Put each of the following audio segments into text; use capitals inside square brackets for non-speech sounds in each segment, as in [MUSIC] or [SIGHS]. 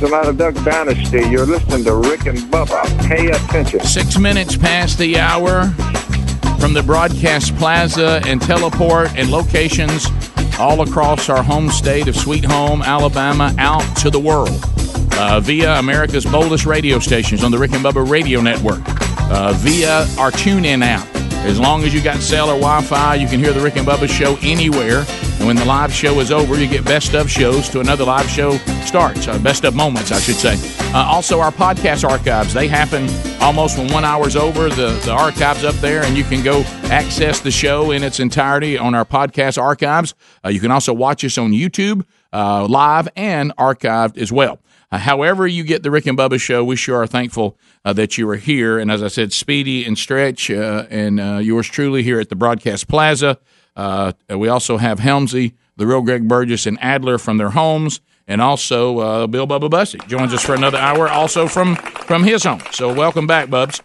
Robinson out of Duck Dynasty. You're listening to Rick and Bubba. Pay attention. Six minutes past the hour from the broadcast plaza and teleport and locations all across our home state of Sweet Home, Alabama, out to the world uh, via America's boldest radio stations on the Rick and Bubba Radio Network, uh, via our TuneIn app. As long as you got cell or Wi-Fi, you can hear the Rick and Bubba show anywhere. And when the live show is over, you get best of shows to another live show starts. Uh, best of moments, I should say. Uh, also, our podcast archives they happen almost when one hour's over. The the archives up there, and you can go access the show in its entirety on our podcast archives. Uh, you can also watch us on YouTube uh, live and archived as well. Uh, however, you get the Rick and Bubba show, we sure are thankful uh, that you are here. And as I said, Speedy and Stretch and yours truly here at the Broadcast Plaza. Uh, we also have Helmsy, the real Greg Burgess, and Adler from their homes. And also uh, Bill Bubba Bussey joins us for another hour, also from, from his home. So welcome back, Bubs.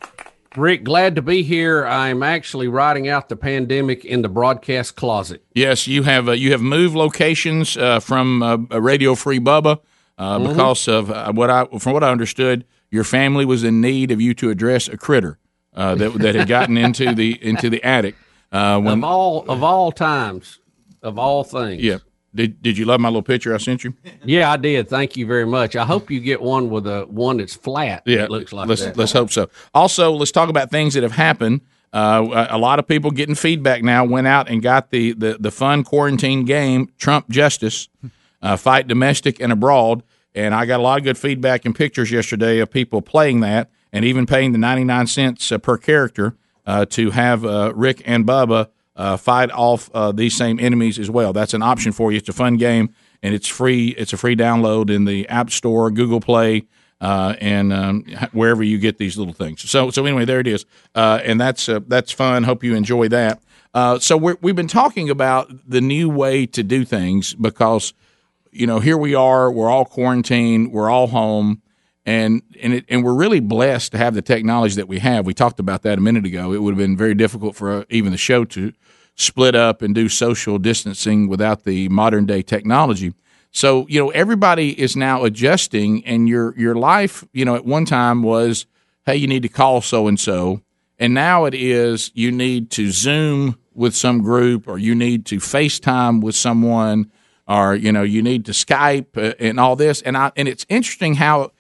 Rick, glad to be here. I'm actually riding out the pandemic in the broadcast closet. Yes, you have you have moved locations from Radio Free Bubba uh, mm-hmm. because of uh, what I from what I understood, your family was in need of you to address a critter uh, that that had gotten into the into the attic. Uh, when, of all of all times, of all things. Yeah. Did Did you love my little picture I sent you? Yeah, I did. Thank you very much. I hope you get one with a one that's flat. Yeah, looks like let's, that. Let's hope so. Also, let's talk about things that have happened. Uh, a lot of people getting feedback now went out and got the the, the fun quarantine game Trump Justice uh, fight domestic and abroad. And I got a lot of good feedback and pictures yesterday of people playing that and even paying the 99 cents uh, per character uh, to have uh, Rick and Bubba uh, fight off uh, these same enemies as well. That's an option for you. It's a fun game and it's free. It's a free download in the App Store, Google Play, uh, and um, wherever you get these little things. So, so anyway, there it is, and that's that's fun. Hope you enjoy that. so we have been talking about the new way to do things because you know, here we are, we're all quarantined, we're all home, and and it, and we're really blessed to have the technology that we have. We talked about that a minute ago. It would have been very difficult for uh, even the show to split up and do social distancing without the modern day technology. So you know, everybody is now adjusting, and your your life, you know, at one time was, hey, you need to call so and so, and now it is you need to Zoom with some group or you need to FaceTime with someone or you know you need to Skype uh, and all this, and I and it's interesting how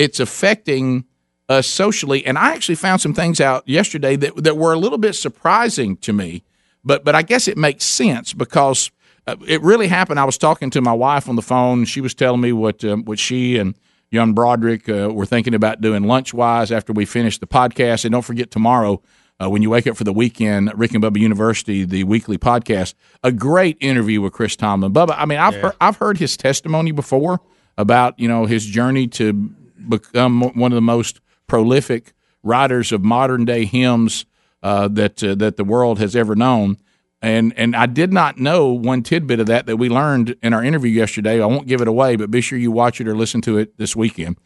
it's affecting us socially. And I actually found some things out yesterday that that were a little bit surprising to me, but but I guess it makes sense because uh, it really happened. I was talking to my wife on the phone. She was telling me what um, what she and young Broderick uh, were thinking about doing lunch wise after we finish the podcast. And don't forget tomorrow uh, when you wake up for the weekend, Rick and Bubba University, the weekly podcast, a great interview with Chris Tomlin. Bubba, I mean, I've yeah. heard, I've heard his testimony before about you know his journey to become one of the most prolific writers of modern day hymns uh, that uh, that the world has ever known. And and I did not know one tidbit of that that we learned in our interview yesterday. I won't give it away, but be sure you watch it or listen to it this weekend.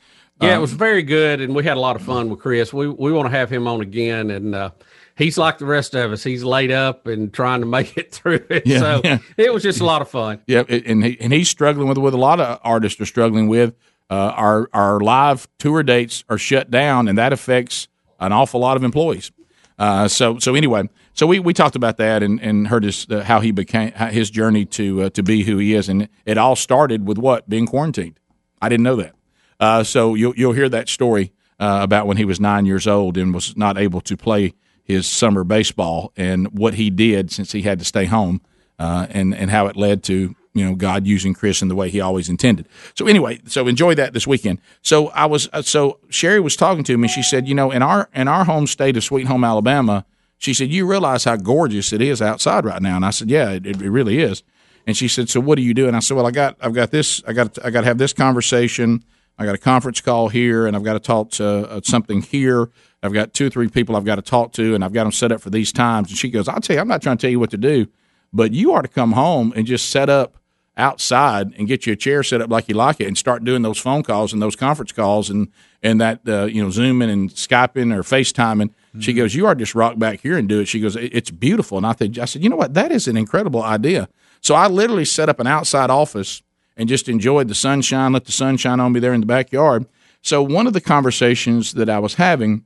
Yeah, um, it was very good, and we had a lot of fun with Chris. We we want to have him on again, and uh, he's like the rest of us. He's laid up and trying to [LAUGHS] make it through it. Yeah, so yeah. it was just a lot of fun. Yeah, and he, and he's struggling with what a lot of artists are struggling with. Uh, our our live tour dates are shut down, and that affects an awful lot of employees. Uh, so so anyway, so we, we talked about that and, and heard his uh, how he became his journey to uh, to be who he is, and it all started with what being quarantined. I didn't know that. Uh, so you'll you'll hear that story uh, about when he was nine years old and was not able to play his summer baseball and what he did since he had to stay home, and and how it led to you know God using Chris in the way He always intended. So anyway, so enjoy that this weekend. So I was uh, so Sherry was talking to me. She said, you know, in our in our home state of Sweet Home, Alabama, she said, you realize how gorgeous it is outside right now, and I said, yeah, it, it really is. And she said, so what do you do? And I said, well, I got I've got this I got I got to have this conversation I got a conference call here, and I've got to talk to uh, something here. I've got two or three people I've got to talk to, and I've got them set up for these times. And she goes, I'll tell you, I'm not trying to tell you what to do, but you are to come home and just set up outside and get you a chair set up like you like it and start doing those phone calls and those conference calls and and that uh, you know zooming and skyping or facetiming. Mm-hmm. she goes you are just rock back here and do it. She goes it's beautiful. And i think i said you know what? That is an incredible idea. So i literally set up an outside office and just enjoyed the sunshine, let the sunshine on me there in the backyard. So one of the conversations that I was having,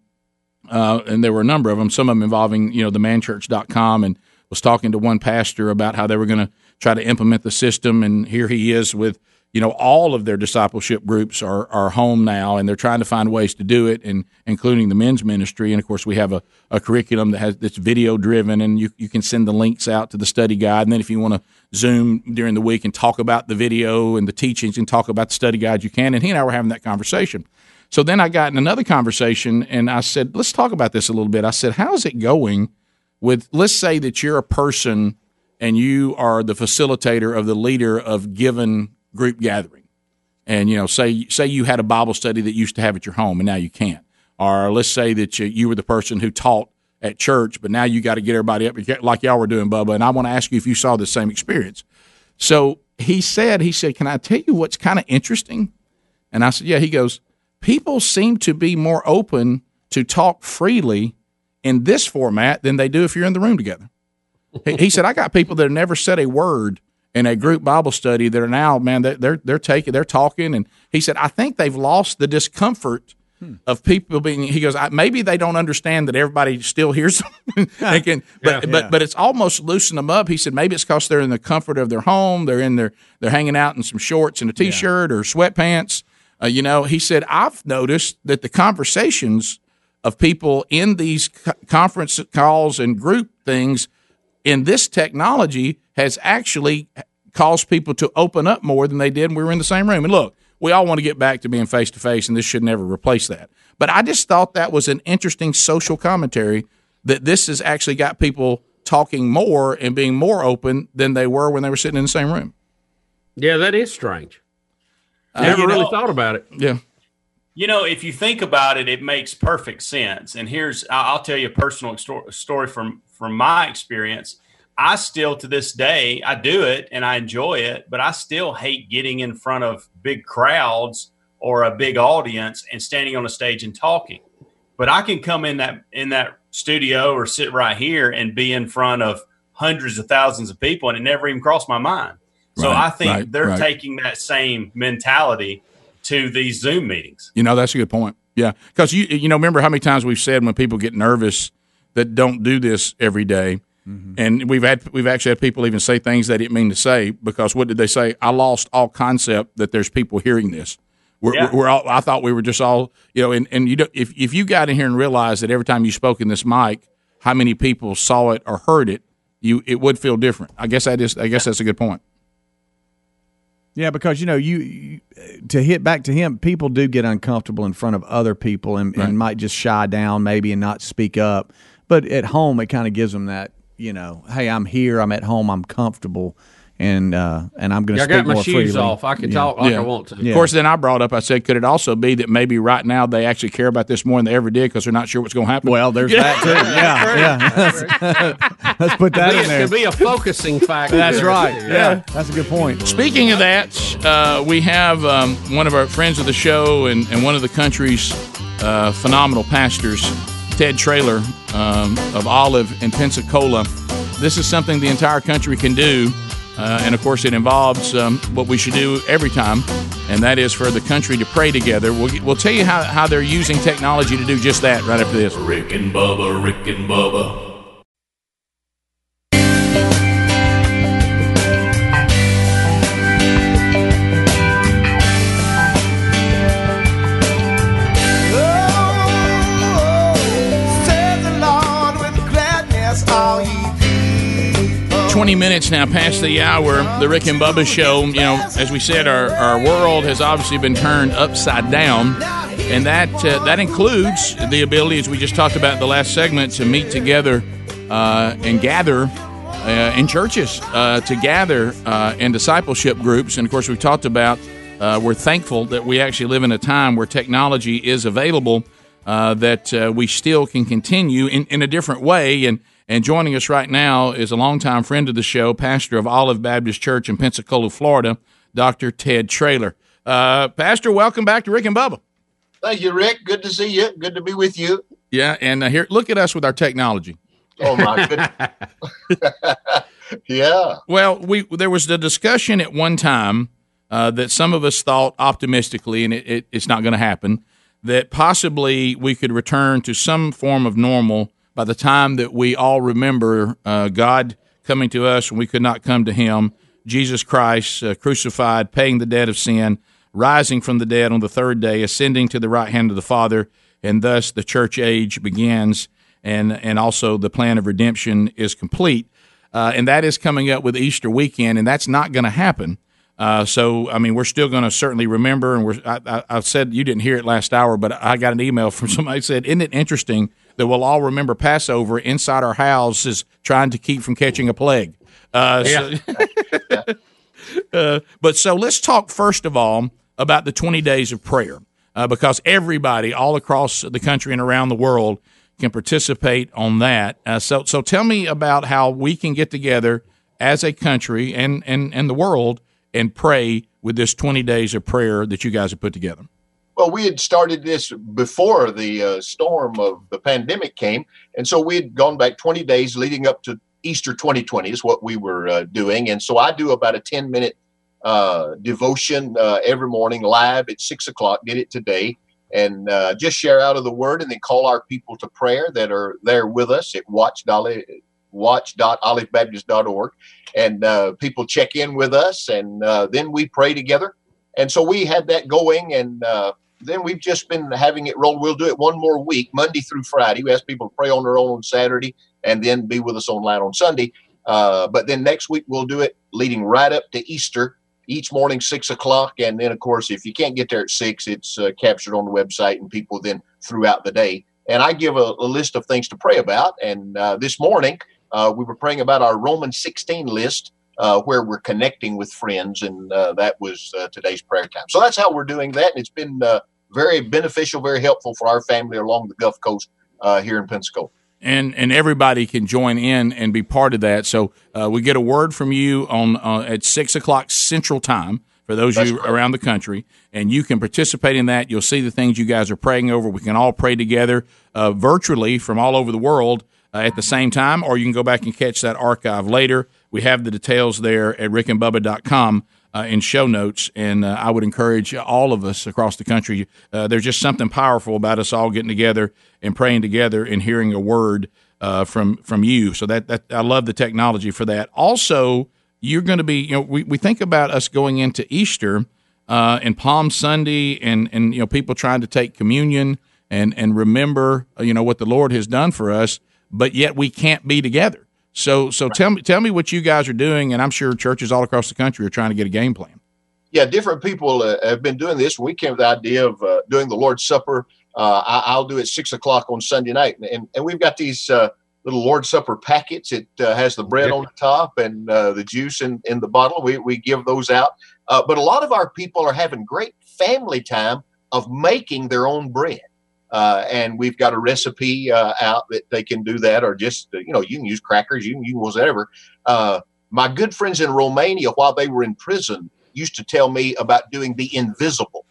uh, and there were a number of them, some of them involving you know the manchurch.com, and was talking to one pastor about how they were going to try to implement the system, and here he is with you know all of their discipleship groups are are home now and they're trying to find ways to do it and including the men's ministry. And of course we have a, a curriculum that has that's video driven and you, you can send the links out to the study guide. And then if you want to zoom during the week and talk about the video and the teachings and talk about the study guide you can. And he and I were having that conversation. So then I got in another conversation and I said let's talk about this a little bit. I said how's it going with let's say that you're a person and you are the facilitator of the leader of given group gathering, and you know, say say you had a Bible study that you used to have at your home, and now you can't. Or let's say that you, you were the person who taught at church, but now you got to get everybody up like y'all were doing, Bubba. And I want to ask you if you saw the same experience. So he said, he said, can I tell you what's kind of interesting? And I said, yeah. He goes, people seem to be more open to talk freely in this format than they do if you're in the room together. He said, I got people that have never said a word in a group Bible study that are now, man, they're they're taking, they're talking, and he said, I think they've lost the discomfort hmm. of people being. He goes, maybe they don't understand that everybody still hears [LAUGHS] them, [LAUGHS] can, but yeah, but but it's almost loosened them up. He said maybe it's because they're in the comfort of their home, they're in their they're hanging out in some shorts and a t-shirt yeah. or sweatpants. Uh, you know, he said I've noticed that the conversations of people in these conference calls and group things in this technology has actually caused people to open up more than they did when we were in the same room. And look, we all want to get back to being face to face, and this should never replace that. But I just thought that was an interesting social commentary that this has actually got people talking more and being more open than they were when they were sitting in the same room. Yeah, that is strange. Uh, Never really know, thought about it. Yeah. You know, if you think about it, it makes perfect sense. And here's, I'll tell you a personal story from from my experience I still to this day I do it and I enjoy it, but I still hate getting in front of big crowds or a big audience and standing on a stage and talking. But I can come in that in that studio or sit right here and be in front of hundreds of thousands of people and it never even crossed my mind. So right, I think right, they're right. taking that same mentality to these Zoom meetings. You know, that's a good point. Yeah, because you you know remember how many times we've said when people get nervous that don't do this every day Mm-hmm. And we've had we've actually had people even say things they didn't mean to say because what did they say? I lost all concept that there's people hearing this. We're, yeah. we're all, I thought we were just all you know, and and you don't, if if you got in here and realized that every time you spoke in this mic, how many people saw it or heard it, you it would feel different. I guess that is I guess that's a good point. Yeah, because you know you, you, to hit back to him, people do get uncomfortable in front of other people and, right. and might just shy down maybe and not speak up. But at home, it kind of gives them that you know, hey, I'm here, I'm at home, I'm comfortable, and uh, and I'm going to yeah, speak more freely. I got my shoes off. I can yeah. talk like yeah. I want to. Of course, then I brought up. I said, could it also be that maybe right now they actually care about this more than they ever did because they're not sure what's going to happen? Well, there's that too. Yeah, yeah. [LAUGHS] [LAUGHS] Let's put that in there. It could be a focusing [LAUGHS] factor. That's right. Yeah. that's a good point. Speaking of that, uh, we have um, one of our friends of the show and, and one of the country's uh, phenomenal pastors Ted Traylor um, of Olive in Pensacola. This is something the entire country can do. Uh, and of course, it involves um, what we should do every time, and that is for the country to pray together. We'll, we'll tell you how, how they're using technology to do just that right after this. Rick and Bubba, Rick and Bubba. 20 minutes now past the hour, the Rick and Bubba show. You know, as we said, our, our world has obviously been turned upside down, and that uh, that includes the ability, as we just talked about in the last segment, to meet together uh, and gather uh, in churches, uh, to gather uh, in discipleship groups. And of course, we talked about uh, we're thankful that we actually live in a time where technology is available, that we still can continue in, in a different way. And and joining us right now is a longtime friend of the show, pastor of Olive Baptist Church in Pensacola, Florida, Dr. Ted Traylor. Uh, pastor, welcome back to Rick and Bubba. Thank you, Rick. Good to see you. Good to be with you. Yeah, and uh, here, look at us with our technology. Oh my goodness. [LAUGHS] [LAUGHS] yeah. Well, we there was the discussion at one time uh, that some of us thought optimistically, and it, it, it's not going to happen, that possibly we could return to some form of normal by the time that we all remember uh, God coming to us when we could not come to Him, Jesus Christ uh, crucified, paying the debt of sin, rising from the dead on the third day, ascending to the right hand of the Father, and thus the church age begins, and and also the plan of redemption is complete, uh, and that is coming up with Easter weekend, and that's not going to happen. Uh, so, I mean, we're still going to certainly remember, and we're. I, I, I, said you didn't hear it last hour, but I got an email [LAUGHS] from somebody said, "Isn't it interesting that we'll all remember Passover inside our houses, trying to keep from catching a plague?" Uh, yeah. So, [LAUGHS] uh, but so let's talk first of all about the 20 days of prayer uh, because everybody all across the country and around the world can participate on that. Uh, so, so tell me about how we can get together as a country and, and, and the world and pray with this 20 days of prayer that you guys have put together. Well, we had started this before the uh, storm of the pandemic came. And so we had gone back 20 days leading up to Easter 2020 is what we were uh, doing. And so I do about a 10 minute uh, devotion uh, every morning live at six o'clock. Did it today, and uh, just share out of the word, and then call our people to prayer that are there with us at watch watch.olivebaptist.org, and uh, people check in with us, and uh, then we pray together. And so we had that going, and uh, then we've just been having it roll. We'll do it one more week, Monday through Friday. We ask people to pray on their own on Saturday, and then be with us online on Sunday. but then next week we'll do it leading right up to Easter each morning six o'clock and then of course if you can't get there at six it's uh, captured on the website and people then throughout the day and i give a, a list of things to pray about and uh, this morning uh, we were praying about our roman 16 list uh, where we're connecting with friends and uh, that was uh, today's prayer time so that's how we're doing that and it's been very beneficial very helpful for our family along the gulf coast here in pensacola and and everybody can join in and be part of that. So uh, we get a word from you on uh, at six o'clock Central Time for those of you around the country, and you can participate in that. You'll see the things you guys are praying over. We can all pray together uh, virtually from all over the world uh, at the same time, or you can go back and catch that archive later. We have the details there at rickandbubba.com uh, in show notes. And uh, I would encourage all of us across the country. Uh, there's just something powerful about us all getting together and praying together and hearing a word uh, from from you. So that that I love the technology for that. Also, you're going to be. You know, we, we think about us going into Easter uh, and Palm Sunday, and and you know people trying to take communion and and remember you know what the Lord has done for us, but yet we can't be together. So, so right. tell me, tell me what you guys are doing, and I'm sure churches all across the country are trying to get a game plan. Yeah, different people uh, have been doing this. We came with the idea of uh, doing the Lord's Supper. Uh, I, will do it six o'clock on Sunday night, and and we've got these uh, little Lord's Supper packets. It uh, has the bread on the top and uh, the juice in, in the bottle. We we give those out, but a lot of our people are having great family time of making their own bread. Uh, and we've got a recipe uh, out that they can do that, or just you know you can use crackers, you can use whatever. Uh, my good friends in Romania, while they were in prison, used to tell me about doing the invisible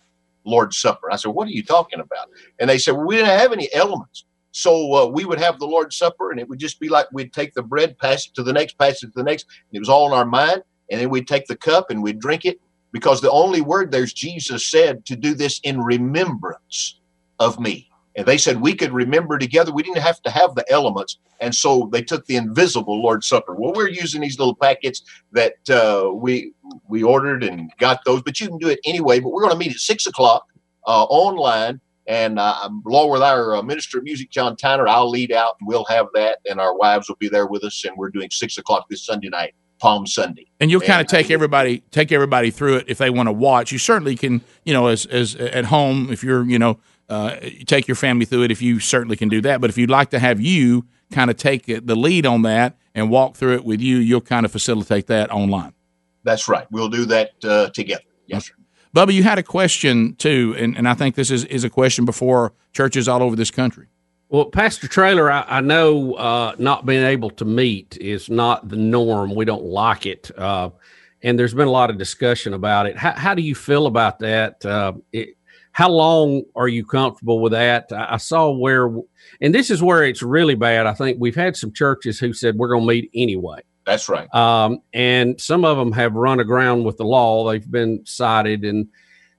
Lord's Supper. I said, "What are you talking about?" And they said, "Well, we didn't have any elements." So uh, we would have the Lord's Supper, and it would just be like we'd take the bread, pass it to the next, pass it to the next. it was all in our mind, and then we'd take the cup and we'd drink it because the only word there's Jesus said to do this in remembrance of me. And they said we could remember together. We didn't have to have the elements. And so they took the invisible Lord's Supper. Well, we're using these little packets that uh, we we ordered and got those, but you can do it anyway. But we're going to meet at six o'clock uh, online. And uh, along with our uh, minister of music, John Tyner, I'll lead out and we'll have that. And our wives will be there with us. And we're doing six o'clock this Sunday night. Palm Sunday. And you'll kind of take everybody take everybody through it if they want to watch. You certainly can, you know, as as at home if you're, you know, uh, take your family through it if you certainly can do that. But if you'd like to have you kind of take the lead on that and walk through it with you, you'll kind of facilitate that online. That's right. We'll do that uh, together. Yes, sir. Bubba, you had a question too, and, and I think this is, is a question before churches all over this country. Well, Pastor Traylor, I, I know uh, not being able to meet is not the norm. We don't like it. Uh, and there's been a lot of discussion about it. How, how do you feel about that? Uh, it, how long are you comfortable with that? I saw where, and this is where it's really bad. I think we've had some churches who said we're going to meet anyway. That's right. Um, and some of them have run aground with the law. They've been cited. And,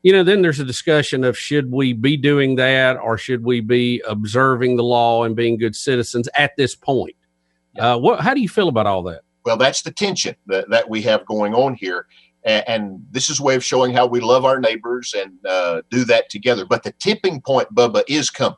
you know, then there's a discussion of should we be doing that or should we be observing the law and being good citizens at this point? Uh, what, how do you feel about all that? Well, that's the tension that, that we have going on here. And, and this is a way of showing how we love our neighbors and uh, do that together. But the tipping point, Bubba, is coming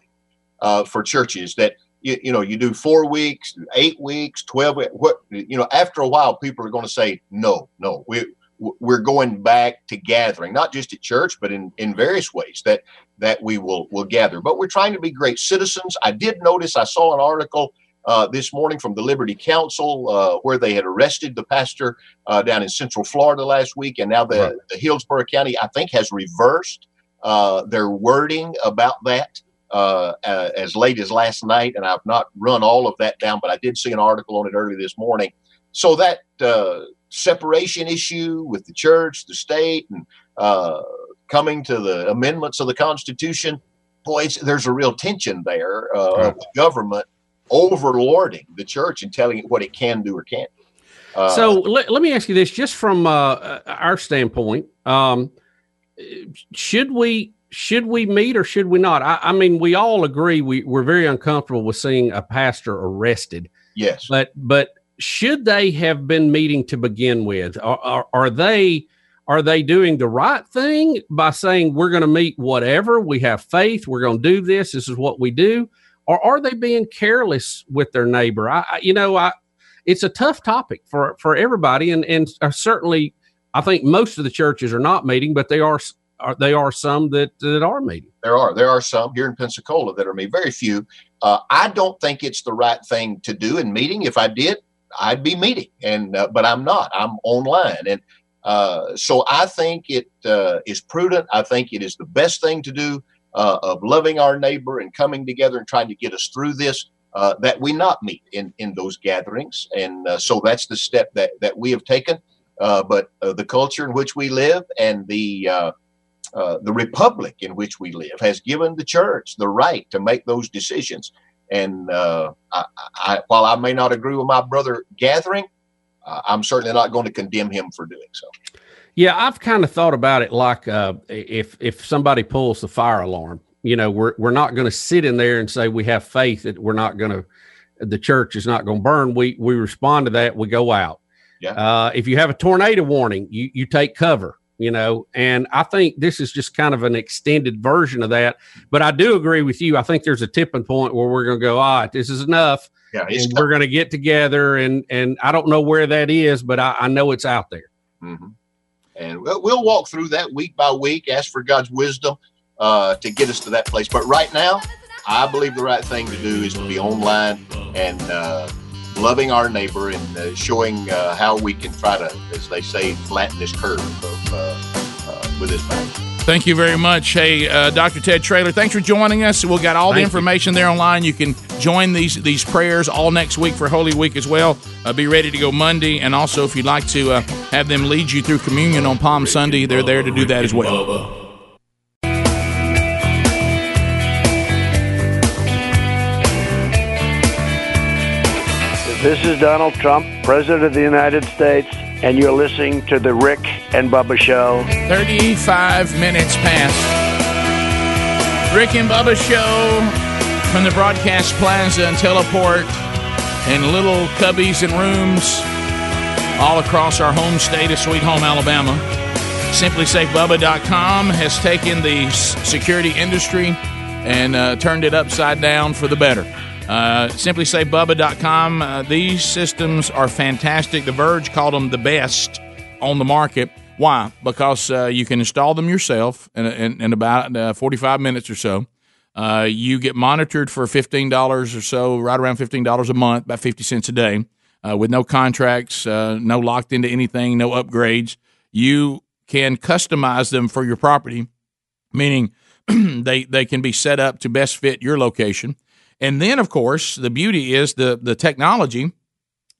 uh, for churches that you, you know you do four weeks, eight weeks, twelve. What you know, after a while, people are going to say, no, no, we we're going back to gathering, not just at church, but in, in various ways that that we will will gather. But we're trying to be great citizens. I did notice I saw an article uh, this morning from the Liberty Counsel, uh, where they had arrested the pastor uh, down in Central Florida last week, and now the, right. the Hillsborough County I think has reversed uh, their wording about that. Uh, as late as last night, and I've not run all of that down, but I did see an article on it early this morning. So that uh, separation issue with the church, the state, and uh, coming to the amendments of the Constitution, boy, there's a real tension there uh, right. of the government overlording the church and telling it what it can do or can't. Uh, so let, let me ask you this, just from uh, our standpoint, um, should we should we meet or should we not? I, I mean, we all agree we, we're very uncomfortable with seeing a pastor arrested. Yes, but but should they have been meeting to begin with? Are, are, are they are they doing the right thing by saying we're going to meet whatever we have faith we're going to do this this is what we do or are they being careless with their neighbor I, I you know I it's a tough topic for for everybody and and uh, certainly I think most of the churches are not meeting but they are are, they are some that that are meeting. There are there are some here in Pensacola that are meeting. Very few. Uh, I don't think it's the right thing to do in meeting. If I did, I'd be meeting, and uh, but I'm not. I'm online, and uh, so I think it uh, is prudent. I think it is the best thing to do uh, of loving our neighbor and coming together and trying to get us through this. Uh, that we not meet in in those gatherings, and so that's the step that that we have taken. but the culture in which we live and the uh, the republic in which we live has given the church the right to make those decisions. And uh, I, I, while I may not agree with my brother gathering, uh, I'm certainly not going to condemn him for doing so. Yeah, I've kind of thought about it like uh, if if somebody pulls the fire alarm, you know, we're we're not going to sit in there and say we have faith that we're not going to, the church is not going to burn. We we respond to that. We go out. Yeah. Uh, if you have a tornado warning, you you take cover you know and i think this is just kind of an extended version of that but i do agree with you i think there's a tipping point where we're going to go all right this is enough yeah, and we're going to get together and and i don't know where that is but i, I know it's out there mm-hmm. And we'll, we'll, walk through that week by week ask for god's wisdom uh, to get us to that place but right now i believe the right thing to do is to be online and uh, loving our neighbor and uh, showing uh, how we can try to, as they say, flatten this curve of, uh, uh with this battle. Thank you very much. Hey, uh, Dr. Ted Traylor, thanks for joining us. We've got all Thank the information you. there online. You can join these these prayers all next week for Holy Week as well. Uh, be ready to go Monday. And also, if you'd like to have them lead you through communion on Palm Sunday, they're there to do that as well. This is Donald Trump, President of the United States, and you're listening to The Rick and Bubba Show. 35 minutes past. Rick and Bubba Show from the broadcast plaza and teleport in little cubbies and rooms all across our home state of Sweet Home, Alabama. SimpliSafeBubba.com has taken the security industry and uh, turned it upside down for the better. Uh, SimpliSafeBubba.com. Uh, these systems are fantastic. The Verge called them the best on the market. Why? Because uh, you can install them yourself in, in, in about uh, 45 minutes or so. Uh, you get monitored for $15 or so, right around $15 a month, about 50 cents a day, uh, with no contracts, uh, no locked into anything, no upgrades. You can customize them for your property, meaning [CLEARS THROAT] they, they can be set up to best fit your location. And then, of course, the beauty is the the technology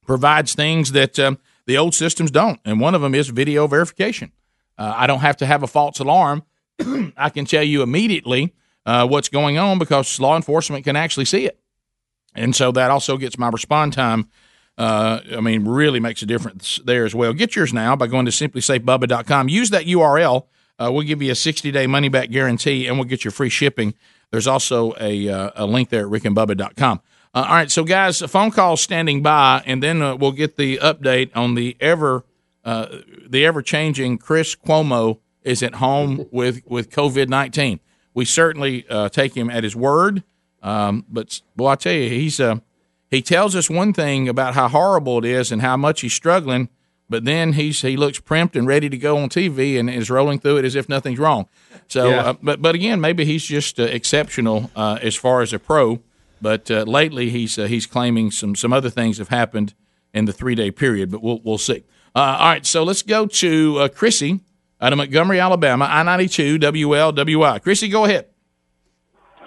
provides things that um, the old systems don't, and one of them is video verification. Uh, I don't have to have a false alarm. [CLEARS THROAT] I can tell you immediately uh, what's going on because law enforcement can actually see it, and so that also gets my respond time Uh, I mean, really makes a difference there as well. Get yours now by going to simplisafebubba.com. Use that URL. Uh, we'll give you a 60 day money back guarantee and we'll get you free shipping. There's also a, uh, a link there at rickandbubba.com. Uh, all right, so guys, a phone call standing by, and then uh, we'll get the update on the ever uh, the ever changing Chris Cuomo is at home [LAUGHS] with with COVID nineteen. We certainly uh, take him at his word, um, but boy, I tell you, he's uh, he tells us one thing about how horrible it is and how much he's struggling, but then he's he looks primped and ready to go on TV and is rolling through it as if nothing's wrong. So, Yeah. uh, but but again, maybe he's just uh, exceptional uh, as far as a pro. But uh, lately, he's uh, he's claiming some some other things have happened in the three day period. But we'll we'll see. Uh, all right, so let's go to uh, Chrissy out of Montgomery, Alabama, I ninety two WLWI. Chrissy, go ahead.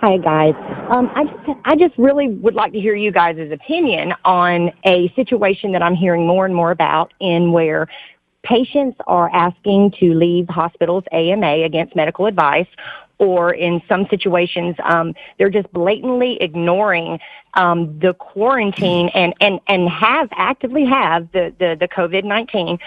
Hi guys. Um, I just I just really would like to hear you guys' opinion on a situation that I'm hearing more and more about in where patients are asking to leave hospitals AMA against medical advice or in some situations um, they're just blatantly ignoring um, the quarantine and, and, and have actively have the, the, the COVID-19.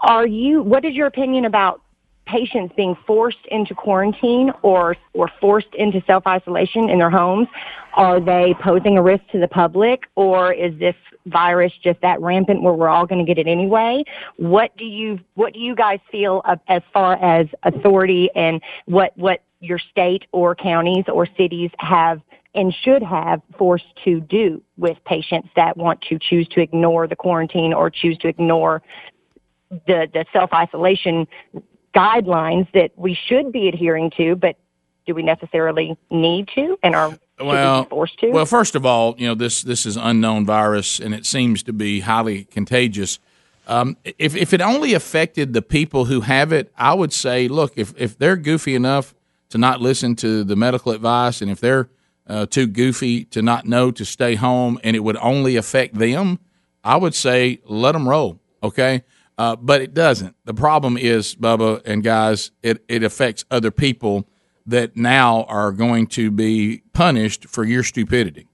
Are you, what is your opinion about patients being forced into quarantine or or forced into self isolation in their homes? Are they posing a risk to the public, or is this virus just that rampant where we're all going to get it anyway? What do you what do you guys feel as far as authority and what what your state or counties or cities have? And should have forced to do with patients that want to choose to ignore the quarantine or choose to ignore the, the self isolation guidelines that we should be adhering to, but do we necessarily need to and are we Well, be forced to? Well, first of all, you know this this is unknown virus, and it seems to be highly contagious. Um, if if it only affected the people who have it, I would say, look, if if they're goofy enough to not listen to the medical advice, and if they're uh, too goofy to not know to stay home, and it would only affect them, I would say let them roll. Okay. Uh, but it doesn't. The problem is, Bubba and guys, it, it affects other people that now are going to be punished for your stupidity.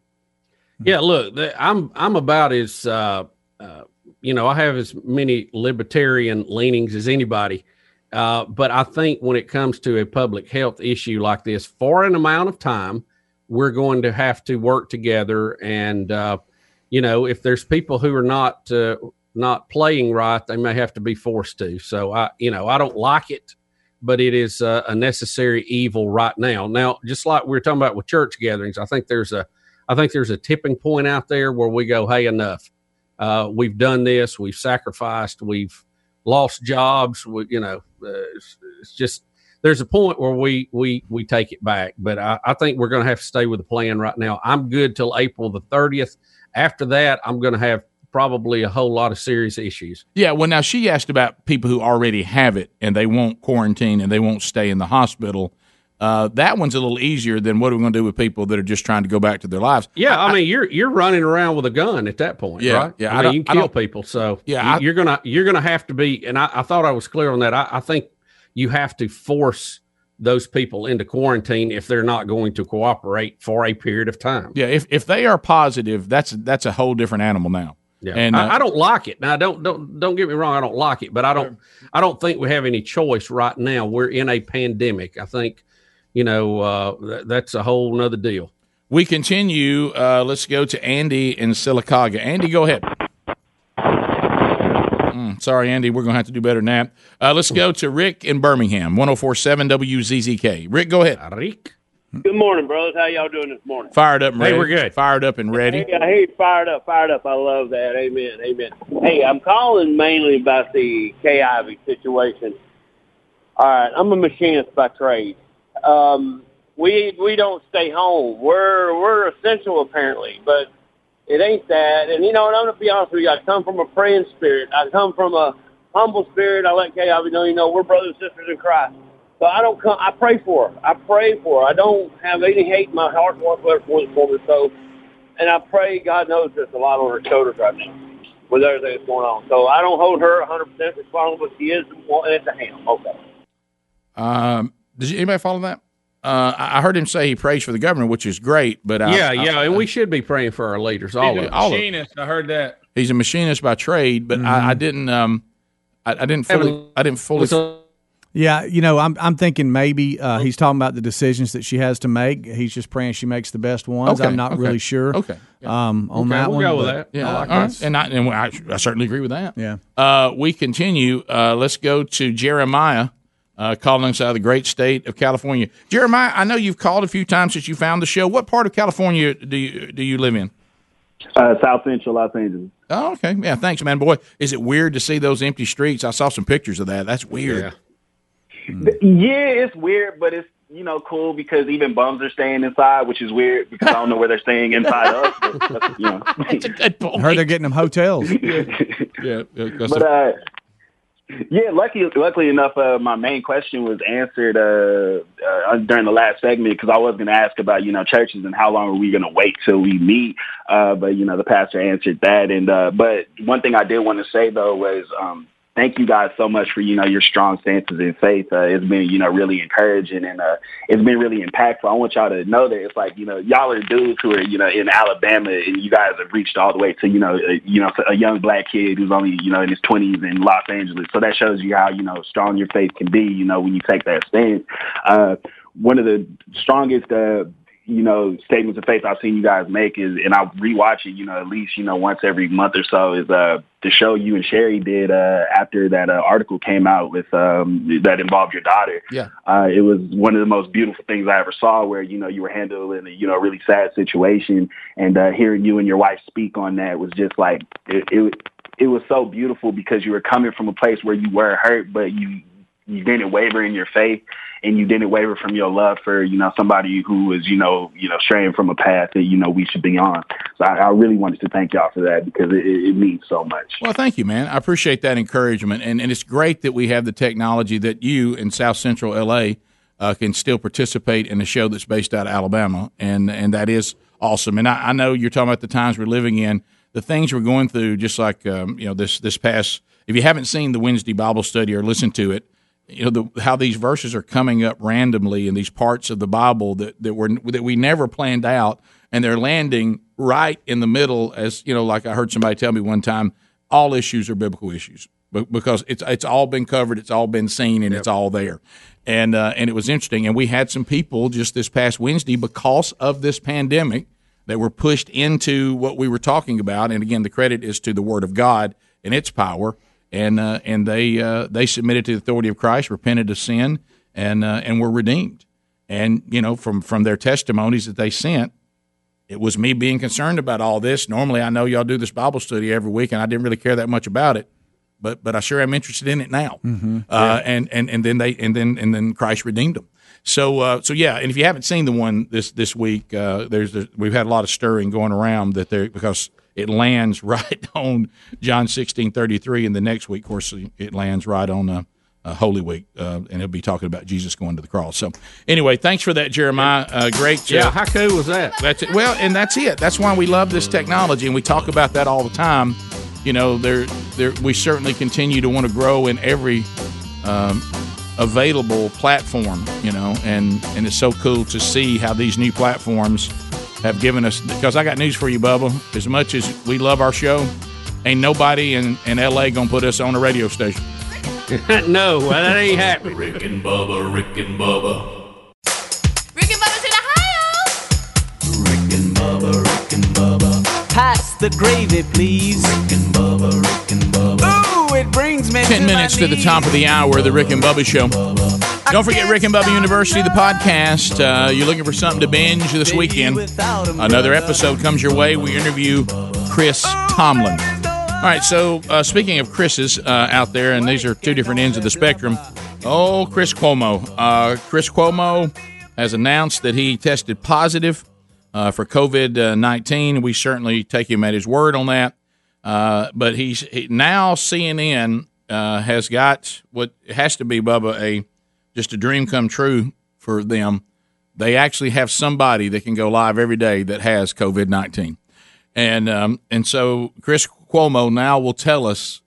Yeah, look, I'm I'm about as uh, uh, you know I have as many libertarian leanings as anybody, uh, but I think when it comes to a public health issue like this, for an amount of time, we're going to have to work together. And uh, you know, if there's people who are not uh, not playing right, they may have to be forced to. So I, you know, I don't like it, but it is uh, a necessary evil right now. Now, just like we were talking about with church gatherings, I think there's a I think there's a tipping point out there where we go, hey, enough. Uh, we've done this. We've sacrificed. We've lost jobs. We, you know, uh, it's, it's just there's a point where we we we take it back. But I, I think we're going to have to stay with the plan right now. I'm good till April the 30th. After that, I'm going to have probably a whole lot of serious issues. Yeah, well, now she asked about people who already have it and they won't quarantine and they won't stay in the hospital. Uh, that one's a little easier than what are we going to do with people that are just trying to go back to their lives? Yeah, I, mean, you're you're running around with a gun at that point, Yeah, right? yeah, I I mean, you can kill people. So Yeah, you, I- you're gonna you're gonna have to be. And I, I thought I was clear on that. I, I think you have to force those people into quarantine if they're not going to cooperate for a period of time. Yeah, if, if they are positive, that's that's a whole different animal now. Yeah, And, uh, I, I don't like it. Now, don't don't don't get me wrong. I don't like it, but I don't I don't think we have any choice right now. We're in a pandemic. I think, you know, uh, th- that's a whole nother deal. We continue. Uh, let's go to Andy in Sylacauga. Andy, go ahead. Mm, sorry, Andy. We're going to have to do better than that. Uh, let's go to Rick in Birmingham, 1047 WZZK. Rick, go ahead. Rick. Good morning, brothers. How y'all doing this morning? Fired up and Hey, we're good. Fired up and ready. Hey, I hear you fired up, fired up. I love that. Amen, amen. Hey, I'm calling mainly about the Kay Ivey situation. All right, I'm a machinist by trade. Um, we we don't stay home. We're we're essential apparently, but it ain't that. And you know, and I'm gonna be honest with you. I come from a praying spirit. I come from a humble spirit. I let Kay Ivey know. You know, we're brothers and sisters in Christ. So I don't come. I pray for her. I pray for her. I don't have any hate in my heart whatsoever for for her. So, and I pray God knows there's a lot on her shoulders right now with everything that's going on. So I don't hold her 100 percent responsible. She is well, it's a him. Okay. Um, did you, anybody follow that? Uh, I I heard him say he prays for the governor, which is great. But I, yeah, I- yeah, and we should be praying for our leaders. All of He's a us. all of- machinist. I heard that. He's a machinist by trade, but I, I didn't. Um, I, I didn't fully. I didn't fully. Yeah, you know, I'm I'm thinking maybe uh, he's talking about the decisions that she has to make. He's just praying she makes the best ones. Okay, I'm not okay. really sure. Okay. Um, on that one, but- Yeah, I all like right. that. and I, and I, I certainly agree with that. Yeah. Uh, we continue. Uh, let's go to Jeremiah, uh, calling us out of the great state of California. Jeremiah, I know you've called a few times since you found the show. What part of California do you do you live in? Uh, South Central Los Angeles. Oh, okay. Yeah, thanks, man. Boy, is it weird to see those empty streets? I saw some pictures of that. That's weird. Yeah, it's weird, but it's you know cool because even bums are staying inside, which is weird because I don't know where they're staying inside us. But, you know, [LAUGHS] that's a good point. I heard they're getting them hotels. [LAUGHS] yeah, but uh, yeah, lucky, luckily enough, uh, my main question was answered uh, uh, during the last segment because I was going to ask about you know churches and how long are we going to wait till we meet. Uh, but you know the pastor answered that, and uh, but one thing I did want to say though was. Um, Thank you guys so much for you know your strong stances in faith. Uh, it's been you know really encouraging and uh, it's been really impactful. I want y'all to know that it's like you know y'all are dudes who are you know in Alabama and you guys have reached all the way to you know a, you know a young black kid who's only you know in his twenties in Los Angeles. So that shows you how you know strong your faith can be. You know when you take that stance. Uh, one of the strongest. Uh, you know, statements of faith I've seen you guys make is, and I rewatch it, you know, at least, you know, once every month or so is, uh, the show you and Sherry did, uh, after that, uh, article came out with, um, that involved your daughter. Yeah. Uh, it was one of the most beautiful things I ever saw where, you know, you were handling a, you know, really sad situation and, uh, hearing you and your wife speak on that was just like, it, it, it was so beautiful because you were coming from a place where you were hurt, but you, you didn't waver in your faith and you didn't waver from your love for, you know, somebody who is, you know, you know, straying from a path that, you know, we should be on. So I, I really wanted to thank y'all for that because it, it means so much. Well, thank you, man. I appreciate that encouragement, and and it's great that we have the technology that you in South Central LA uh, can still participate in a show that's based out of Alabama, and and that is awesome. And I, I know you're talking about the times we're living in, the things we're going through, just like um, you know this this past. If you haven't seen the Wednesday Bible study or listened to it, you know the, how these verses are coming up randomly in these parts of the Bible that that were that we never planned out, and they're landing right in the middle. As you know, like I heard somebody tell me one time, all issues are biblical issues because it's it's all been covered, it's all been seen, and it's all there. And uh, and it was interesting, and we had some people just this past Wednesday because of this pandemic that were pushed into what we were talking about. And again, the credit is to the Word of God and its power and uh, and they uh, they submitted to the authority of Christ, repented of sin, and uh, and were redeemed. And you know, from from their testimonies that they sent, it was me being concerned about all this. Normally, I know y'all do this Bible study every week, and I didn't really care that much about it, but but I sure am interested in it now. Mm-hmm. Uh, and and and then they and then and then Christ redeemed them. So uh, so yeah, and if you haven't seen the one this this week, uh, there's the, we've had a lot of stirring going around that there because it lands [LAUGHS] right on John sixteen thirty three, and the next week, of course, it lands right on uh, uh, Holy Week, uh, and it'll be talking about Jesus going to the cross. So anyway, thanks for that, Jeremiah. Uh, great. Yeah, how cool was that? That's it. Well, and that's it. That's why we love this technology, and we talk about that all the time. You know, there, there, we certainly continue to want to grow in every um, available platform. You know, and and it's so cool to see how these new platforms have given us. Because I got news for you, Bubba. As much as we love our show, ain't nobody in in L.A. gonna put us on a radio station. [LAUGHS] no, well, that ain't happening. Rick and Bubba, Rick and Bubba. Rikin bubba to Ohio. Rick and Bubba, Rick and Bubba, pass the gravy, please. Rick and Bubba, Rick and Bubba. Ooh, it brings me Ten to minutes my to the top of the hour, the Rick and Bubba Show. Don't forget Rick and Bubba University, the podcast. Uh, you're looking for something to binge this weekend. Another episode comes your way. We interview Chris Tomlin. All right, so uh, speaking of Chris's uh, out there, and these are two different ends of the spectrum. Oh, Chris Cuomo. Uh, Chris Cuomo has announced that he tested positive uh, for COVID 19. We certainly take him at his word on that. Uh, but he's he, now CNN uh, has got what has to be Bubba a just a dream come true for them. They actually have somebody that can go live every day that has COVID nineteen, and um, and so Chris Cuomo now will tell us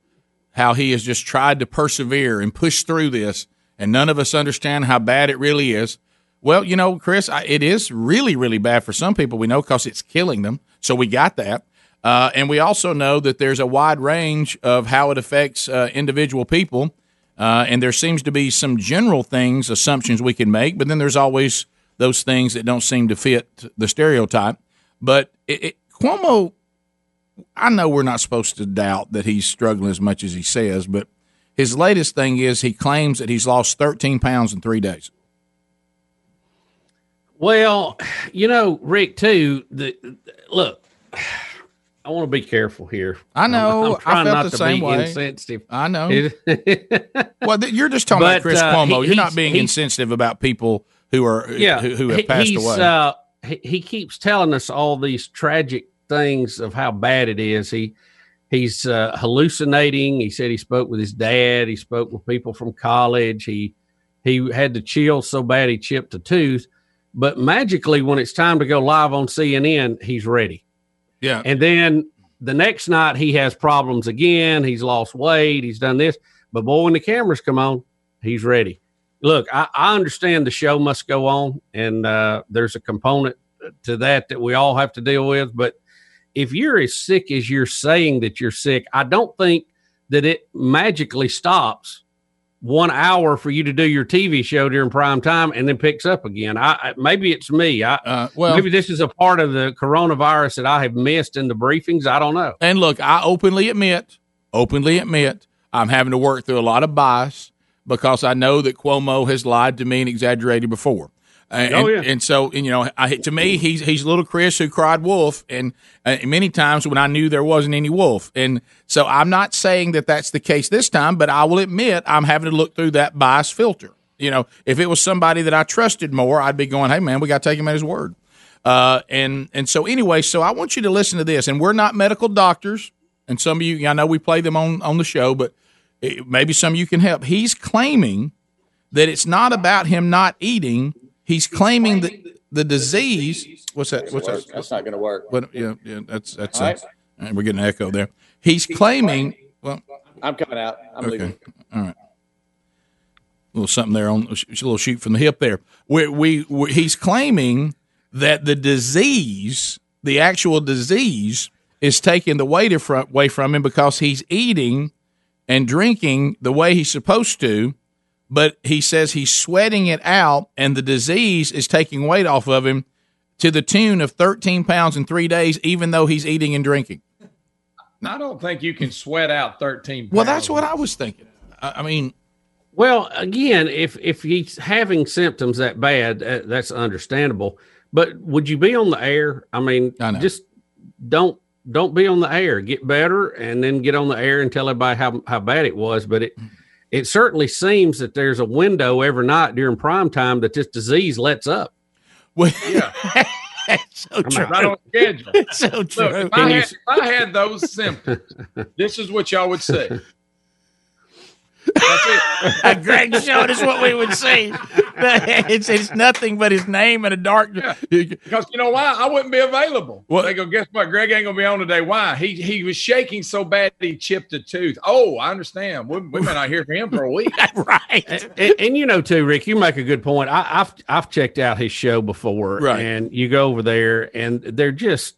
how he has just tried to persevere and push through this, and none of us understand how bad it really is. Well, you know, Chris, I, it is really, really bad for some people we know because it's killing them. So we got that. Uh, and we also know that there's a wide range of how it affects uh, individual people. Uh, and there seems to be some general things, assumptions we can make, but then there's always those things that don't seem to fit the stereotype. But it, it, Cuomo, I know we're not supposed to doubt that he's struggling as much as he says, but his latest thing is he claims that he's lost 13 pounds in three days. Well, you know, Rick, too. The look, I want to be careful here. I know. I'm, I'm trying I felt not the to same be way. insensitive. I know. [LAUGHS] Well, th- you're just talking about Chris uh, Cuomo. he- you're not being insensitive about people who are yeah, who, who have he- passed he's, away. Uh, he, he keeps telling us all these tragic things of how bad it is. He he's uh, hallucinating. He said he spoke with his dad. He spoke with people from college. He he had the chill so bad he chipped a tooth. But magically, when it's time to go live on CNN, he's ready. Yeah. And then the next night he has problems again. He's lost weight. He's done this. But boy, when the cameras come on, he's ready. Look, I, I understand the show must go on, and uh, there's a component to that that we all have to deal with. But if you're as sick as you're saying that you're sick, I don't think that it magically stops one hour for you to do your TV show during prime time and then picks up again. I, I maybe it's me. I Uh, well- maybe this is a part of the coronavirus that I have missed in the briefings. I don't know. And look, I openly admit, openly admit, I'm having to work through a lot of bias because I know that Cuomo has lied to me and exaggerated before. And, Oh, yeah. and, so, and, you know, I, to me, he's he's little Chris who cried wolf, and uh, many times when I knew there wasn't any wolf, and so I'm not saying that that's the case this time, but I will admit I'm having to look through that bias filter. You know, if it was somebody that I trusted more, I'd be going, "Hey, man, we got to take him at his word." Uh, and and so anyway, so I want you to listen to this. And we're not medical doctors, and some of you, I know we play them on on the show, but it, maybe some of you can help. He's claiming that it's not about him not eating. He's claiming that the disease. What's that? What's that? That's not going to work. But yeah, yeah, that's that's. All Uh, right. right, we're getting an echo there. He's claiming. Well, I'm coming out. I'm okay, leaving. all right. A little something there on a little shoot from the hip there. We, we, we he's claiming that the disease, the actual disease, is taking the weight away from him because he's eating and drinking the way he's supposed to, but he says he's sweating it out, and the disease is taking weight off of him to the tune of 13 pounds in three days, even though he's eating and drinking. I don't think you can sweat out 13 pounds. Well, that's what I was thinking. I, I mean, Well, again, if if he's having symptoms that bad, uh, that's understandable. But would you be on the air? I mean, just don't don't be on the air. Get better, and then get on the air and tell everybody how how bad it was. But it it certainly seems that there's a window every night during prime time that this disease lets up. Well, yeah. [LAUGHS] so true. Right on schedule. [LAUGHS] so Look, true. if, Can I you- if I had those symptoms, this is what y'all would say. Greg showed is what we would see. it's it's nothing but his name and a dark. Because you know why? I wouldn't be available. Well, They go, guess what? Greg ain't gonna be on today. Why? He he was shaking so bad he chipped a tooth. Oh, I understand. We, we may not hear from him for a week. [LAUGHS] right. and, and you know too, Rick, you make a good point. I, I've I've checked out his show before, Right. And you go over there, and they're just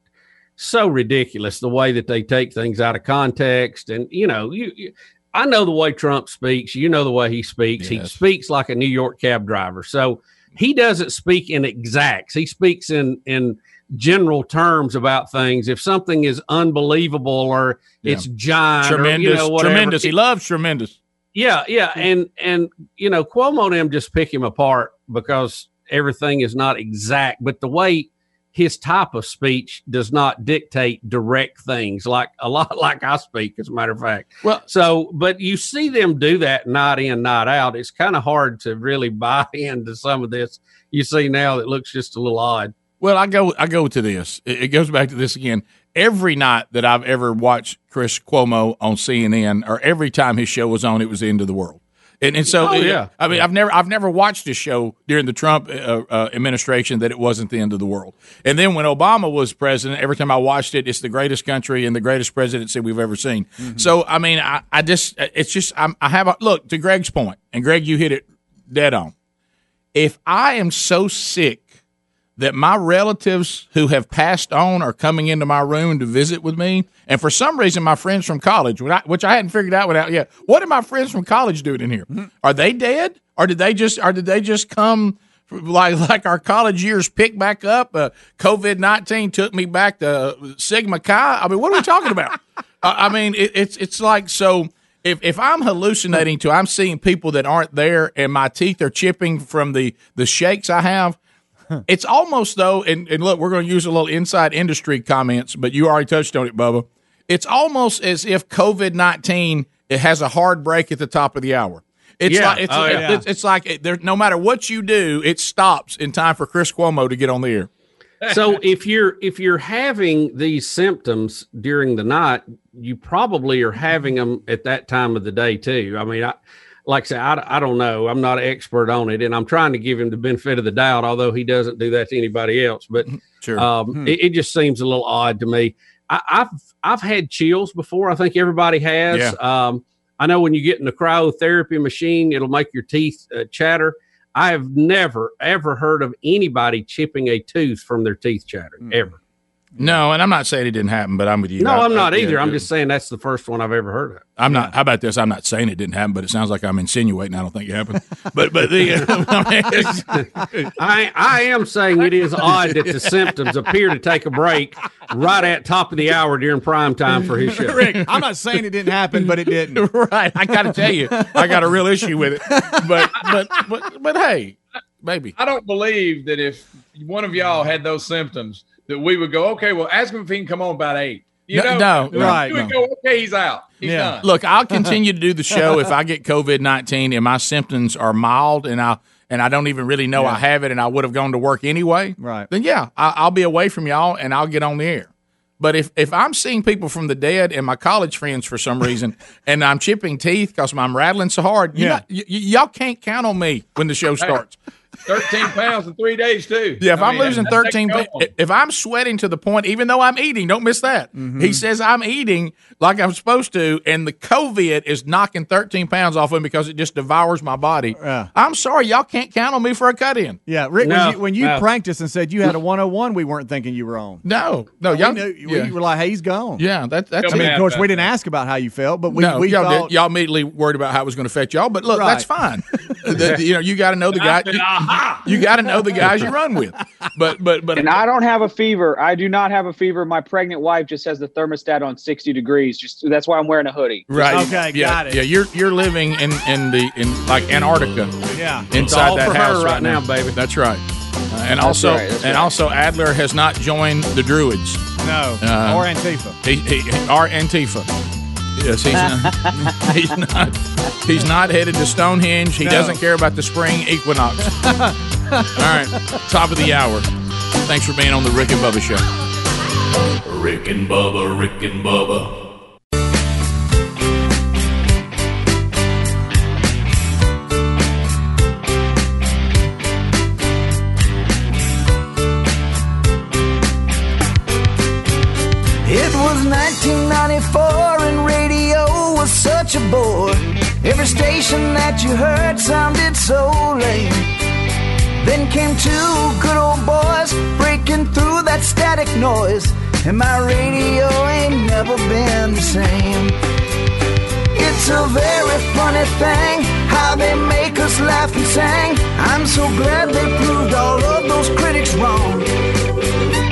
so ridiculous the way that they take things out of context. And you know, you, you I know the way Trump speaks. You know the way he speaks. He speaks like a New York cab driver. So he doesn't speak in exacts. He speaks in in general terms about things. If something is unbelievable or Yeah. it's giant, tremendous, or, you know, whatever, tremendous. He loves tremendous. yeah, yeah, and and you know Cuomo and them just pick him apart because everything is not exact, but the way his type of speech does not dictate direct things like a lot [LAUGHS] like I speak, as a matter of fact. Well, so but you see them do that night in, night out. It's kind of hard to really [LAUGHS] buy into some of this you see now that looks just a little odd. Well, I go I go to this. It, it goes back to this again. Every night that I've ever watched Chris Cuomo on CNN, or every time his show was on, it was the end of the world. And, and so, Oh, yeah. I mean, I've never, I've never watched a show during the Trump uh, uh, administration that it wasn't the end of the world. And then when Obama was president, every time I watched it, it's the greatest country and the greatest presidency we've ever seen. So, I mean, I, I just, it's just, I'm, I have a look to Greg's point, and Greg, you hit it dead on. If I am so sick that my relatives who have passed on are coming into my room to visit with me. And for some reason, my friends from college, which I, which I hadn't figured out without yet, what are my friends from college doing in here? Are they dead, or did they just, or did they just come? Like [LAUGHS] like our college years pick back up. Uh, COVID nineteen took me back to Sigma Chi. I mean, what are we talking about? [LAUGHS] uh, I mean, it, it's it's like so. If if I'm hallucinating to, I'm seeing people that aren't there, and my teeth are chipping from the the shakes I have. [LAUGHS] It's almost though, and, and look, we're going to use a little inside industry comments, but you already touched on it, Bubba. It's almost as if COVID nineteen it has a hard break at the top of the hour. It's Yeah. like it's, Oh, yeah. it's, it's like it, there, no matter what you do, it stops in time for Chris Cuomo to get on the air. [LAUGHS] so if you're if you're having these symptoms during the night, you probably are having them at that time of the day too. I mean, I like I say, I, I don't know. I'm not an expert on it, and I'm trying to give him the benefit of the doubt, although he doesn't do that to anybody else. But sure, um, it, it just seems a little odd to me. I, I've I've had chills before. I think everybody has. Yeah. Um, I know when you get in the cryotherapy machine, it'll make your teeth uh, chatter. I have never ever heard of anybody chipping a tooth from their teeth chattering ever. No, and I'm not saying it didn't happen, but I'm with you. No, I- I'm not I- either. yeah, I'm yeah. just saying that's the first one I've ever heard of. I'm not. How about this? I'm not saying it didn't happen, but it sounds like I'm insinuating. I don't think it happened. But but the I mean, I I am saying it is odd that the symptoms appear to take a break right at top of the hour during prime time for his show. Rick, I'm not saying it didn't happen, but it didn't. [LAUGHS] right. I got to tell you, I got a real issue with it. But but but but hey, maybe I don't believe that if one of y'all had those symptoms, that we would go, okay, well, ask him if he can come on about eight. You No, know, no, right? no. Go, okay, he's out. He's done. Look, I'll continue to do the [LAUGHS] show if I get COVID nineteen and my symptoms are mild and I and I don't even really know I have it and I would have gone to work anyway. Right. Then yeah, I, I'll be away from y'all and I'll get on the air. But if, if I'm seeing people from the dead and my college friends for some reason, [LAUGHS] and I'm chipping teeth because I'm rattling so hard, Yeah. know, y- y- y'all can't count on me when the show starts. 13 pounds in three days, too. Yeah, if I I'm mean, losing that- that 13, go pa- if I'm sweating to the point, even though I'm eating, don't miss that. Mm-hmm. He says I'm eating like I'm supposed to, and the COVID is knocking 13 pounds off of me because it just devours my body. I'm sorry, y'all can't count on me for a cut in. Yeah, Rick, No, when you, when you no. pranked us and said you had a 101, we weren't thinking you were on. No, no, y'all- knew, yeah. we were like, hey, he's gone. Yeah, that, that's I mean, of course, we didn't ask about how you felt, but we, no, we y'all, thought did, y'all immediately worried about how it was going to affect y'all. But look, Right. that's fine. [LAUGHS] The- you know, you got to know the guy. You, you got to know the guys you run with. But but but and I don't have a fever. I do not have a fever. My pregnant wife just has the thermostat on 60 degrees. Just that's why I'm wearing a hoodie. Right. Okay. Yeah, got it. Yeah, you're you're living in in the in like Antarctica. Yeah. Inside It's all that for her house right now, baby. That's right. Uh, and That's also right, that's and right. also Adler has not joined the Druids. No. Uh, or Antifa. He, he, or Antifa. Yes, he's not, [LAUGHS] he's not. He's not headed to Stonehenge. He No. doesn't care about the spring equinox. [LAUGHS] All right, top of the hour. Thanks for being on the Rick and Bubba Show. Rick and Bubba, Rick and Bubba. It was 1994 and radio was such a bore. Every station that you heard sounded so lame. Then came two good old boys breaking through that static noise, and my radio ain't never been the same. It's a very funny thing how they make us laugh and sing. I'm so glad they proved all of those critics wrong.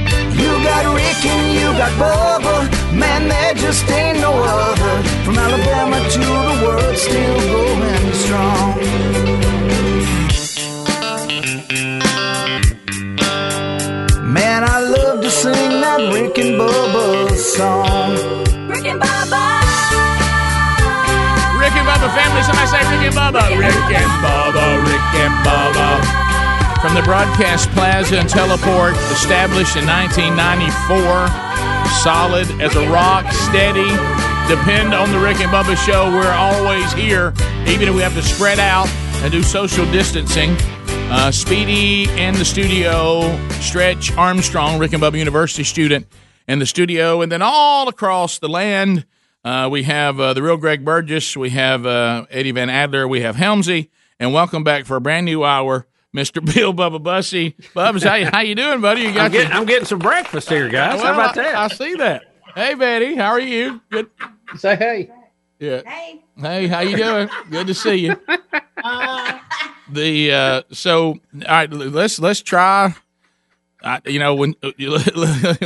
You got Rick and you got Bubba, man, there just ain't no other. From Alabama to the world, still going strong. Man, I love to sing that Rick and Bubba song. Rick and Bubba. Rick and Bubba family. Somebody say Rick and Bubba. Rick and Bubba. Rick and Bubba. From the Broadcast Plaza and Teleport, established in 1994, solid as a rock, steady. Depend on the Rick and Bubba show. We're always here, even if we have to spread out and do social distancing. Uh, Speedy in the studio, Stretch Armstrong, Rick and Bubba University student in the studio, and then all across the land, uh, we have uh, the real Greg Burgess, we have uh, Eddie Van Adler, we have Helmsy, and welcome back for a brand new hour, Mr. Bill Bubba Bussey. Bubba's, how, how you doing, buddy? You I'm getting, your- I'm getting some breakfast here, guys. Well, How about I- that? I, see that. Hey, Betty, how are you? Good. Say hey. Yeah. Hey. Hey, how you doing? Good to see you. The uh, so all right, let's let's try. I, you know when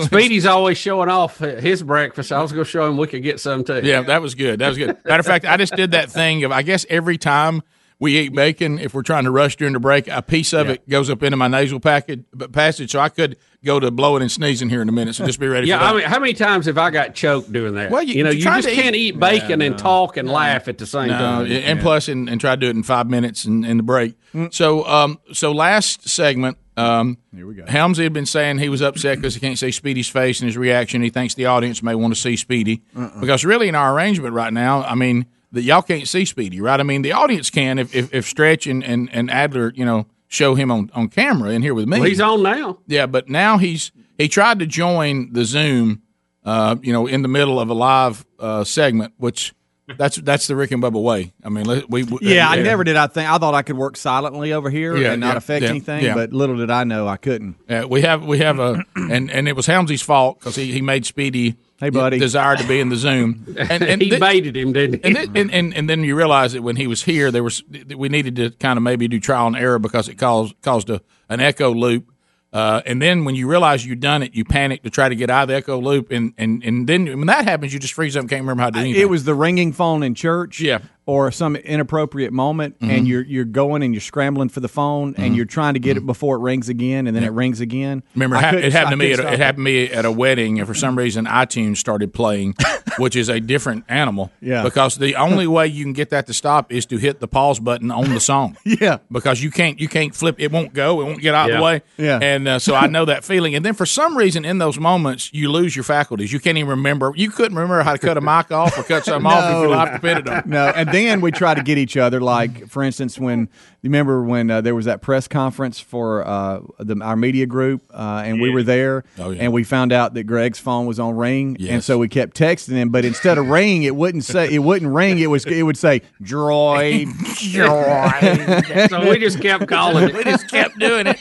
Speedy's always showing off his breakfast. I was going to show him we could get some too. Yeah, that was good. That was good. Matter of fact, I just did that thing of I guess every time we eat bacon, if we're trying to rush during the break, a piece of it goes up into my nasal package passage, so I could go to blowing and sneezing here in a minute. So just be ready. Yeah, for that. I mean, how many times have I got choked doing that? Well, you, you- know, you you just to can't eat- eat bacon Yeah, and no. talk and laugh at the same No, time. and plus, and, and try to do it in five minutes in, in the break. So, um, so last segment, um, here we go. Helmsy had been saying he was upset because he can't see Speedy's face and his reaction. He thinks the audience may want to see Speedy because really in our arrangement right now, I mean, that y'all can't see Speedy, right? I mean, the audience can if if, if Stretch and, and, and Adler, you know, show him on, on camera in here with me. Well, he's on now. Yeah, but now he's he tried to join the Zoom, uh, you know, in the middle of a live uh, segment, which that's that's the Rick and Bubba way. I mean, we, we Yeah, I never did. I think I thought I could work silently over here Yeah, and not yeah, affect yeah, anything, yeah. but little did I know I couldn't. Yeah, we have we have a and and it was Helmsy's fault because he, he made Speedy. Hey, buddy. desire to be in the Zoom, [LAUGHS] and, and he thi- baited him, didn't he? and, then, and, and and then you realize that when he was here, there was we needed to kind of maybe do trial and error because it caused caused a, an echo loop. Uh, and then when you realize you've done it, you panic to try to get out of the echo loop, and, and, and then when that happens, you just freeze up and can't remember how to do anything. It was the ringing phone in church, Yeah. or some inappropriate moment, Mhm. and you're you're going and you're scrambling for the phone, and Mhm. you're trying to get it before it rings again, and then it rings again. Remember, I it, hap- it happened to me. At, it happened to me at a wedding, and for some reason, iTunes started playing, which is a different animal. Yeah. Because the only way you can get that to stop is to hit the pause button on the song. [LAUGHS] Yeah. Because you can't you can't flip. It won't go. It won't get out of the way. Yeah. And uh, so I know that feeling. And then for some reason, in those moments, you lose your faculties. You can't even remember. You couldn't remember how to cut a mic off or cut something off if your [LAUGHS] life depended on. it. no, and then we try to get each other. Like, for instance, when you remember when uh, there was that press conference for uh, the, our media group, uh, and we were there, Oh, yeah. and we found out that Greg's phone was on ring, and so we kept texting him. But instead of ring, it wouldn't say it wouldn't ring. It was it would say droid, droid. [LAUGHS] so we just kept calling it. We just kept doing it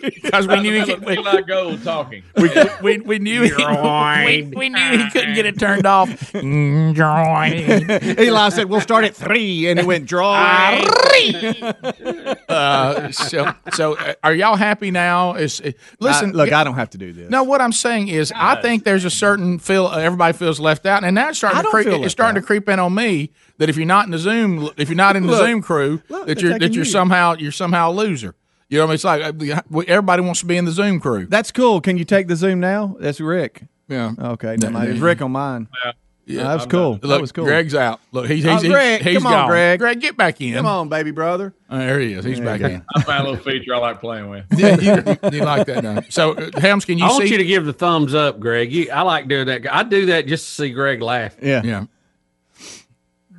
because we knew he could. We, Eli Gold talking. we, we, we knew he, we, we knew he couldn't get it turned off. [LAUGHS] Droid. [LAUGHS] Eli said, "We'll start at three, and it went droid. uh, so, so uh, are y'all happy now? Is uh, listen, I- look, I don't have to do this. No, what I'm saying is, I think there's a certain feel. uh, Everybody feels left out, and now it's starting to creep. feel It's left starting to creep in on me that if you're not in the Zoom, if you're not in the Look, Zoom crew, look, that you're that you're you. somehow you're somehow a loser. You know, what I mean? it's like everybody wants to be in the Zoom crew. That's cool. Can you take the Zoom now? That's Rick. Yeah. Okay. Never mind. It's Rick on mine. Yeah, that was I'm cool. not- that was cool. Greg's out. Look, he's Oh, he's, he's, Greg, he's come on. Greg. Greg, get back in. Come on, baby brother. Oh, there he is. He's There back you in. I found a little feature I like playing with. [LAUGHS] Yeah, you, you, you like that now. So, uh, Helms, can you I see? want you to give the thumbs up, Greg. You, I like doing that. I do that just to see Greg laugh. Yeah. yeah.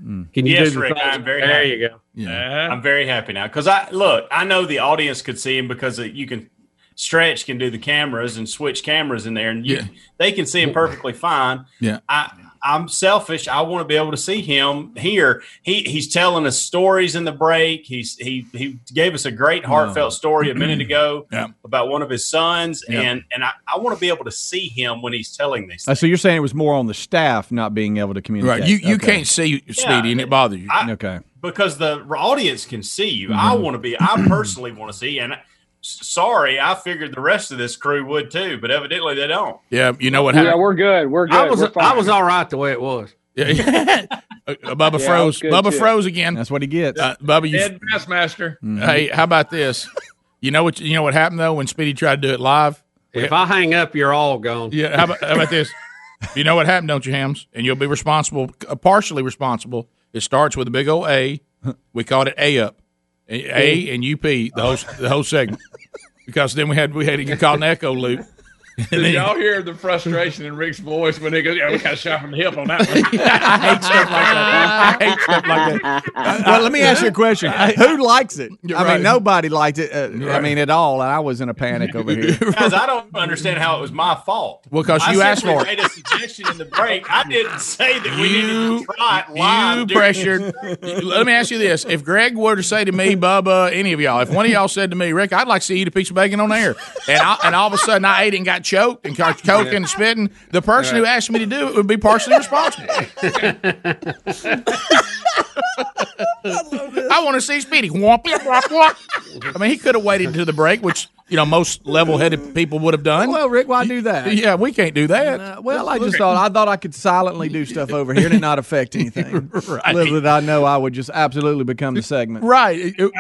Can you Yes, do the Rick, I'm very There happy. you go. Yeah. I'm very happy now because I look. I know the audience could see him because uh, you can stretch can do the cameras and switch cameras in there, and you, Yeah. they can see him perfectly fine. Yeah. I I'm selfish. I want to be able to see him here. He he's telling us stories in the break. He's he he gave us a great heartfelt story a minute ago [CLEARS THROAT] Yeah. about one of his sons, Yeah. and and I, I want to be able to see him when he's telling these. Uh, so you're saying it was more on the staff not being able to communicate. Right. You you Okay. can't see Speedy, and it bothers you. I- Okay. because the audience can see you. Mm-hmm. I want to be. I [CLEARS THROAT] personally want to see. And s- sorry, I figured the rest of this crew would too, but evidently they don't. yeah. You know what happened? Yeah, we're good. We're good. I was we're. I was all right the way it was. Yeah. [LAUGHS] Uh, Bubba Yeah, froze. good Bubba too. froze again. That's what he gets. Uh, Bubba, you. Ed Bassmaster. Hey, how about this? You know what? You know what happened though when Speedy tried to do it live. If I hang up, you're all gone. Yeah. How about, how about this? [LAUGHS] You know what happened, don't you, Hams? And you'll be responsible, uh, partially responsible. It starts with a big old A. We called it A up, A and UP the whole the whole segment, [LAUGHS] because then we had we had to get caught an echo loop. [LAUGHS] Did y'all hear the frustration in Rick's voice when he goes, "Yeah, we got shot from the hip on that one." [LAUGHS] I hate stuff like that. I hate stuff like that. [LAUGHS] well, let me ask you a question. Who likes it? You're I right. mean, nobody liked it. Uh, I mean, at all. And I was in a panic over here. Guys, I don't understand how it was my fault. Well, 'cause I you asked for it. I made a suggestion in the break. I didn't say that we needed to try it live. You pressured. Let me ask you this: If Greg were to say to me, Bubba, any of y'all, if one of y'all said to me, Rick, I'd like to see you eat a piece of bacon on air, and I, and all of a sudden I ate it and got choked and got [LAUGHS] choking and spitting, the person who asked me to do it would be partially responsible. [LAUGHS] I want to see Speedy. Womp, womp, womp. I mean, he could have waited to the break, which you know most level-headed people would have done. Well, Rick, why do that? Yeah, we can't do that. Uh, well, I just thought I thought I could silently do stuff [LAUGHS] over here and it not affect [LAUGHS] anything. Right. Little did I know I would just absolutely become the segment. Right. It- it-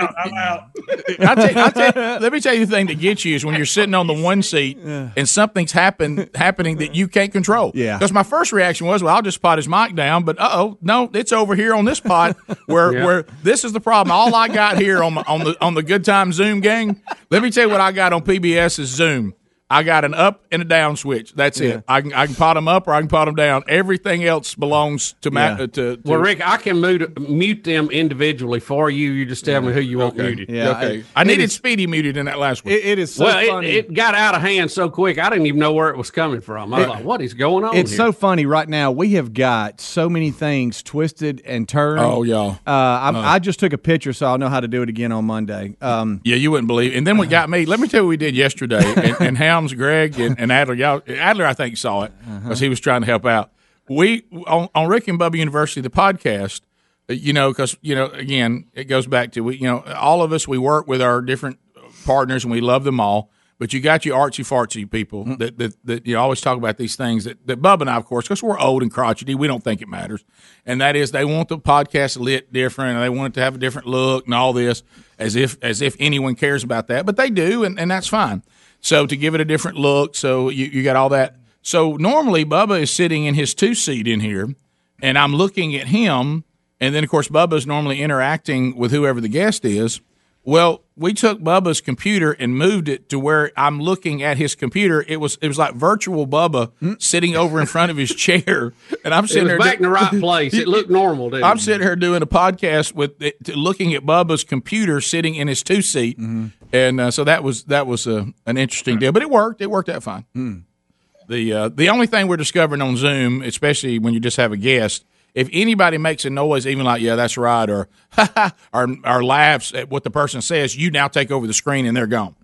I tell, I tell, let me tell you the thing that gets you is when you're sitting on the one seat and something's happen, happening that you can't control. Yeah. Because my first reaction was, well, I'll just pot his mic down. But uh oh, no, it's over here on this pot where [LAUGHS] Yeah. where this is the problem. All I got here on my, on the on the Good Time Zoom gang. Let me tell you what I got on PBS is Zoom. I got an up and a down switch. That's Yeah. it. I can I can pot them up or I can pot them down. Everything else belongs to Matt. Yeah. Uh, to, to Well, Rick, I can mute, mute them individually for you. You just tell me who you want muted. Yeah, okay. I- I, needed it is- Speedy muted in that last one. It, it is so well, funny. it, it got out of hand so quick. I didn't even know where it was coming from. I was like, "What is going on?" It's here? so funny right now. We have got so many things twisted and turned. Oh, y'all. Uh, I, I just took a picture, so I'll know how to do it again on Monday. Um, Yeah, you wouldn't believe. And then what got me? Let me tell you what we did yesterday. [LAUGHS] And, and Greg, and, and Adler. Y'all, Adler, I think saw it because he was trying to help out. We on, on Rick and Bubba University, the podcast. uh, You know, because you know, again, it goes back to we. You know, all of us we work with our different partners, and we love them all. But you got your artsy fartsy people that, that that you always talk about these things that, that Bubba and I, of course, because we're old and crotchety, we don't think it matters. And that is they want the podcast lit different, and they want it to have a different look and all this, as if as if anyone cares about that. But they do, and, and that's fine. So to give it a different look, so you, you got all that. So normally Bubba is sitting in his two seat in here, and I'm looking at him, and then of course Bubba's normally interacting with whoever the guest is. Well, we took Bubba's computer and moved it to where I'm looking at his computer. It was it was like virtual Bubba sitting over in front of his [LAUGHS] chair, and I'm It sitting was there back in the right place. It looked normal, didn't I'm sitting here doing a podcast with it, looking at Bubba's computer sitting in his two seat, and uh, so that was that was uh, an interesting deal. But it worked. It worked out fine. The uh, the only thing we're discovering on Zoom, especially when you just have a guest, if anybody makes a noise, even like "Yeah, that's right," or [LAUGHS] or, or laughs at what the person says, you now take over the screen and they're gone.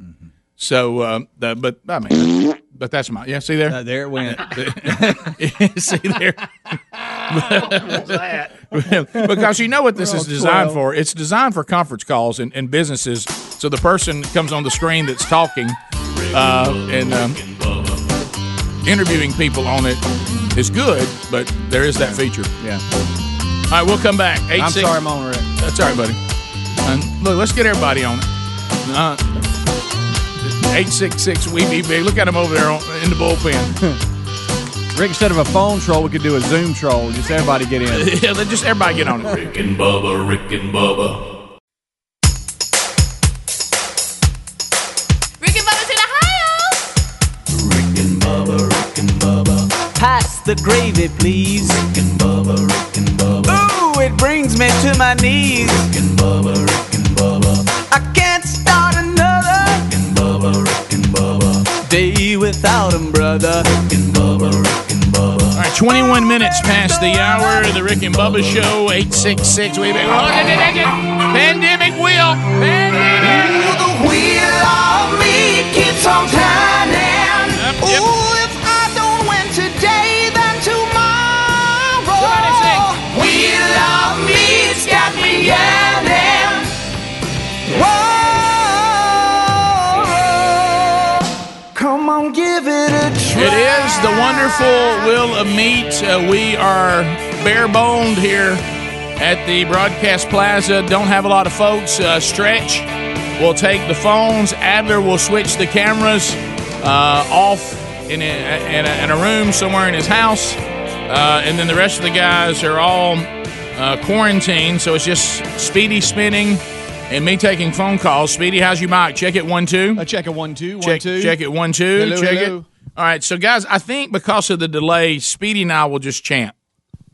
So, uh, the, but I mean, but that's my yeah. See there, uh, there it went. [LAUGHS] [LAUGHS] see there. because you know what this We're is designed 12. for. It's designed for conference calls and, and businesses. So the person comes on the screen that's talking uh, and um, interviewing people on it is good, but there is that feature. Yeah. All right, we'll come back. Eight, I'm six- sorry I'm on Rick. That's all right, buddy. And look, let's get everybody on it. Uh, 866 We Be Big. Look at him over there on, in the bullpen. [LAUGHS] Rick, instead of a phone troll, we could do a Zoom troll. Just everybody get in. [LAUGHS] yeah, let just everybody get on it. Rick and Bubba, Rick and Bubba. Pass the gravy, please. Rick and Bubba, Rick and Bubba. Ooh, it brings me to my knees. Rick and Bubba, Rick and Bubba. I can't start another. Rick and Bubba, Rick and Bubba. Day without 'em, brother. Rick and Bubba, Rick and Bubba. All right, 21 minutes past the hour the Rick and Bubba Show. 866 We Be Pandemic wheel. Pandemic. The wheel of me keeps on It is the wonderful Will of Meat. Uh, we are bare boned here at the Broadcast Plaza. Don't have a lot of folks. Uh, Stretch will take the phones. Adler will switch the cameras uh, off in a, in, a, in a room somewhere in his house. Uh, and then the rest of the guys are all uh, quarantined. So it's just Speedy spinning and me taking phone calls. Speedy, how's your mic? Check it one, two. Uh, check it one, two, one, check, two. Check it one, two. Hello, check hello. it. All right, so guys, I think because of the delay, Speedy and I will just chant.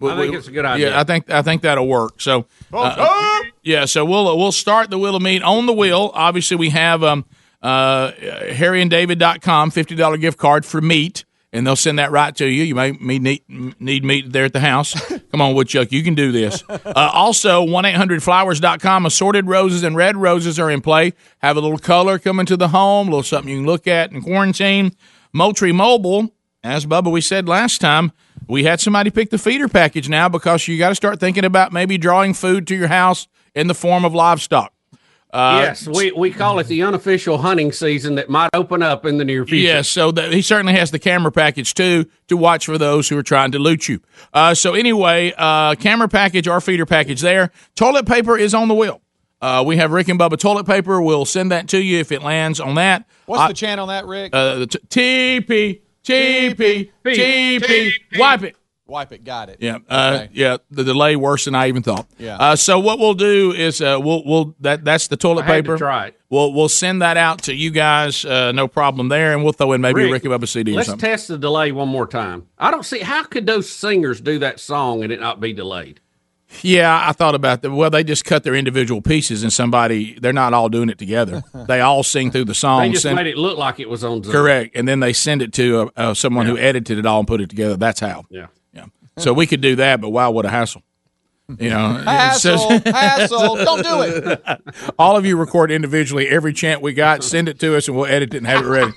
I think it's a good idea. Yeah, I think I think that'll work. So, uh, yeah, so we'll we'll start the wheel of meat on the wheel. Obviously, we have um uh harryanddavid.com fifty dollar gift card for meat, and they'll send that right to you. You may need need meat there at the house. [LAUGHS] Come on, Woodchuck, you can do this. Uh, also, one eight hundred flowers.com assorted roses and red roses are in play. Have a little color coming to the home, a little something you can look at in quarantine. Moultrie Mobile, as Bubba we said last time, we had somebody pick the feeder package now because you got to start thinking about maybe drawing food to your house in the form of livestock. Uh, yes, we, we call it the unofficial hunting season that might open up in the near future. Yes, so that, he certainly has the camera package too to watch for those who are trying to loot you. Uh, so anyway, uh, camera package or feeder package there. Toilet paper is on the wheel. Uh, we have Rick and Bubba toilet paper. We'll send that to you if it lands on that. What's I- the channel on that, Rick? uh, the t- TP TP TP wipe it. Wipe it. Got it. Yeah, uh, Okay. yeah. The delay worse than I even thought. Yeah. Uh, so what we'll do is uh, we'll we'll that that's the toilet I had to paper. try it. We'll we'll send that out to you guys. Uh, no problem there, and we'll throw in maybe a Rick, Ricky Bubba CD Let's something. test the delay one more time. I don't see how could those singers do that song and it not be delayed. Yeah, I thought about that. Well, they just cut their individual pieces, and somebody they're not all doing it together. [LAUGHS] they all sing through the song. They just send- made it look like it was on Zoom. correct, and then they send it to uh, uh, someone who edited it all and put it together. That's how. Yeah. Yeah. So we could do that, but wow, what a hassle. You know, [LAUGHS] Hassle, hassle. Don't do it. [LAUGHS] All of you record individually every chant we got, send it to us, and we'll edit it and have it ready.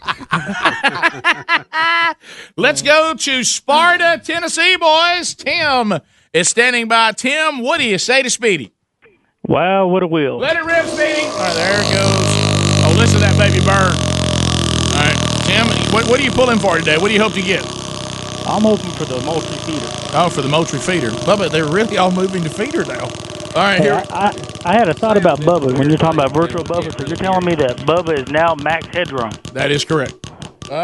Let's go to Sparta, Tennessee, boys. Tim is standing by. Tim, what do you say to Speedy? Wow, what a wheel. Let it rip, Speedy. All right, there it goes. Oh, listen to that baby burn. All right, Tim, what, what are you pulling for today? What do you hope to get? I'm hoping for the multi feeder. Oh, for the Moultrie feeder. Bubba, they're really all moving to feeder now. All right, Hey, here. I, I, I had a thought about Bubba when you're talking about virtual Bubba. So you're telling me that Bubba is now max headroom. That is correct. Uh,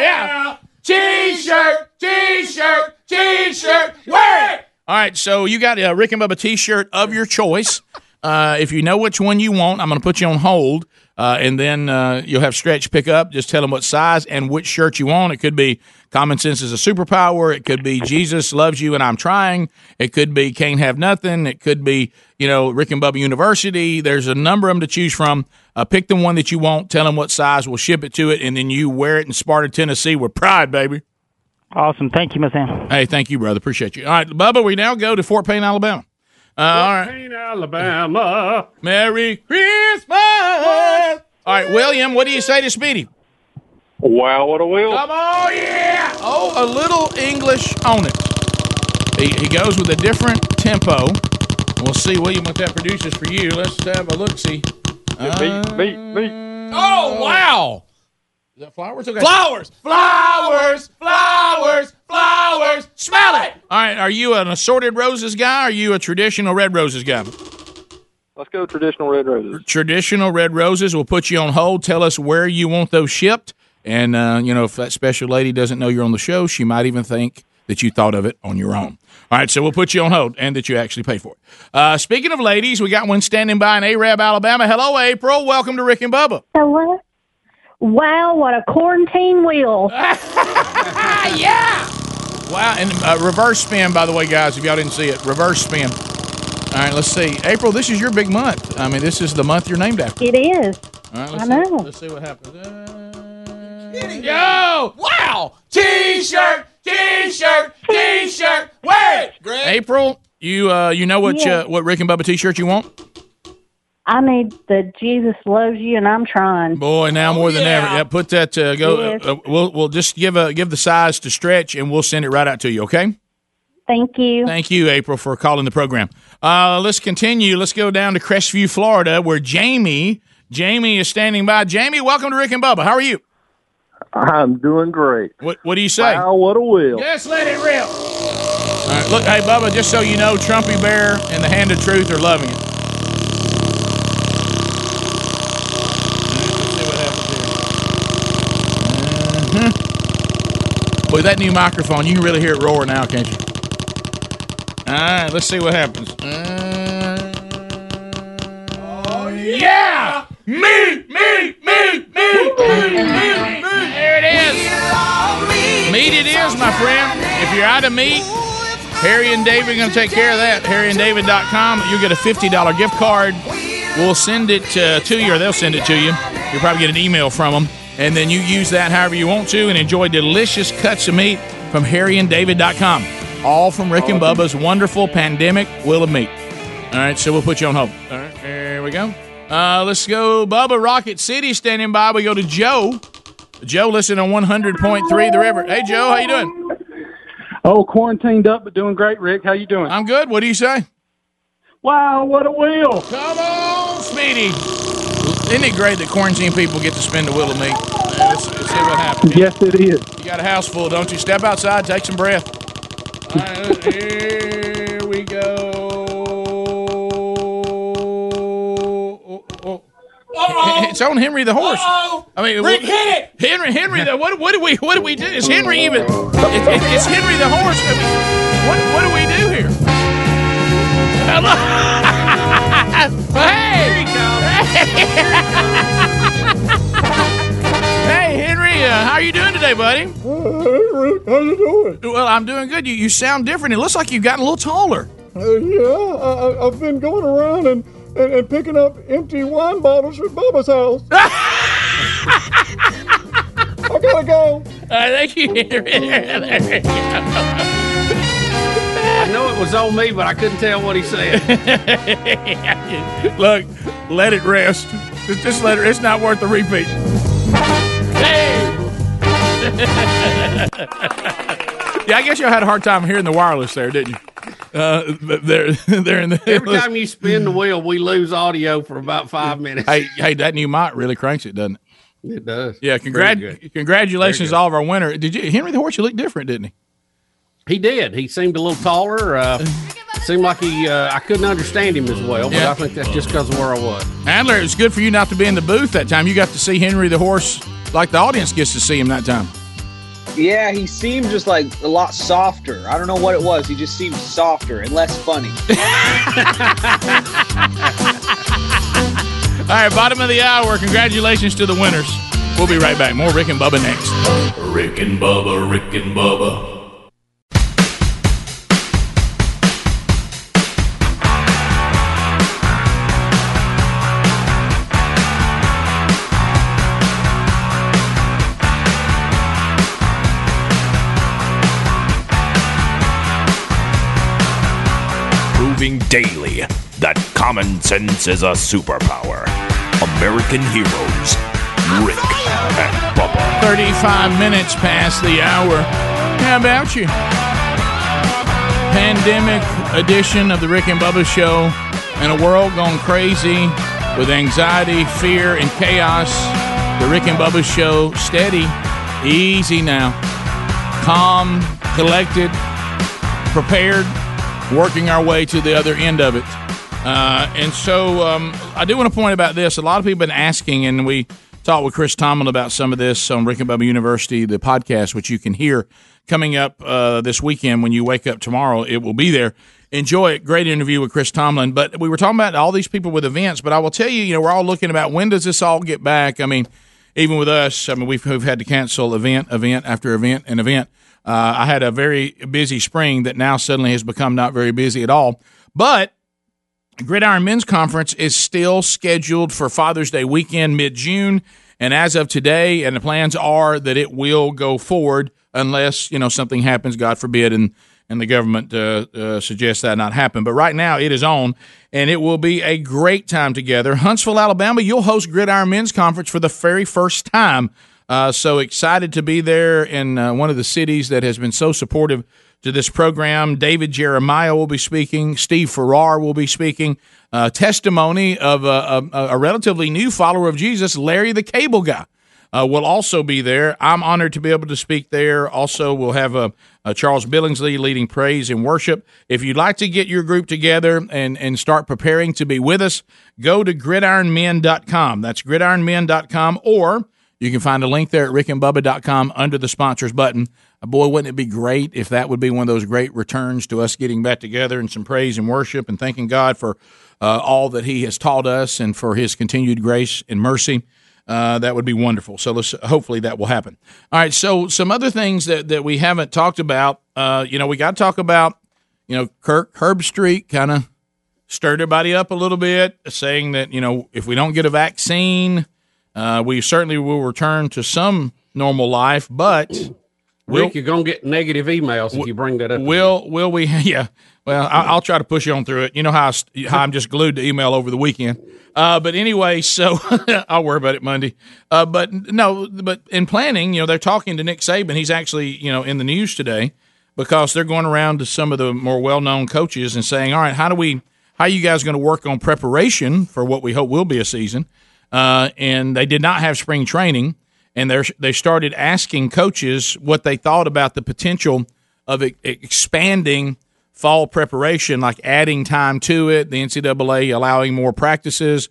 yeah. T-shirt, T-shirt, T-shirt. Wear it. All right, so you got a Rick and Bubba T-shirt of your choice. Uh, if you know which one you want, I'm going to put you on hold, uh, and then uh, you'll have Stretch pick up. Just tell them what size and which shirt you want. It could be Common Sense is a Superpower. It could be Jesus loves you and I'm trying. It could be Can't Have Nothing. It could be you know Rick and Bubba University. There's a number of them to choose from. Uh, pick the one that you want. Tell them what size. We'll ship it to it, and then you wear it in Sparta, Tennessee, with pride, baby. Awesome. Thank you, Miss Ann. Hey, thank you, brother. Appreciate you. All right, Bubba, we now go to Fort Payne, Alabama. Uh, all right. Payne, Alabama. Merry Christmas. All right, William, what do you say to Speedy? Wow, what a wheel. Come on, yeah. Oh, a little English on it. He, he goes with a different tempo. We'll see, William, what that produces for you. Let's have a look. See. beat, beat, beat. Uh, oh, wow. Is that flowers? Okay. Flowers. Flowers, flowers, flowers. Smell it. All right. Are you an assorted roses guy? Or are you a traditional red roses guy? Let's go traditional red roses. Traditional red roses. We'll put you on hold. Tell us where you want those shipped. And, uh, you know, if that special lady doesn't know you're on the show, she might even think that you thought of it on your own. All right, so we'll put you on hold and that you actually pay for it. Uh, speaking of ladies, we got one standing by in Arab, Alabama. Hello, April. Welcome to Rick and Bubba. Hello. Wow, what a quarantine wheel. [LAUGHS] yeah. Wow, and uh, reverse spin, by the way, guys, if y'all didn't see it, reverse spin. All right, let's see. April, this is your big month. I mean, this is the month you're named after. It is. All right, let's I see. know. Let's see what happens. Yo! Wow! T-shirt, T-shirt, T-shirt. Wear it. April, you uh, you know what Yeah. uh, what Rick and Bubba T-shirt you want? I need the Jesus loves you and I'm trying. Boy, now more than ever. Yeah, put that. Uh, go. Yes. Uh, we'll we'll just give a give the size to stretch, and we'll send it right out to you. Okay. Thank you. Thank you, April, for calling the program. Uh, let's continue. Let's go down to Crestview, Florida, where Jamie Jamie is standing by. Jamie, welcome to Rick and Bubba. How are you? I'm doing great. What What do you say? Wow, what a wheel. Yes, let it rip. All right, look, hey Bubba, just so you know, Trumpy Bear and the Hand of Truth are loving it. Let's see what happens. Mm Mhm. Boy, that new microphone, you can really hear it roar now, can't you? All right, let's see what happens. Uh, oh, yeah! me, me, me, me, me, me, me. There it is. Meat it is, my friend. If you're out of meat, Harry and David are going to take care of that. HarryandDavid.com. You'll get a $50 gift card. We'll send it uh, to you, or they'll send it to you. You'll probably get an email from them. And then you use that however you want to and enjoy delicious cuts of meat from HarryandDavid.com. All from Rick and Bubba's wonderful pandemic will of meat. All right, so we'll put you on hold. All right, here we go. Uh, let's go. Bubba Rocket City standing by. We go to Joe. Joe, listen on 100.3 The River. Hey, Joe, how you doing? Oh, quarantined up, but doing great, Rick. How you doing? I'm good. What do you say? Wow, what a wheel! Come on, Speedy. Isn't it great that quarantine people get to spin the wheel of me? Let's, let's see what happens. Yes, it is. You got a house full, don't you? Step outside, take some breath. It's on Henry the horse. I mean, Rick, what- hit it! Henry, Henry, the what? What do we? What do we do? Is Henry even? It, it, it's Henry the horse. I mean, what? What do we do here? Hello. [LAUGHS] hey! [LAUGHS] hey, Henry, uh, how are you doing today, buddy? how you doing? Well, I'm doing good. You, you sound different. It looks like you've gotten a little taller. Uh, yeah, I, I- I've been going around and, and, and picking up empty wine bottles from Bubba's house. [LAUGHS] I gotta go. I thank you, Henry. [LAUGHS] I know it was on me, but I couldn't tell what he said. [LAUGHS] Look, let it rest. Just, just let it. It's not worth the repeat. Hey. yeah, I guess y'all had a hard time hearing the wireless there, didn't you? Uh, but they're [LAUGHS] they're in the Every [LAUGHS] time you spin the wheel, we lose audio for about five minutes. Hey, hey, that new mic really cranks it, doesn't it? It does. Yeah, congrat- congratulations, to all of our winner. Did you Henry the horse? You look different, didn't he? He did. He seemed a little taller. Uh, [LAUGHS] seemed like he. Uh, I couldn't understand him as well, but Yeah. I think that's just because of where I was. Handler, it was good for you not to be in the booth that time. You got to see Henry the horse like the audience gets to see him that time. Yeah, he seemed just like a lot softer. I don't know what it was. He just seemed softer and less funny. [LAUGHS] All right, bottom of the hour. Congratulations to the winners. We'll be right back. More Rick and Bubba next. Rick and Bubba, Rick and Bubba. Proving daily that common sense is a superpower. American heroes, Rick and Bubba. 35 minutes past the hour. How about you? Pandemic edition of the Rick and Bubba Show. In a world gone crazy with anxiety, fear, and chaos, the Rick and Bubba Show steady, easy now. Calm, collected, prepared, working our way to the other end of it. Uh, and so um, I do want to point about this. A lot of people have been asking, and we talked with Chris Tomlin about some of this on Rick and Bubba University, the podcast, which you can hear coming up uh, this weekend when you wake up tomorrow. It will be there. Enjoy it. Great interview with Chris Tomlin. But we were talking about all these people with events. But I will tell you, you know, we're all looking about when does this all get back? I mean, even with us, I mean, we've, we've had to cancel event, event after event and event. Uh, I had a very busy spring that now suddenly has become not very busy at all. But Gridiron Men's Conference is still scheduled for Father's Day weekend, mid June. And as of today, and the plans are that it will go forward unless, you know, something happens, God forbid, and, and the government uh, uh, suggests that not happen. But right now, it is on, and it will be a great time together. Huntsville, Alabama, you'll host Gridiron Men's Conference for the very first time. Uh, so excited to be there in uh, one of the cities that has been so supportive to this program. David Jeremiah will be speaking. Steve Farrar will be speaking. Uh, testimony of a, a, a relatively new follower of Jesus, Larry the Cable Guy. Uh, will also be there. I'm honored to be able to speak there. Also, we'll have Charles Billingsley leading praise and worship. If you'd like to get your group together and, and start preparing to be with us, go to gridironmen.com. That's gridironmen.com, or you can find a link there at rickandbubba.com under the sponsors button. Uh, Boy, wouldn't it be great if that would be one of those great returns to us getting back together and some praise and worship and thanking God for uh, all that He has taught us and for His continued grace and mercy. uh, that would be wonderful. So let's hopefully that will happen. All right. So some other things that that we haven't talked about. Uh, you know, we got to talk about. You know, Kirk Herbstreit kind of stirred everybody up a little bit, saying that you know if we don't get a vaccine, uh, we certainly will return to some normal life, but. Rick, you're gonna get negative emails if you bring that up. Will will we? [LAUGHS] Yeah. Well, I, I'll try to push you on through it. You know how, I, how I'm just glued to email over the weekend. Uh, but anyway, so [LAUGHS] I'll worry about it Monday. Uh, but no, but in planning, you know, they're talking to Nick Saban. He's actually, you know, in the news today because they're going around to some of the more well-known coaches and saying, "All right, how do we? How are you guys going to work on preparation for what we hope will be a season?" Uh, and they did not have spring training and they they started asking coaches what they thought about the potential of e- expanding fall preparation, like adding time to it, the NCAA allowing more practices,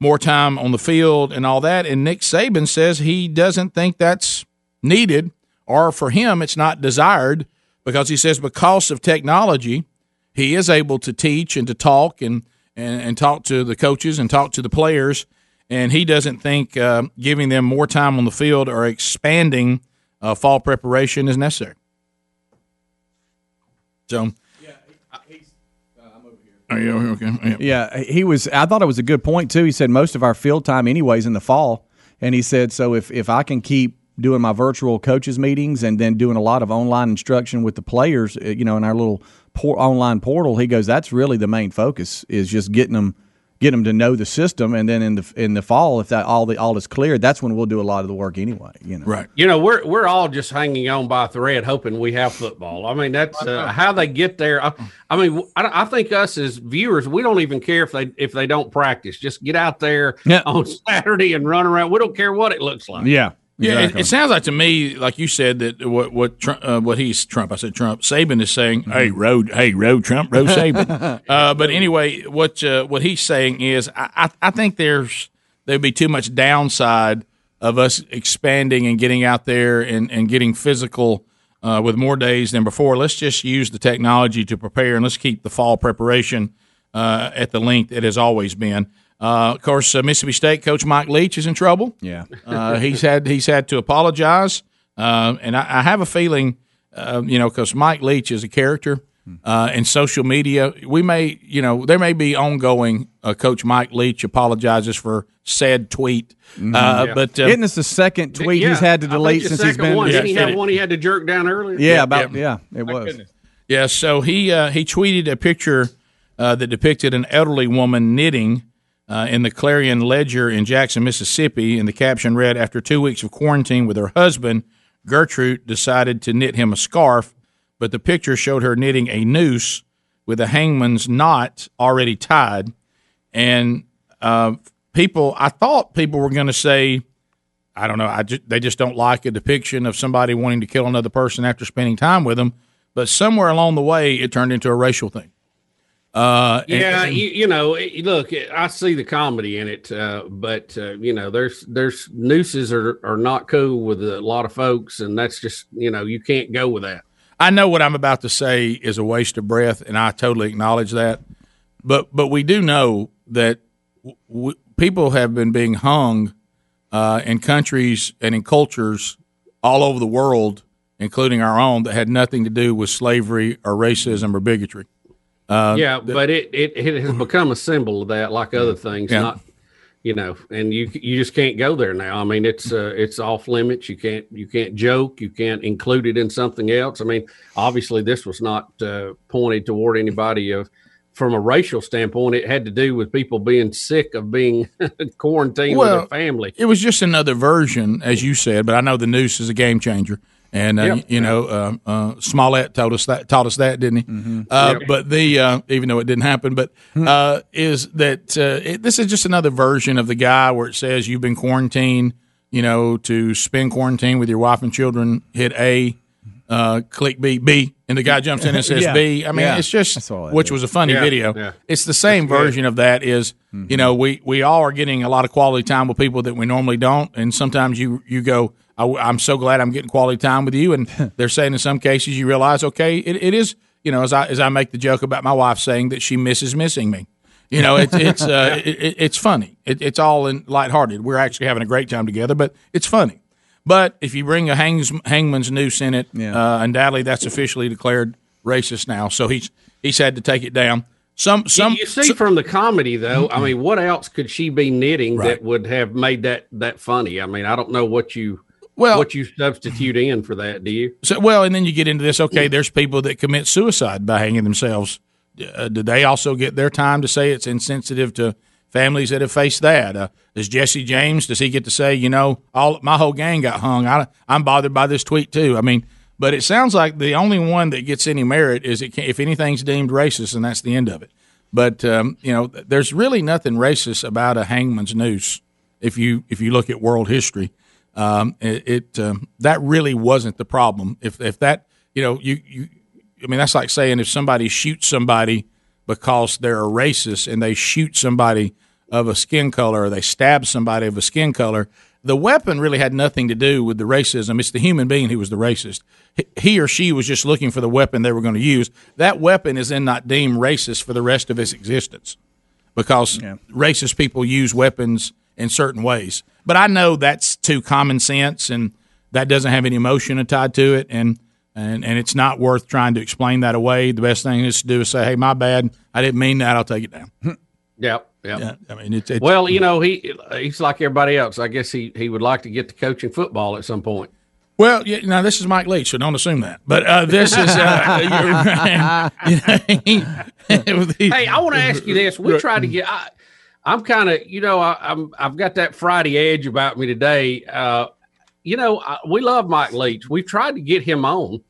more time on the field, and all that. And Nick Saban says he doesn't think that's needed, or for him, it's not desired, because he says because of technology, he is able to teach and to talk and and, and talk to the coaches and talk to the players and he doesn't think uh, giving them more time on the field or expanding uh, fall preparation is necessary. So, are you over here? okay? Yeah. Yeah, he was. I thought it was a good point too. He said most of our field time, anyways, in the fall, and he said so if if I can keep doing my virtual coaches meetings and then doing a lot of online instruction with the players, uh, you know, in our little por- online portal, he goes that's really the main focus is just getting them get them to know the system, and then in the in the fall, if that all the all is clear, that's when we'll do a lot of the work anyway. You know, right? You know, we're we're all just hanging on by a thread, hoping we have football. I mean, that's uh, how they get there. I, I mean, I, I think us as viewers, we don't even care if they if they don't practice. Just get out there Yeah. on [LAUGHS] Saturday and run around. We don't care what it looks like. Yeah. Yeah, it, it sounds like to me, like you said, that what what Trump, uh, what he's Trump. I said Trump. Saban is saying, "Hey, road, hey, road, Trump, road [LAUGHS] Saban." uh, but anyway, what uh, what he's saying is, I, I, I think there's there'd be too much downside of us expanding and getting out there and, and getting physical uh, with more days than before. Let's just use the technology to prepare, and let's keep the fall preparation uh, at the length it has always been. Uh, of course, uh, Mississippi State coach Mike Leach is in trouble. Yeah, uh, he's had he's had to apologize, uh, and I, I have a feeling, uh, you know, because Mike Leach is a character, uh, and social media, we may, you know, there may be ongoing. Uh, coach Mike Leach apologizes for said tweet, uh, but uh, isn't this the second tweet he's had to delete since he's been? One. Didn't he had one he had to jerk down earlier? Yeah, about yeah, it was. goodness. Yeah, so he uh, he tweeted a picture uh, that depicted an elderly woman knitting uh, in the Clarion Ledger in Jackson, Mississippi, and the caption read: "After two weeks of quarantine with her husband, Gertrude decided to knit him a scarf, but the picture showed her knitting a noose with a hangman's knot already tied." And uh, people, I thought people were going to say. I don't know. I they just don't like a depiction of somebody wanting to kill another person after spending time with them. But somewhere along the way, it turned into a racial thing. Uh, and- Yeah, you, you know, look, I see the comedy in it, uh, but uh, you know, there's there's nooses are are not cool with a lot of folks, and that's just you know you can't go with that. I know what I'm about to say is a waste of breath, and I totally acknowledge that. But but we do know that w- w- people have been being hung uh, in countries and in cultures all over the world, including our own, that had nothing to do with slavery or racism or bigotry. Uh, yeah, th- but it, it it has become a symbol of that, like other things. Yeah. Not, you know, and you you just can't go there now. I mean, it's uh, it's off limits. You can't you can't joke. You can't include it in something else. I mean, obviously, this was not uh, pointed toward anybody of. From a racial standpoint, it had to do with people being sick of being [LAUGHS] quarantined with their family. It was just another version, as you said, but I know the noose is a game changer. And uh, Yep. you know, uh, uh, Smollett told us that taught us that, didn't he? Mm-hmm. Uh, Yep. But the uh, even though it didn't happen, but Hmm. uh, is that uh, it, this is just another version of the guy where it says you've been quarantined, you know, to spend quarantine with your wife and children. Hit A, uh, click B, B, and the guy jumps in and [LAUGHS] says Yeah. B. I mean, Yeah. it's just That's all it which is. was a funny Yeah, video. It's the same version of that. Is Mm-hmm. you know we we all are getting a lot of quality time with people that we normally don't, and sometimes you you go. I, am so glad I'm getting quality time with you, and [LAUGHS] they're saying in some cases you realize, okay, it, it is you know as I as I make the joke about my wife saying that she misses missing me, You know, it's it's uh, [LAUGHS] it, it- it's funny. It, it's all in lighthearted. We're actually having a great time together, but it's funny. But if you bring a hangs, hangman's noose in it, uh, undoubtedly that's officially declared racist now. So he's he's had to take it down. Some some you, you see from the comedy though. I mean, what else could she be knitting that would have made that that funny? I mean, I don't know what you well what you substitute in for that. Do you? So, well, and then you get into this. Okay, there's people that commit suicide by hanging themselves. Uh, do they also get their time to say it's insensitive to families that have faced that? Uh, does Jesse James does he get to say, you know, all my whole gang got hung? I, I'm bothered by this tweet too. I mean, but it sounds like the only one that gets any merit is it can, if anything's deemed racist, and that's the end of it. But um, you know, there's really nothing racist about a hangman's noose. If you if you look at world history, um, it, it um, that really wasn't the problem. If if that you know you you I mean that's like saying if somebody shoots somebody because they're a racist and they shoot somebody of a skin color or they stab somebody of a skin color, the weapon really had nothing to do with the racism. It's the human being who was the racist. He- He or she was just looking for the weapon they were going to use. That weapon is then not deemed racist for the rest of its existence because racist people use weapons in certain ways. But I know that's too common sense and that doesn't have any emotion tied to it and and, and it's not worth trying to explain that away. The best thing is to do is say, "Hey, my bad. I didn't mean that. I'll take it down." [LAUGHS] Yep. Yep. Yeah, I mean, it's, it's well, you know, he he's like everybody else. I guess he he would like to get to coaching football at some point. Well, yeah, now this is Mike Leach, so don't assume that. But uh, this is uh, [LAUGHS] you know, [LAUGHS] hey, I want to ask you this. We tried to get. I, I'm kind of, you know, I, I'm I've got that Friday edge about me today. Uh, you know, I, we love Mike Leach. We've tried to get him on,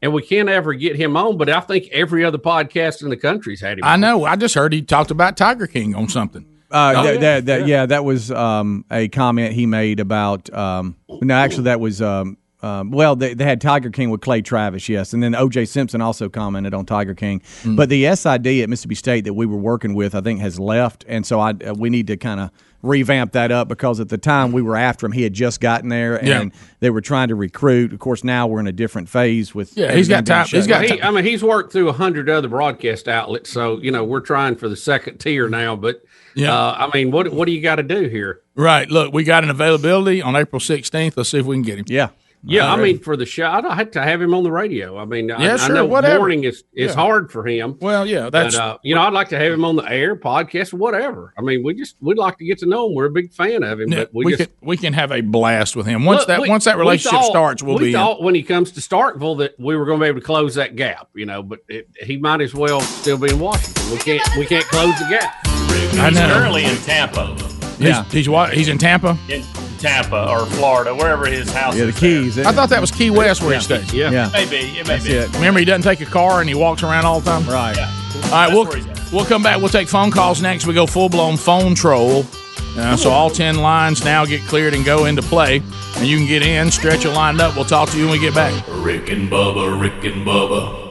and we can't ever get him on. But I think every other podcast in the country's had him. I on. know. I just heard he talked about Tiger King on something. Uh, Oh, that, yeah. that, that, yeah. that was um, a comment he made about. Um, no, actually, that was. Um, um, well, they, they had Tiger King with Clay Travis, yes, and then O.J. Simpson also commented on Tiger King. Mm. But the SID at Mississippi State that we were working with, I think, has left, and so I uh, we need to kind of revamp that up because at the time we were after him, he had just gotten there, and Yeah. they were trying to recruit. Of course, now we're in a different phase with. Yeah, he's got everything being time- he's shut got down. He, I mean, he's worked through a hundred other broadcast outlets, so you know we're trying for the second tier now. But Yeah. uh, I mean, what what do you got to do here? Right. Look, we got an availability on April 16th. Let's see if we can get him. Yeah. Yeah, I mean, for the show, I don't have to have him on the radio. I mean, I, Yeah, I sure, know whatever. morning is is Yeah. hard for him. Well, yeah, that's but, uh, you know, I'd like to have him on the air, podcast, whatever. I mean, we just we'd like to get to know him. We're a big fan of him, Yeah, but we, we, just can we can have a blast with him once Look, that we- once that we relationship thought- starts. We'll we be in. thought when he comes to Starkville that we were going to be able to close that gap, you know, but it, he might as well still be in Washington. We can't we can't close the gap. I He's know. currently in Tampa. He's, he's what? He's in Tampa. In Tampa or Florida, wherever his house is. Yeah, the is. keys. I thought that was Key West where he stays. Yeah. Yeah. Maybe it may That's be. it. Remember, he doesn't take a car and he walks around all the time. Right. All right, we'll we'll come back. We'll take phone calls next. We go full blown phone troll. Uh, so all ten lines now get cleared and go into play, and you can get in, stretch a line up. We'll talk to you when we get back. Rick and Bubba, Rick and Bubba.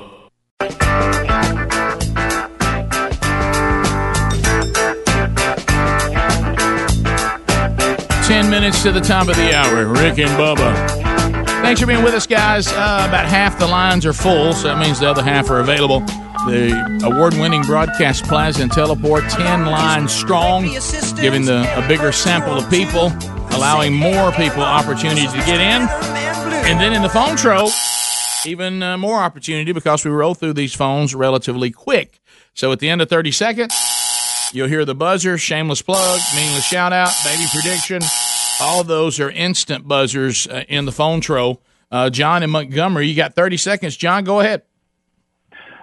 Ten minutes to the top of the hour. Rick and Bubba. Thanks for being with us, guys. Uh, about half the lines are full, so that means the other half are available. The award-winning broadcast plaza and teleport, ten lines strong, giving the a bigger sample of people, allowing more people opportunity to get in. And then in the phone troll, even uh, more opportunity because we roll through these phones relatively quick. So at the end of 30 seconds, you'll hear the buzzer, shameless plug, meaningless shout out, baby prediction. All those are instant buzzers uh, in the phone troll. Uh, John in Montgomery, you got 30 seconds. John, go ahead.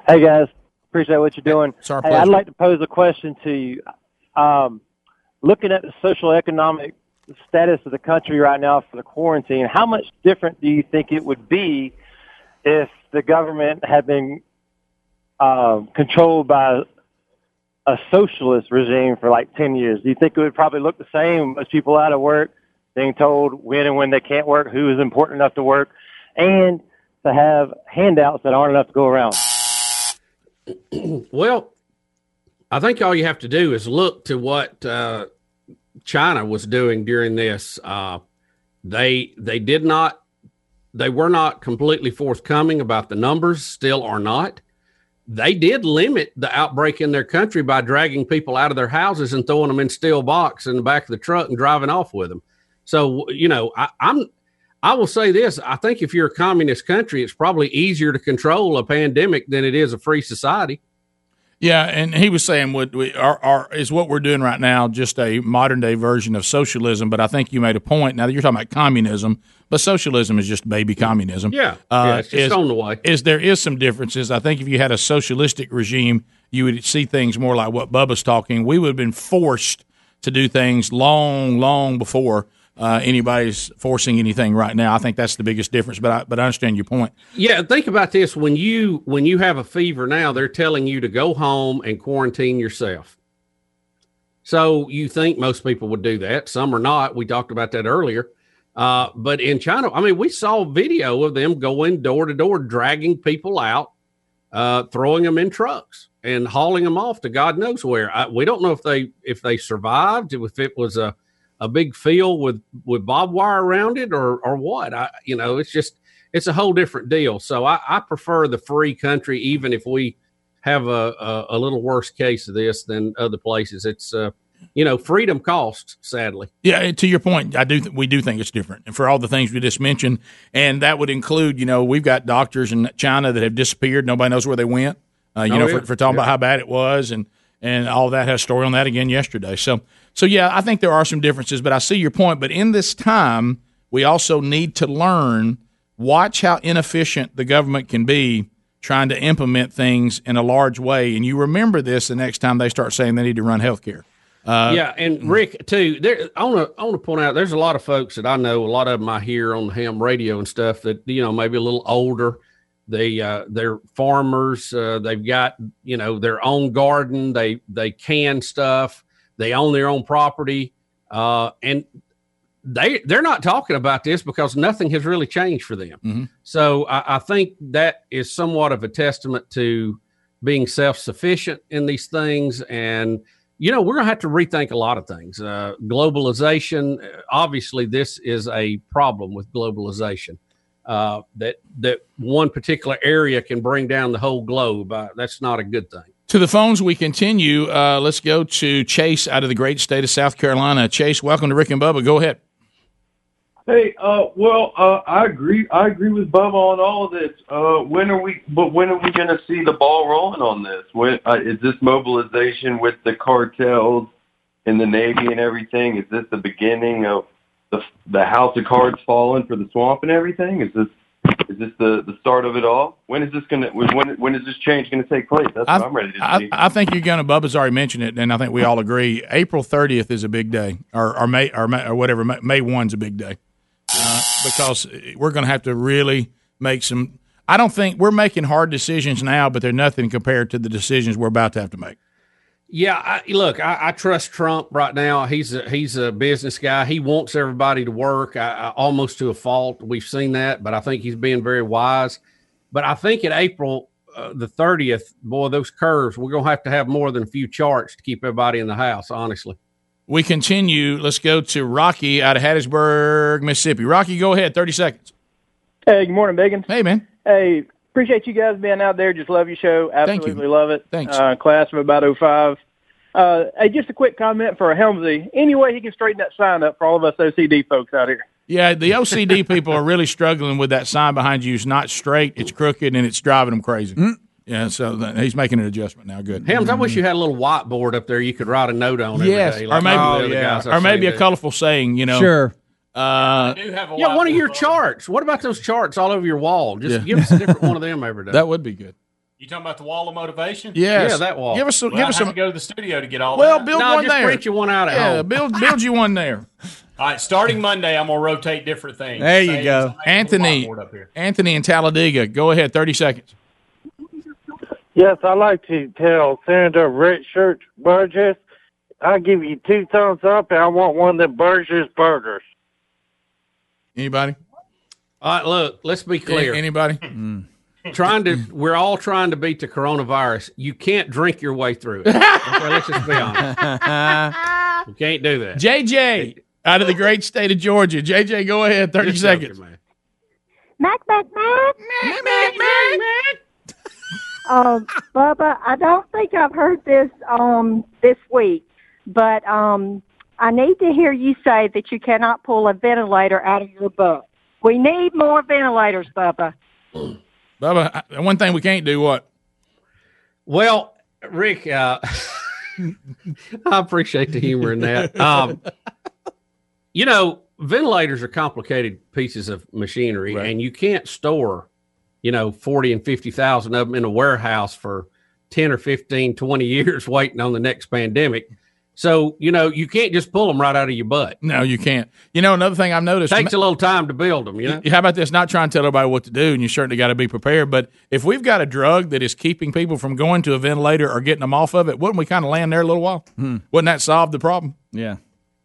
Hey guys, appreciate what you're doing. It's our hey, pleasure. I'd like to pose a question to you. Um, looking at the social economic status of the country right now for the quarantine, how much different do you think it would be if the government had been um, controlled by a socialist regime for like 10 years? Do you think it would probably look the same as people out of work being told when and when they can't work, who is important enough to work, and to have handouts that aren't enough to go around? Well, I think all you have to do is look to what uh, China was doing during this. Uh, they they did not they were not completely forthcoming about the numbers, still are not. they did limit the outbreak in their country by dragging people out of their houses and throwing them in steel box in the back of the truck and driving off with them. So you know, I, I'm I will say this: I think if you're a communist country, it's probably easier to control a pandemic than it is a free society. Yeah, and he was saying what we are, are is what we're doing right now just a modern day version of socialism. But I think you made a point. Now that you're talking about communism, but socialism is just baby communism. Yeah, yeah, uh, it's just is, on the way. Is there is some differences? I think if you had a socialistic regime, you would see things more like what Bubba's talking. We would have been forced to do things long, long before uh, anybody's forcing anything right now. I think that's the biggest difference. But I, but I understand your point. Yeah, think about this: when you when you have a fever now, they're telling you to go home and quarantine yourself. So you think most people would do that? Some are not. We talked about that earlier. Uh, but in China, I mean, we saw video of them going door to door, dragging people out, uh, throwing them in trucks and hauling them off to God knows where. I, we don't know if they if they survived, if it was a a big field with with barbed wire around it or or what. I you know, it's just it's a whole different deal. So I, I prefer the free country, even if we have a, a, a little worse case of this than other places. It's uh, you know, freedom costs, sadly. Yeah, to your point, I do. Th- we do think it's different, and for all the things we just mentioned, and that would include, you know, we've got doctors in China that have disappeared. Nobody knows where they went. Uh, you Oh, know, yeah. for, for talking Yeah. about how bad it was, and and all that has story on that again yesterday. So, so yeah, I think there are some differences, but I see your point. But in this time, we also need to learn. Watch how inefficient the government can be trying to implement things in a large way, and you remember this the next time they start saying they need to run healthcare. Uh, yeah, and Rick too. There, I want to I want to point out there's a lot of folks that I know. A lot of them I hear on the ham radio and stuff that you know maybe a little older. They uh, they're farmers. Uh, they've got you know their own garden. They they can stuff. They own their own property, uh, and they they're not talking about this because nothing has really changed for them. Mhm. So I, I think that is somewhat of a testament to being self sufficient in these things. And, you know, we're going to have to rethink a lot of things. Uh, globalization, uh, obviously, this is a problem with globalization. Uh, that that one particular area can bring down the whole globe. Uh, that's not a good thing. To the phones we continue. Uh, let's go to Chase out of the great state of South Carolina. Chase, welcome to Rick and Bubba. Go ahead. Hey, uh, well, uh, I agree. I agree with Bubba on all of this. Uh, when are we? But when are we going to see the ball rolling on this? When uh, is this mobilization with the cartels and the Navy and everything? Is this the beginning of the the house of cards falling for the swamp and everything? Is this is this the the start of it all? When is this going to? When when is this change going to take place? That's what I'm ready to I, see. I think you're going to. Bubba's already mentioned it, and I think we all agree. April 30th is a big day, or, or May, or, May, or whatever. May, 1's a big day uh, because we're going to have to really make some. I don't think we're making hard decisions now, but they're nothing compared to the decisions we're about to have to make. Yeah, I, look, I, I trust Trump right now. He's a he's a business guy. He wants everybody to work, I, I, almost to a fault. We've seen that, but I think he's being very wise. But I think in April uh, the thirtieth, boy, those curves, we're gonna have to have more than a few charts to keep everybody in the house. Honestly, We continue. Let's go to Rocky out of Hattiesburg, Mississippi. Rocky, go ahead. 30 seconds. Hey, good morning, Megan. Hey, man. Hey, appreciate you guys being out there. Just love your show. Thank you. Absolutely love it. Thanks. Uh, class of about 05. Uh, hey, just a quick comment for Helmsy. Any way he can straighten that sign up for all of us OCD folks out here? Yeah, the OCD people are really struggling with that sign behind you. It's not straight, it's crooked, and it's driving them crazy. Yeah, so that, he's making an adjustment now. Good. Hams, I wish you had a little whiteboard up there you could write a note on. every Yes, day, or maybe, all the other guys I've or maybe a do. colorful saying. You know, Sure. Uh, yeah, one of your charts. What about those charts all over your wall? Just Yeah. give us a different one of [LAUGHS] them every day. that would be good. You talking about the wall of motivation? Yes. Yeah, that wall. Give us some- Well, give I us some- to go to the studio to get all Well, that. build No, one just there. print you one out at yeah, home. build [LAUGHS] build you one there. All right, starting Monday, I'm gonna rotate different things. There you go, Anthony. up here. Anthony in Talladega. Go ahead. Thirty seconds. Yes, I like to tell Senator Red Shirt Burgess, I give you two thumbs up, and I want one of the Burgess burgers. Anybody? All right, look, let's be clear. Anybody? [LAUGHS] trying to, we're all trying to beat the coronavirus. You can't drink your way through it. [LAUGHS] Okay, let's just be honest. [LAUGHS] You can't do that. JJ out of the great state of Georgia. JJ, go ahead. Thirty Just seconds. joking, man. Mac, Mac, Mac. Mac, Mac, Mac. Um, Bubba, I don't think I've heard this um this week, but um, I need to hear you say that you cannot pull a ventilator out of your butt. We need more ventilators, Bubba. Bubba, I- one thing we can't do what? Well, Rick, uh, [LAUGHS] I appreciate the humor in that. Um, you know, ventilators are complicated pieces of machinery, and you can't store, you know, 40 and 50,000 of them in a warehouse for 10 or 15, 20 [LAUGHS] years waiting on the next pandemic. So, you know, you can't just pull them right out of your butt. No, you can't. You know, another thing I've noticed takes a little time to build them, you know? How about this? Not trying to tell everybody what to do, and you certainly got to be prepared. But if we've got a drug that is keeping people from going to a ventilator or getting them off of it, wouldn't we kind of land there a little while? Wouldn't that solve the problem? Yeah.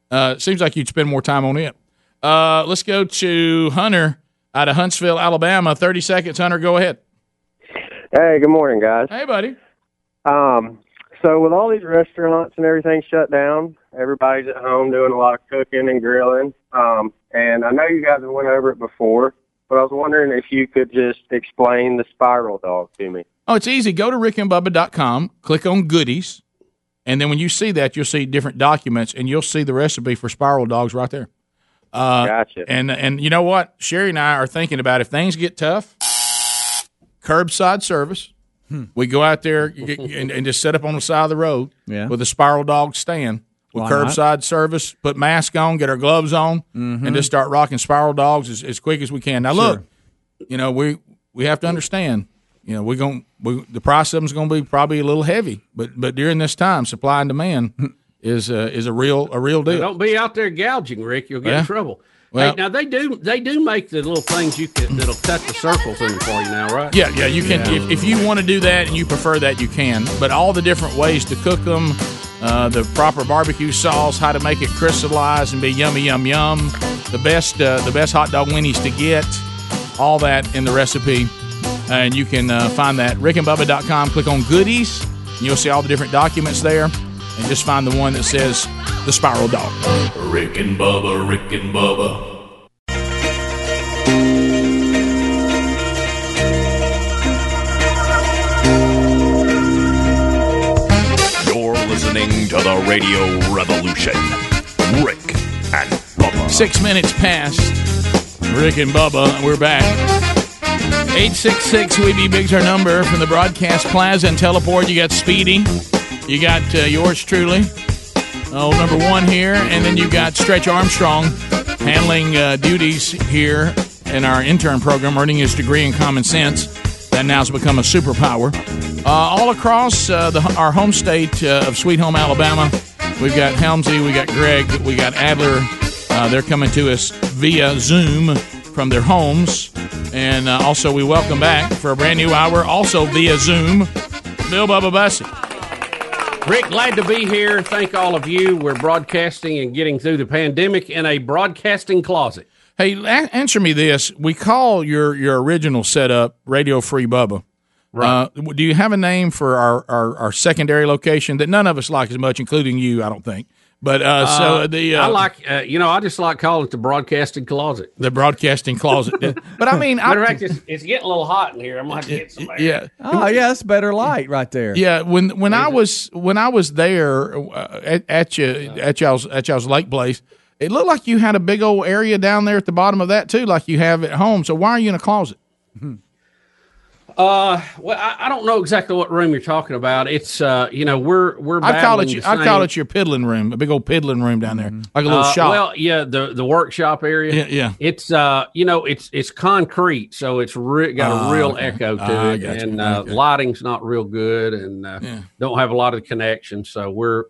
Uh, it seems like you'd spend more time on it. Uh, let's go to Hunter out of Huntsville, Alabama. 30 seconds, Hunter. Go ahead. Hey, good morning, guys. Hey, buddy. Um, so with all these restaurants and everything shut down, everybody's at home doing a lot of cooking and grilling. Um, and I know you guys have went over it before, but I was wondering if you could just explain the spiral dog to me. Oh, it's easy. Go to rickandbubba.com, click on goodies, and then when you see that, you'll see different documents, and you'll see the recipe for spiral dogs right there. Uh, Gotcha. And and you know what? Sherry and I are thinking about if things get tough, curbside service. We go out there and, and just set up on the side of the road Yeah. with a spiral dog stand with Why not? curbside service. Put mask on, get our gloves on, Mhm. and just start rocking spiral dogs as, as quick as we can. Now look, you know we we have to understand. You know we're going we, the price of them's going to be probably a little heavy, but but during this time, supply and demand [LAUGHS] is uh, is a real a real deal. Don't be out there gouging, Rick. You'll get Yeah. in trouble. Well- hey, now they do they do make the little things you can that'll cut the circles in for you now, right? Yeah, yeah, you can. If, if you want to do that and you prefer that, you can. But all the different ways to cook them, uh, the proper barbecue sauce, how to make it crystallize and be yummy, yum, yum, the best, uh, the best hot dog winnies to get, all that in the recipe, and you can uh, find that rickandbubba.com. Click on goodies, and you'll see all the different documents there, and just find the one that says the spiral dog. Rick and Bubba, Rick and Bubba. You're listening to the Radio Revolution. Rick and Bubba. Six minutes past. Rick and Bubba, we're back. 866 We Be Big's our number from the Broadcast Plaza and Teleport. You got Speedy. You got uh, yours truly. Oh, number one here. And then you got Stretch Armstrong handling uh, duties here in our intern program, earning his degree in common sense. That now has become a superpower. Uh, all across uh, the, our home state uh, of Sweet Home, Alabama, we've got Helmsy, we got Greg, we got Adler. Uh, they're coming to us via Zoom from their homes. And also, we welcome back for a brand new hour, also via Zoom, Bill Bubba Bussey. Rick, glad to be here. Thank all of you. We're broadcasting and getting through the pandemic in a broadcasting closet. Hey, answer me this. We call your, your original setup Radio Free Bubba. Right. Uh, do you have a name for our, our, our secondary location that none of us like as much, including you, I don't think? But uh, so Uh, the uh, I like, uh, you know, I just like calling it the broadcasting closet. the broadcasting closet. [LAUGHS] but I mean, matter of I, fact, it's, it's getting a little hot in here. I'm going to get some air. yeah. Oh, yeah, that's better light right there. Yeah, when when I was when I was there uh, at, at you at y'all's at y'all's lake place, it looked like you had a big old area down there at the bottom of that too, like you have at home. So why are you in a closet? Uh, well, I, I don't know exactly what room you're talking about. It's, uh, you know, we're we're. I call it battling you- the I call it your piddling room, a big old piddling room down there, like a little Uh, shop. Well, yeah, the the workshop area. Yeah, yeah. It's uh, you know, it's it's concrete, so it's re- got Ah, a real okay. echo to Ah, it, and uh, Okay. lighting's not real good, and uh, Yeah. don't have a lot of connections. So we're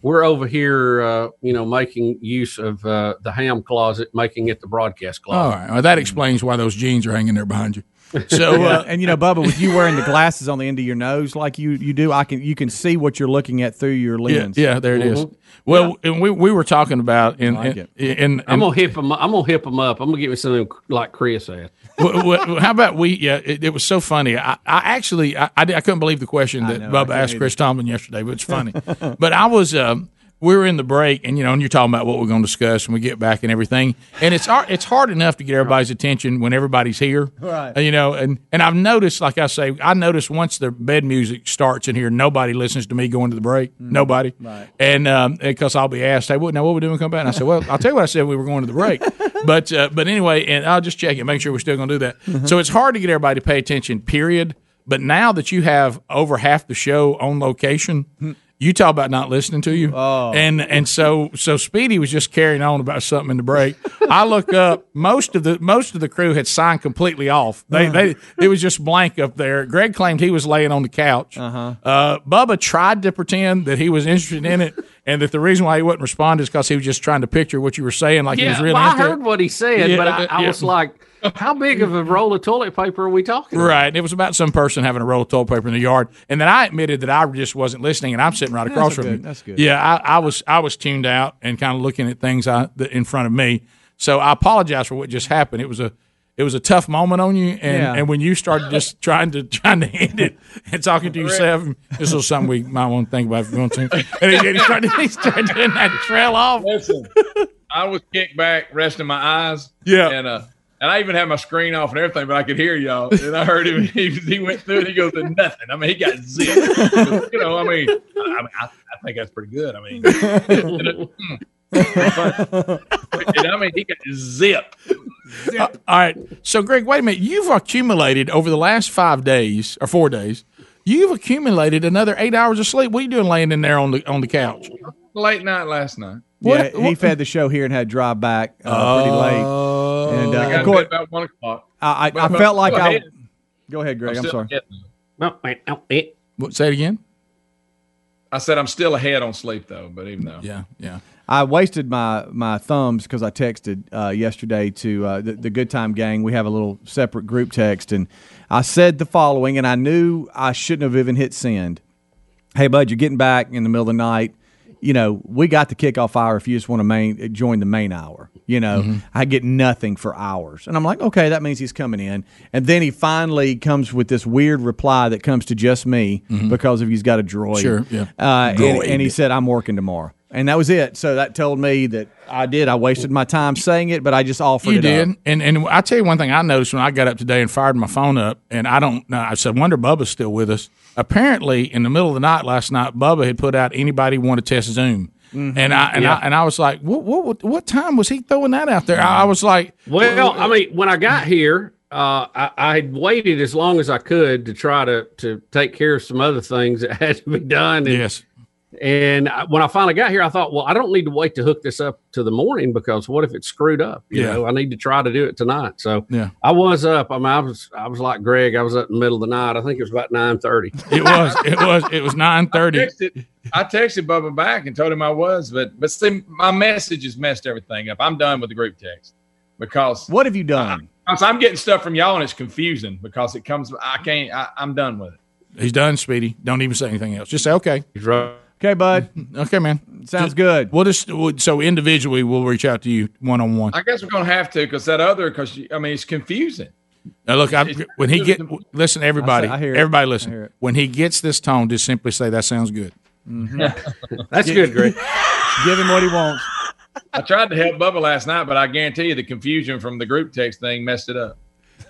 we're over here, uh, you know, making use of uh, the ham closet, making it the broadcast closet. All right, well, that explains why those jeans are hanging there behind you. So, Yeah, uh, and you know, Bubba, with you wearing the glasses on the end of your nose like you, you do, I can you can see what you're looking at through your lens. yeah, there it is. Well, and we we were talking about in I like in, in, I'm gonna hip them. I'm gonna hip them up. I'm gonna give me something like Chris had. Well, well, how about we? Yeah, it, it was so funny. I, I actually I, I, I couldn't believe the question that know, Bubba asked. Chris Tomlin yesterday, but it's funny. but I was um, we were in the break, and you know, and you're talking about what we're going to discuss when we get back and everything. And it's hard, it's hard enough to get everybody's attention when everybody's here, Right. You know, and and I've noticed, like I say, I noticed once the bed music starts in here, nobody listens to me going to the break. Nobody, Right. and um, because I'll be asked, hey, what now? What we doing? when we Come back? And I said, well, I'll tell you what I said. We were going to the break, [LAUGHS] but uh, but anyway, and I'll just check it, make sure we're still going to do that. So it's hard to get everybody to pay attention. Period. But now that you have over half the show on location. You talk about not listening to you, Oh. and and so so Speedy was just carrying on about something in the break. I look up most of the most of the crew had signed completely off. They they it was just blank up there. Greg claimed he was laying on the couch. Uh-huh. Uh, Bubba tried to pretend that he was interested in it, and that the reason why he wouldn't respond is because he was just trying to picture what you were saying, like he was yeah, really well, I it. heard what he said, Yeah, but I, I yeah. was like, how big of a roll of toilet paper are we talking? about? Right. And it was about some person having a roll of toilet paper in the yard. And then I admitted that I just wasn't listening and I'm sitting right across from you. that's good. Yeah, I, I was I was tuned out and kind of looking at things I, that in front of me. So I apologize for what just happened. It was a it was a tough moment on you, and, Yeah. and when you started just [LAUGHS] trying to trying to end it and talking to yourself, this is something we might want to think about if you want to. And he, he started he started doing that trail off. Listen, I was kicked back, resting my eyes. Yeah. And uh, and I even had my screen off and everything, but I could hear y'all. And I heard him. [LAUGHS] He, he went through it. He goes, to nothing. I mean, he got zipped. you know, I mean, I, I, I, think that's pretty good. I mean, [LAUGHS] and, it- mm. And I mean, he got zip. Uh, all right. So, Greg, wait a minute. You've accumulated over the last five days or four days. You've accumulated another eight hours of sleep. What are you doing laying in there on the on the couch? Late night last night. Yeah, he fed the show here and had to drive back uh, pretty late. And uh, I got of course, about one o'clock. I, I, I but felt like go I. ahead. Go ahead, Greg. I'm, still sorry. ahead. Wait. What, say it again. I said I'm still ahead on sleep though, but even though yeah, yeah. I wasted my my thumbs because I texted uh, yesterday to uh, the, the Good Time Gang. We have a little separate group text, and I said the following, and I knew I shouldn't have even hit send. Hey, bud, you're getting back in the middle of the night. You know, we got the kickoff hour if you just want to main join the main hour. You know, Mm-hmm. I get nothing for hours, and I'm like, okay, that means he's coming in. And then he finally comes with this weird reply that comes to just me because of he's got a droid. Mm-hmm. Sure, yeah. Uh, and, Droid. and he said, I'm working tomorrow. And that was it. So that told me that I did. I wasted my time saying it, but I just offered You it did, up. and and I tell you one thing I noticed when I got up today and fired my phone up, and I don't know. I said, "Wonder Bubba's still with us." Apparently, in the middle of the night last night, Bubba had put out anybody want to test Zoom, Mm-hmm. and I and Yeah. I and I was like, "What what what, what time was he throwing that out there?" I, I was like, Well, I mean, when I got here, uh, I, I had waited as long as I could to try to to take care of some other things that had to be done. And, Yes. And I, when I finally got here, I thought, well, I don't need to wait to hook this up to the morning because what if it's screwed up? You Yeah. know, I need to try to do it tonight. So Yeah. I was up. I mean, I was I was like Greg. I was up in the middle of the night. I think it was about nine thirty. It was it was it was nine thirty. I texted, I texted Bubba back and told him I was, but but see, my message has messed everything up. I'm done with the group text because What have you done? because I'm getting stuff from y'all and it's confusing because it comes. I can't. I, I'm done with it. He's done, Speedy. Don't even say anything else. Just say okay. Okay, bud. [LAUGHS] Okay, man. Sounds good. We'll just we'll- so individually we'll reach out to you one on one. I guess we're gonna have to because that other because I mean it's confusing. Now look, I, when he get listen, everybody, I hear it. everybody, I listen. hear it. When he gets this tone, just simply say that sounds good. Mm-hmm. [LAUGHS] That's good, Greg. [LAUGHS] Give him what he wants. I tried to help Bubba last night, but I guarantee you the confusion from the group text thing messed it up.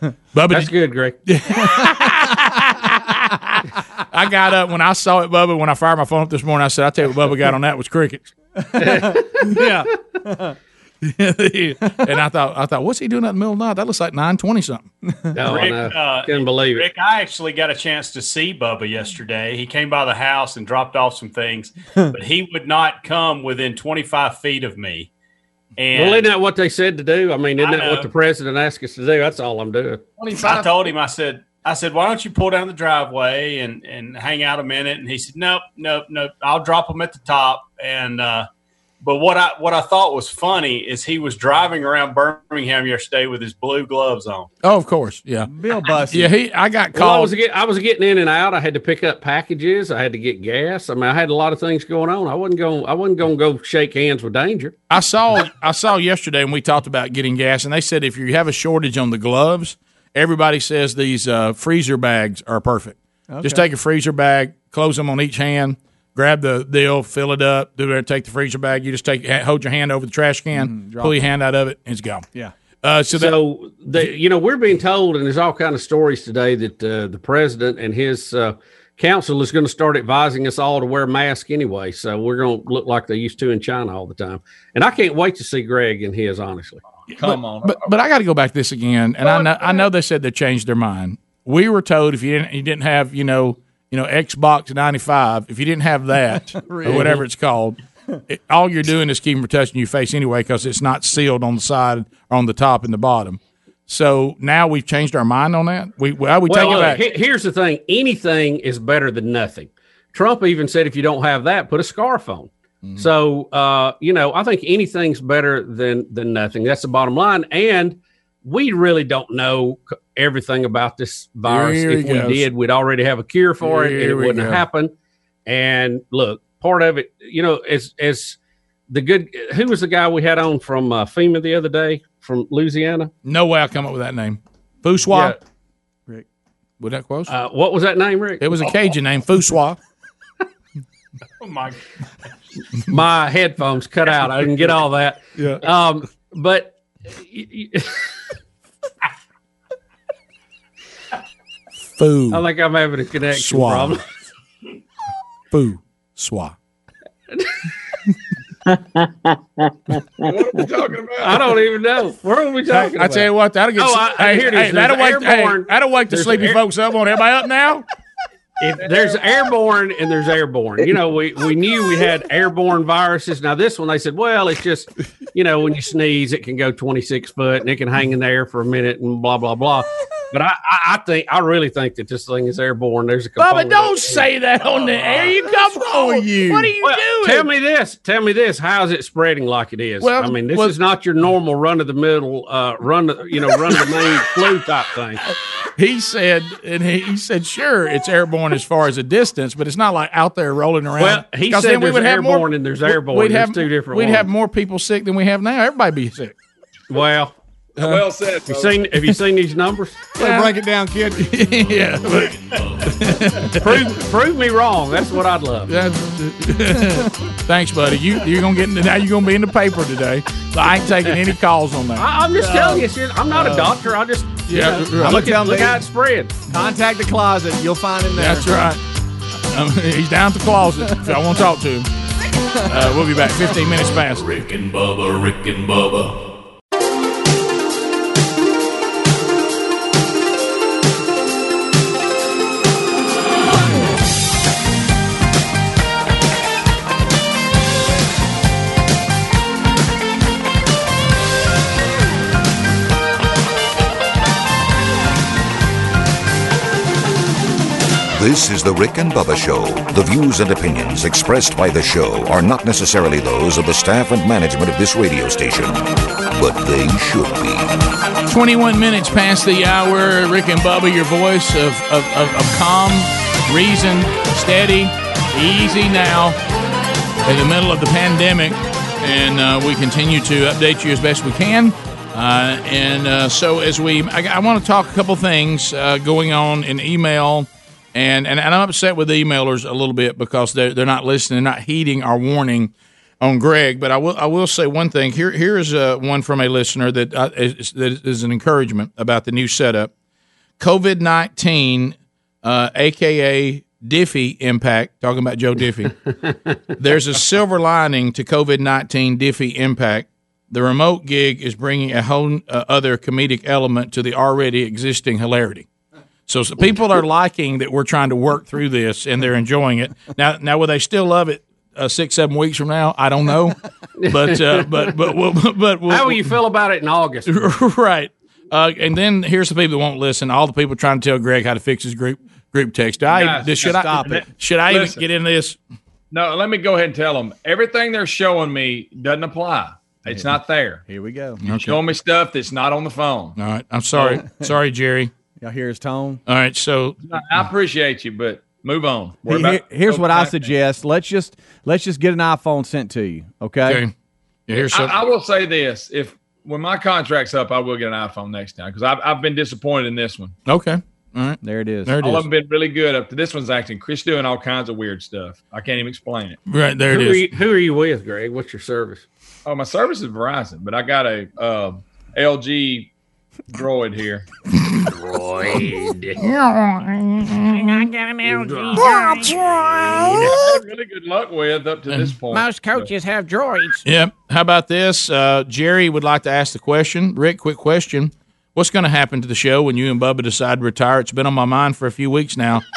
Bubba, That's did- good, Greg. I got up when I saw it, Bubba. When I fired my phone up this morning, I said, "I tell you what, Bubba got on that was crickets." [LAUGHS] yeah. [LAUGHS] and I thought, I thought, what's he doing out in the middle of the night? That looks like nine twenty something. No, I Rick, know. uh, Couldn't believe it. Rick, I actually got a chance to see Bubba yesterday. He came by the house and dropped off some things, but he would not come within 25 feet of me. And well, isn't that what they said to do? I mean, isn't I that what the president asked us to do? That's all I'm doing. I told him, I said, I said, why don't you pull down the driveway and, and hang out a minute? And he said, nope, nope, nope. I'll drop him at the top. And, uh, but what I what I thought was funny is he was driving around Birmingham yesterday with his blue gloves on. Oh, of course, yeah. Bill Bussey. Yeah, he. I got Well, I called. was get, I was getting in and out. I had to pick up packages. I had to get gas. I mean, I had a lot of things going on. I wasn't going. I wasn't going to go shake hands with danger. I saw I saw yesterday when we talked about getting gas, and they said if you have a shortage on the gloves, everybody says these uh, freezer bags are perfect. Just take a freezer bag, close them on each hand, grab the deal, fill it up, do it, take the freezer bag. You just take hold your hand over the trash can, drop pull it. your hand out of it, and it's gone. Yeah. Uh, so that, so the, you know we're being told, and there's all kind of stories today that uh, the president and his uh, council is going to start advising us all to wear masks anyway. So we're going to look like they used to in China all the time. And I can't wait to see Greg and his. Honestly, Come but, on. But but I got to go back to this again, and I know I know they said they changed their mind. We were told if you didn't you didn't have you know you know Xbox ninety five, if you didn't have that [LAUGHS] or whatever it's called, it, all you're doing is keeping touching your face anyway because it's not sealed on the side or on the top and the bottom. So now we've changed our mind on that. We well we take well, it back. he- here's the thing: anything is better than nothing. Trump even said, if you don't have that, put a scarf on. Mm-hmm. So, uh, you know, I think anything's better than than nothing. That's the bottom line. And we really don't know everything about this virus. Here if we goes. did, we'd already have a cure for it, and Here it wouldn't go. have happened. And look, part of it, you know, as as the good, who was the guy we had on from uh, FEMA the other day from Louisiana? No way I come up with that name. Fuswa. Rick. Was that close? Uh, what was that name, Rick? it was a Cajun name, Fuswa. [LAUGHS] Oh my! my headphones cut out. I didn't get all that. Yeah. Um, but y- y- Foo. I think I'm having a connection Swab. problem. [LAUGHS] Foo. Swa. what are we talking about? I don't even know. Where are we talking I about? tell you what, that'll get. Oh, I- hey, here it hey, is. that'll wake. Hey, airborne- that'll wake the sleepy air- folks up. On everybody up now. If there's airborne and there's airborne. You know, we, we knew we had airborne viruses. Now this one, they said, well, it's just, you know, when you sneeze, it can go 26 foot and it can hang in the air for a minute and blah blah blah. But I, I, I think I really think that this thing is airborne. There's a Bubba, don't say that on the air. You come wrong with you. What are you Well, doing? Tell me this. Tell me this. How is it spreading like it is? Well, I mean, this well- is not your normal run of the middle, uh, run you know, run of the main [LAUGHS] flu type thing. He said, and he, he said, sure, it's airborne as far as a distance, but it's not like out there rolling around. Well, he 'Cause said then we there's would have more- airborne and there's airborne. We'd There's have two different We'd ones. have more people sick than we have now. Everybody be sick. Well, well said. Have you seen? Have you seen these numbers? [LAUGHS] Well, break it down, kid. [LAUGHS] [LAUGHS] yeah. prove, prove me wrong. That's what I'd love. Thanks, buddy. You you're gonna get into now. You're gonna be in the paper today. So I ain't taking any calls on that. I, I'm just telling you, shit, I'm not a Uh, doctor. I just you yeah, know, right. look, I'ma at, tell 'em look they- how it spread. Contact the closet. You'll find him there. That's right. Um, he's down at the closet. If I want to talk to him. Uh, we'll be back 15 minutes past. Rick and Bubba, Rick and Bubba. This is the Rick and Bubba Show. The views and opinions expressed by the show are not necessarily those of the staff and management of this radio station, but they should be. 21 minutes past the hour. Rick and Bubba, your voice of, of, of, of calm, reason, steady, easy now in the middle of the pandemic. And uh, we continue to update you as best we can. Uh, and uh, so, as we, I, I want to talk a couple things uh, going on in email. And, and, and I'm upset with the emailers a little bit because they're, they're not listening, they're not heeding our warning on Greg. But I will I will say one thing. Here here is uh, one from a listener that uh, is, that is an encouragement about the new setup. COVID nineteen, uh, aka Diffie impact. Talking about Joe Diffie. [LAUGHS] There's a silver lining to COVID nineteen Diffie impact. The remote gig is bringing a whole uh, other comedic element to the already existing hilarity. So, so people are liking that we're trying to work through this, and they're enjoying it. Now, now will they still love it uh, six, seven weeks from now? I don't know, but uh, but but we'll, [LAUGHS] but we'll, How will you feel about it in August? [LAUGHS] right? Uh, and then here's the people that won't listen. All the people trying to tell Greg how to fix his group group text. Do I Guys, should stop I it. should I even get in this? No, let me go ahead and tell them everything they're showing me doesn't apply. It's not there. Here we go. You're showing me stuff that's not on the phone. All right, I'm sorry, [LAUGHS] sorry, Jerry. Y'all hear his tone? All right, so I appreciate you, but move on. Worry about- here's what I COVID-19. suggest. Let's just let's just get an iPhone sent to you. Okay. Okay. Yeah, here's I, I will say this: if when my contract's up, I will get an iPhone next time because I've, I've been disappointed in this one. okay. All right, there it is. There it all is. of them been really good up to this one's acting. Chris doing all kinds of weird stuff. I can't even explain it. Right there, who it Are you, who are you with, Greg? What's your service? Oh, my service is Verizon, but I got a uh, LG droid here. droid. I got an LG. I've really good luck with up to this point. Most coaches have droids. Yep. How about this? Uh, Jerry would like to ask the question. Rick, quick question. What's going to happen to the show when you and Bubba decide to retire? It's been on my mind for a few weeks now. [LAUGHS]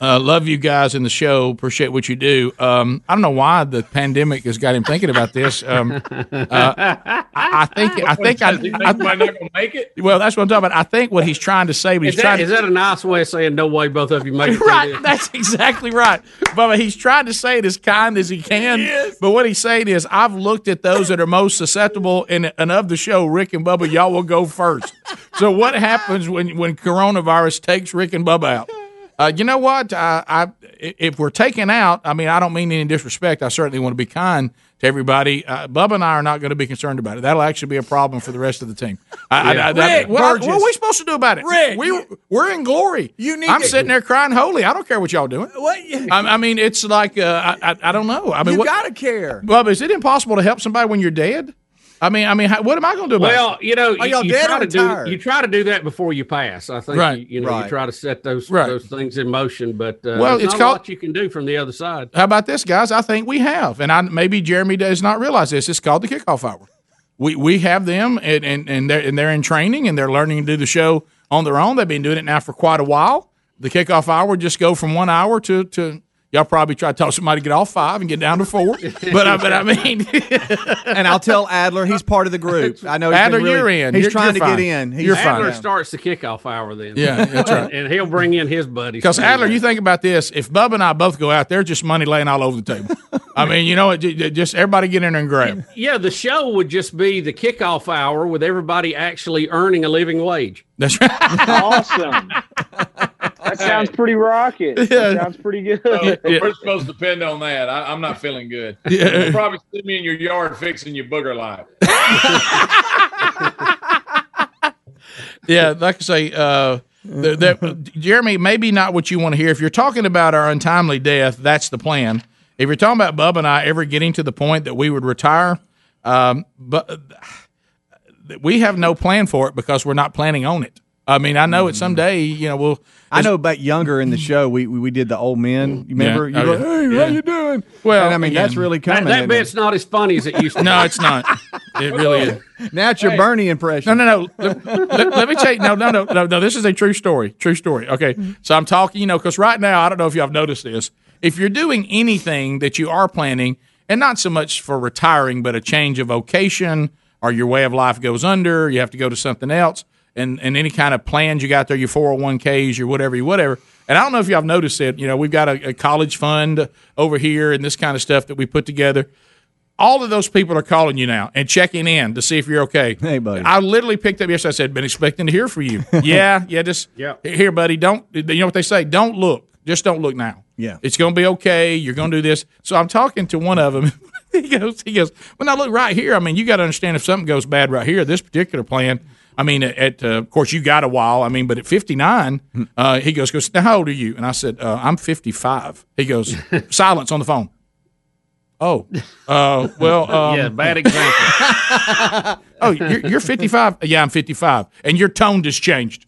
Uh, love you guys in the show. Appreciate what you do. Um, I don't know why the pandemic has got him thinking about this. Um, uh, I, I think I think I, I, we're not to make it. well, that's what I'm talking about. I think what he's trying to say, but he's Is trying that, to is that a nice way of saying no way both of you make it? right. That's exactly right. But he's trying to say it as kind as he can. But what he's saying is, I've looked at those that are most susceptible, and, and of the show, Rick and Bubba, y'all will go first. So what happens when when coronavirus takes Rick and Bubba out? Uh, you know what? I, I if we're taken out, I mean, I don't mean any disrespect. I certainly want to be kind to everybody. Uh, Bubba and I are not going to be concerned about it. That'll actually be a problem for the rest of the team. I, Yeah. I, I, that- Rick, what, what are we supposed to do about it? Rick, we we're in glory. You need I'm to- sitting there crying holy. I don't care what y'all doing. What? I, I mean, it's like uh, I, I I don't know. I mean, you what, gotta care. Bubba, is it impossible to help somebody when you're dead? I mean, I mean, how, what am I going to do about Well, you know, Are you, y'all you dead try or to do you try to do that before you pass. I think Right. you, you know Right. you try to set those Right. those things in motion, but uh, Well, it's not called- a lot you can do from the other side. How about this, guys? I think we have, and I maybe Jeremy does not realize this. It's called the kickoff hour. We we have them, and and and they're and they're in training, and they're learning to do the show on their own. They've been doing it now for quite a while. The kickoff hour just go from one hour to to. Y'all probably try to tell somebody to get off five and get down to four, [LAUGHS] but I, but I mean, [LAUGHS] and I'll tell Adler he's part of the group. I know he's Adler, really- you're in. He's You're- trying you're to fine. get in. He's You're fine. Adler Yeah. starts the kickoff hour then. Yeah, that's right. and he'll bring in his buddies. Because Adler, you think about this: if Bubba and I both go out, there's just money laying all over the table. I mean, you know, it, it- just everybody get in there and grab. yeah, the show would just be the kickoff hour with everybody actually earning a living wage. That's right. awesome. [LAUGHS] That sounds pretty rocket. That sounds pretty good. So We're supposed to depend on that. I, I'm not feeling good. Yeah. You'll probably see me in your yard fixing your booger light. [LAUGHS] Yeah, like I say, uh, the, the, Jeremy, maybe not what you want to hear. If you're talking about our untimely death, that's the plan. If you're talking about Bub and I ever getting to the point that we would retire, um, but uh, we have no plan for it because we're not planning on it. I mean, I know it mm. someday. You know, we'll. I know back younger in the show, we we, we did the old men. You remember? Yeah. You Oh, go, yeah. hey, Yeah. how you doing? Well, And I mean, again, that's really That, coming. that isn't bit's not as funny as it used to. [LAUGHS] No, it's not. It really is. it? [LAUGHS] Now it's your Bernie impression. No, no, no. Let, let- let me tell you. No, no, no, no, no. This is a true story. True story. Okay. So I'm talking, you know, because right now, I don't know if y'all have noticed this. If you're doing anything that you are planning, and not so much for retiring, but a change of vocation or your way of life goes under, you have to go to something else, and, and any kind of plans you got there, your 401ks, your whatever, your whatever. And I don't know if y'all have noticed it. You know, we've got a, a college fund over here and this kind of stuff that we put together all of those people are calling you now and checking in to see if you're okay. Hey, buddy. I literally picked up yesterday. I said, "Been expecting to hear from you." [LAUGHS] yeah, yeah. Just Yeah. Here, buddy. Don't you know what they say? Don't look. Just don't look now. Yeah. It's going to be okay. You're going to do this. So I'm talking to one of them. [LAUGHS] he goes. He goes. Well, now look right here. I mean, you got to understand if something goes bad right here, this particular plan. I mean, at, uh, of course you got a while. I mean, but at 59, uh, he goes, goes. Now how old are you? And I said, uh, I'm 55. He goes, [LAUGHS] silence on the phone. Oh, uh, [LAUGHS] well, um, yeah, bad example. [LAUGHS] oh, you're, you're 55. Yeah, I'm 55, and your tone just changed.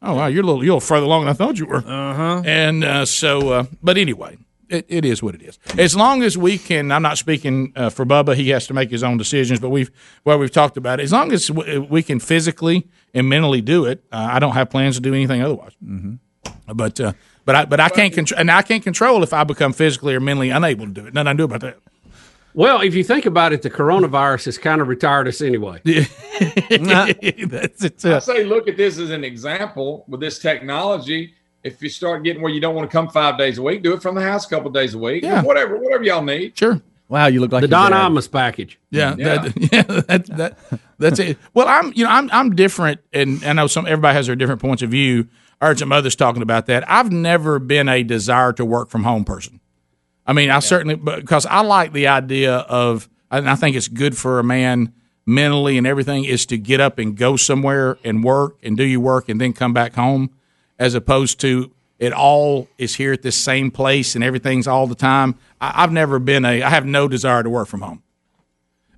Oh, wow, you're a little, you're a little further along than I thought you were. Uh-huh. And uh, so, uh, but anyway, it, it is what it is. As long as we can, I'm not speaking uh, for Bubba. He has to make his own decisions. But we've, well, we've talked about it. As long as w- we can physically and mentally do it, uh, I don't have plans to do anything otherwise. Mm-hmm. But, uh, but I, but I can't control, and I can't control if I become physically or mentally unable to do it. Nothing I can do about that. Well, if you think about it, the coronavirus has kind of retired us anyway. [LAUGHS] [LAUGHS] That's it. I say, look at this as an example with this technology. If you start getting where you don't want to come five days a week, do it from the house a couple days a week. Yeah. Whatever, whatever y'all need. Sure. Wow, you look like the your Don. Imus package. Yeah, Yeah. That, [LAUGHS] yeah, that, that, that's it. Well, I'm, you know, I'm, I'm different, and I know some everybody has their different points of view. I heard some others talking about that. I've never been a desire to work from home person. I mean, I certainly because I like the idea of, and I think it's good for a man mentally and everything is to get up and go somewhere and work and do your work and then come back home. As opposed to it all is here at this same place and everything's all the time. I, I've never been a. I have no desire to work from home.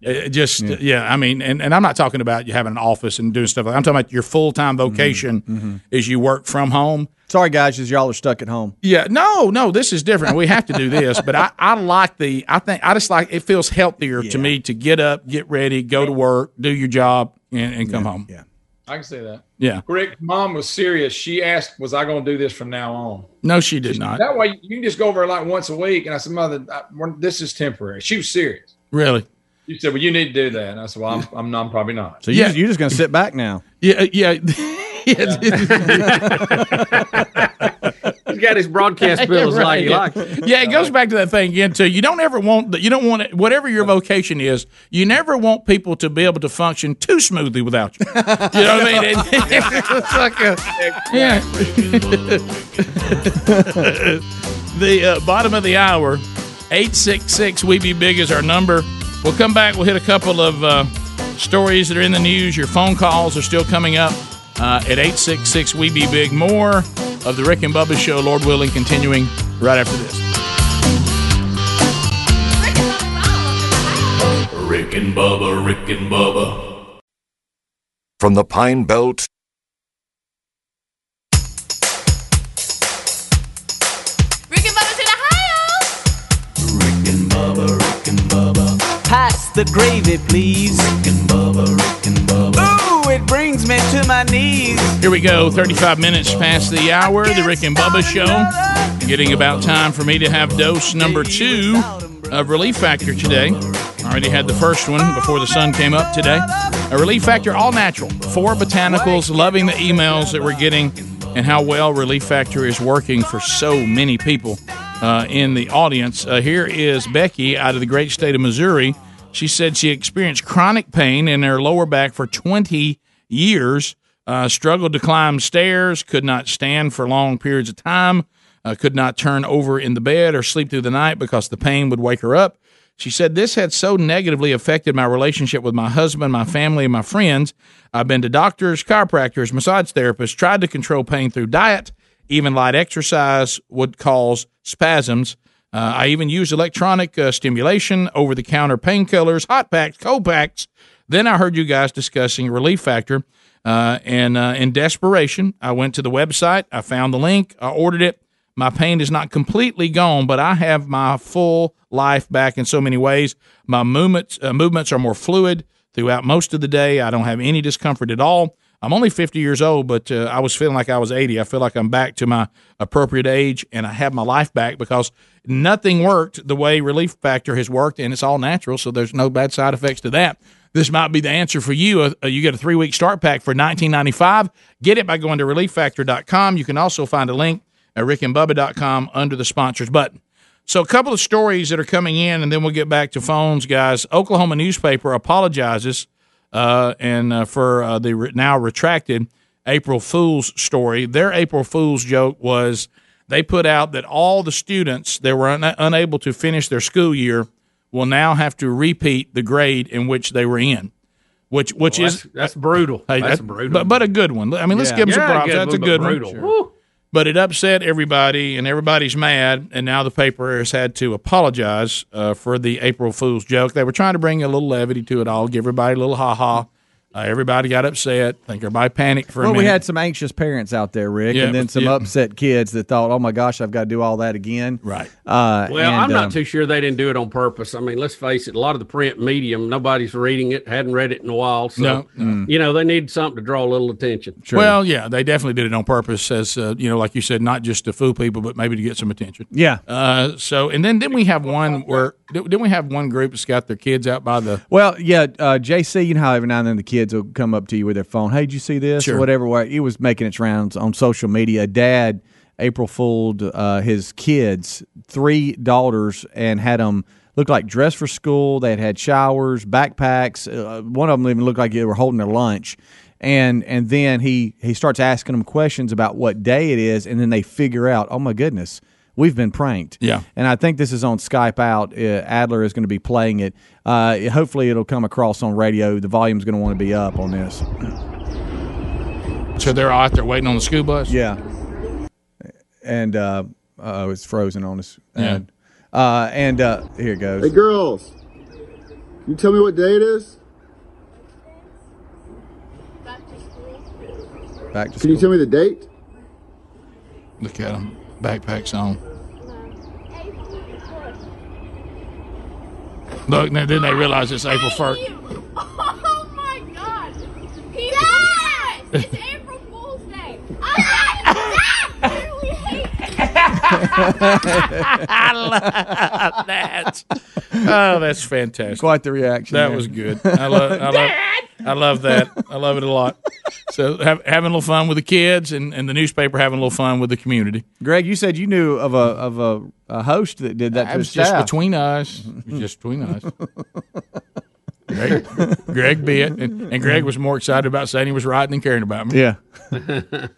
It just yeah. I mean, and, and I'm not talking about you having an office and doing stuff. Like I'm talking about your full time mm-hmm. vocation mm-hmm. is you work from home. Sorry, guys, as y'all are stuck at home. Yeah, no, no, this is different. We have to do this, but I, I like the. I think I just like it feels healthier to me to get up, get ready, go to work, do your job, and, and come home. Yeah, I can say that. Yeah. Rick, mom was serious. She asked, "Was I going to do this from now on?" No, she did not. That way, you can just go over like once a week. And I said, "Mother, I, this is temporary." She was serious. Really? You said, "Well, you need to do that." And I said, "Well, I'm, I'm, not, I'm probably not." So you you're just going to sit back now. Yeah, yeah. [LAUGHS] He's [LAUGHS] got his broadcast [LAUGHS] bills like he yeah. likes. Yeah, it goes back to that thing again too. You don't ever want you don't want it, whatever your vocation is. You never want people to be able to function too smoothly without you. You know what I mean? [LAUGHS] it's like a, [LAUGHS] yeah. the uh, bottom of the hour, eight six six. We be big is our number. We'll come back. We'll hit a couple of uh, stories that are in the news. Your phone calls are still coming up uh, at 866 We Be Big. More of the Rick and Bubba Show, Lord willing, continuing right after this. Rick and Bubba, Rick and Bubba. From the Pine Belt Rick and Bubba's in Ohio. Rick and Bubba, Rick and Bubba. Pass the gravy, please. Rick and Bubba, Rick and Bubba. It brings me to my knees. Here we go, 35 minutes past the hour, the Rick and Bubba Show. Getting about time for me to have dose number two of Relief Factor today. Already had the first one before the sun came up today. A Relief Factor all natural. Four botanicals, loving the emails that we're getting and how well Relief Factor is working for so many people uh, in the audience. Uh, here is Becky out of the great state of Missouri. She said she experienced chronic pain in her lower back for 20 years, uh, struggled to climb stairs, could not stand for long periods of time, uh, could not turn over in the bed or sleep through the night because the pain would wake her up. She said, This had so negatively affected my relationship with my husband, my family, and my friends. I've been to doctors, chiropractors, massage therapists, tried to control pain through diet. Even light exercise would cause spasms. Uh, I even used electronic uh, stimulation, over the counter painkillers, hot packs, cold packs. Then I heard you guys discussing Relief Factor. Uh, and uh, in desperation, I went to the website. I found the link. I ordered it. My pain is not completely gone, but I have my full life back in so many ways. My movements uh, movements are more fluid throughout most of the day. I don't have any discomfort at all. I'm only 50 years old, but uh, I was feeling like I was 80. I feel like I'm back to my appropriate age, and I have my life back because nothing worked the way Relief Factor has worked, and it's all natural, so there's no bad side effects to that. This might be the answer for you. Uh, you get a three week start pack for $19.95. Get it by going to relieffactor.com. You can also find a link at rickandbubba.com under the sponsors button. So, a couple of stories that are coming in, and then we'll get back to phones, guys. Oklahoma newspaper apologizes uh, and uh, for uh, the re- now retracted April Fool's story. Their April Fool's joke was they put out that all the students that were un- unable to finish their school year will now have to repeat the grade in which they were in. Which, which Well, is that's- that's brutal. Hey, That's that- brutal. But, but a good one. I mean, let's Yeah. give them some props. good That's a one, but good brutal. one. Woo. But it upset everybody, and everybody's mad. And now the paper has had to apologize uh, for the April Fool's joke. They were trying to bring a little levity to it all, give everybody a little ha ha. Uh, everybody got upset. I think everybody panicked for a well, we had some anxious parents out there, Rick, Yeah, and then some yeah. upset kids that thought, "Oh my gosh, I've got to do all that again." Right. Uh, Well, and, I'm not um, too sure they didn't do it on purpose. I mean, let's face it, a lot of the print medium, nobody's reading it, hadn't read it in a while. So, No, no. you know, they need something to draw a little attention. Well, yeah, they definitely did it on purpose, as uh, you know, like you said, not just to fool people, but maybe to get some attention. Yeah. Uh, so, and then didn't we have one where didn't we have one group that's got their kids out by the Well, yeah, uh, JC, you know how every now and then the kids will come up to you with their phone. Hey, did you see this Sure. or whatever? It was making its rounds on social media. Dad April fooled uh, his kids, three daughters, and had them look like dressed for school. They had had showers, backpacks. Uh, one of them even looked like they were holding their lunch. And and then he he starts asking them questions about what day it is, and then they figure out, oh my goodness, we've been pranked. Yeah. And I think this is on Skype out. Uh, Adler is going to be playing it. Uh, hopefully, it'll come across on radio. The volume's going to want to be up on this. So they're out there waiting on the school bus. Yeah. and uh, uh, it's frozen on us. Yeah. And, uh, and uh, here it goes. Hey, girls. Can you tell me what day it is? Back to school. Can you tell me the date? Look at them. Backpacks on. Look, now then they realize it's April 1st. [LAUGHS] Oh my god! He yes! [LAUGHS] It's April Fool's Day! I really hate I love that. Oh, that's fantastic. Quite the reaction. That there. was good. I love, I love, I love that. I love it a lot. So have, having a little fun with the kids and, and the newspaper having a little fun with the community. Greg, you said you knew of a of a, a host that did that That to was his just between us. Just between us. Greg, Greg bit, and, and Greg was more excited about saying he was writing than caring about me. Yeah. [LAUGHS]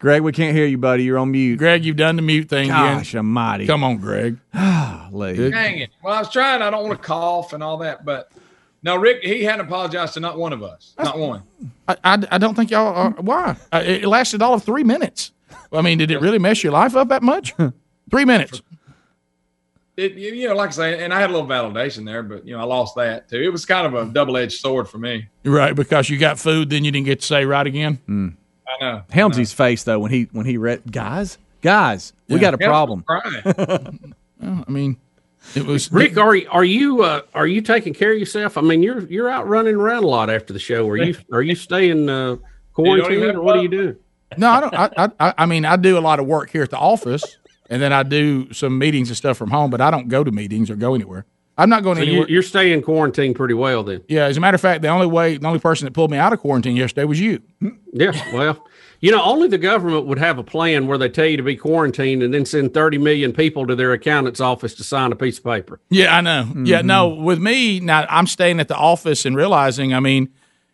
Greg, we can't hear you, buddy. You're on mute. Greg, you've done the mute thing Gosh again. almighty. Come on, Greg. [SIGHS] Lee. Dang it. Well, I was trying. I don't want to cough and all that, but no, Rick, he hadn't apologized to not one of us. Not one. I, I, I don't think y'all are. Why? Uh, it lasted all of three minutes. I mean, did it really mess your life up that much? [LAUGHS] three minutes. It, you you know, like I say, and I had a little validation there, but you know, I lost that too. It was kind of a double edged sword for me. Right, because you got food, then you didn't get to say right again. I know. Helmsy's face though when he when he read guys guys we Yeah. got a Yeah, problem. [LAUGHS] Well, I mean, it was Rick, are you are you uh, are you taking care of yourself? I mean, you're you're out running around a lot after the show. Are you [LAUGHS] are you staying uh, quarantined or what are you doing? No, I don't. I, I, I mean, I do a lot of work here at the office, and then I do some meetings and stuff from home. But I don't go to meetings or go anywhere. I'm not going So anywhere. you, you're staying quarantined pretty well then. yeah, as a matter of fact, the only way, the only person that pulled me out of quarantine yesterday was you. Yeah, well, you know, only the government would have a plan where they tell you to be quarantined and then send 30 million people to their accountant's office to sign a piece of paper. Yeah, I know. Yeah, no, with me now, I'm staying at the office and realizing, I mean,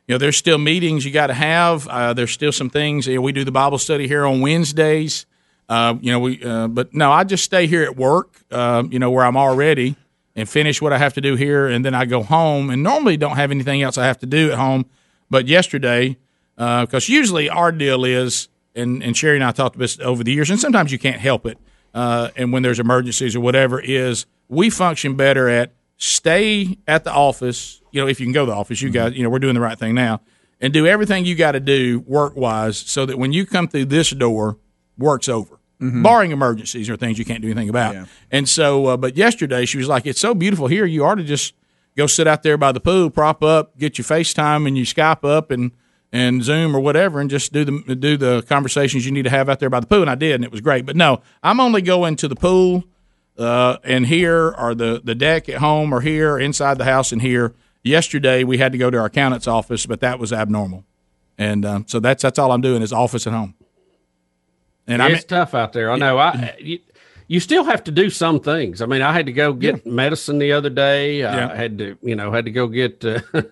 you know, there's still meetings you got to have. Uh, there's still some things. You know, we do the Bible study here on Wednesdays. Uh, you know, we, uh, but no, I just stay here at work. Uh, you know, where I'm already and finish what I have to do here, and then I go home. And normally don't have anything else I have to do at home. But yesterday, because usually our deal is, and and Sherry and I talked about this over the years, and sometimes you can't help it. Uh, and when there's emergencies or whatever, is we function better at stay at the office. You know, if you can go to the office, you guys, you know, we're doing the right thing now, and do everything you got to do work wise, so that when you come through this door, work's over. Barring emergencies or things you can't do anything about. And so, uh, but yesterday she was like, "It's so beautiful here. You ought to just go sit out there by the pool, prop up, get your FaceTime and you Skype up and and Zoom or whatever, and just do the do the conversations you need to have out there by the pool. And I did, and it was great. But no, I'm only going to the pool uh, and here or the the deck at home or here inside the house and here. Yesterday we had to go to our accountant's office, but that was abnormal, and um, so that's that's all I'm doing is office at home. And And I'm it's tough out there. I know. I you, you still have to do some things. I mean, I had to go get medicine the other day. Yeah. I had to, you know, had to go get uh, [LAUGHS]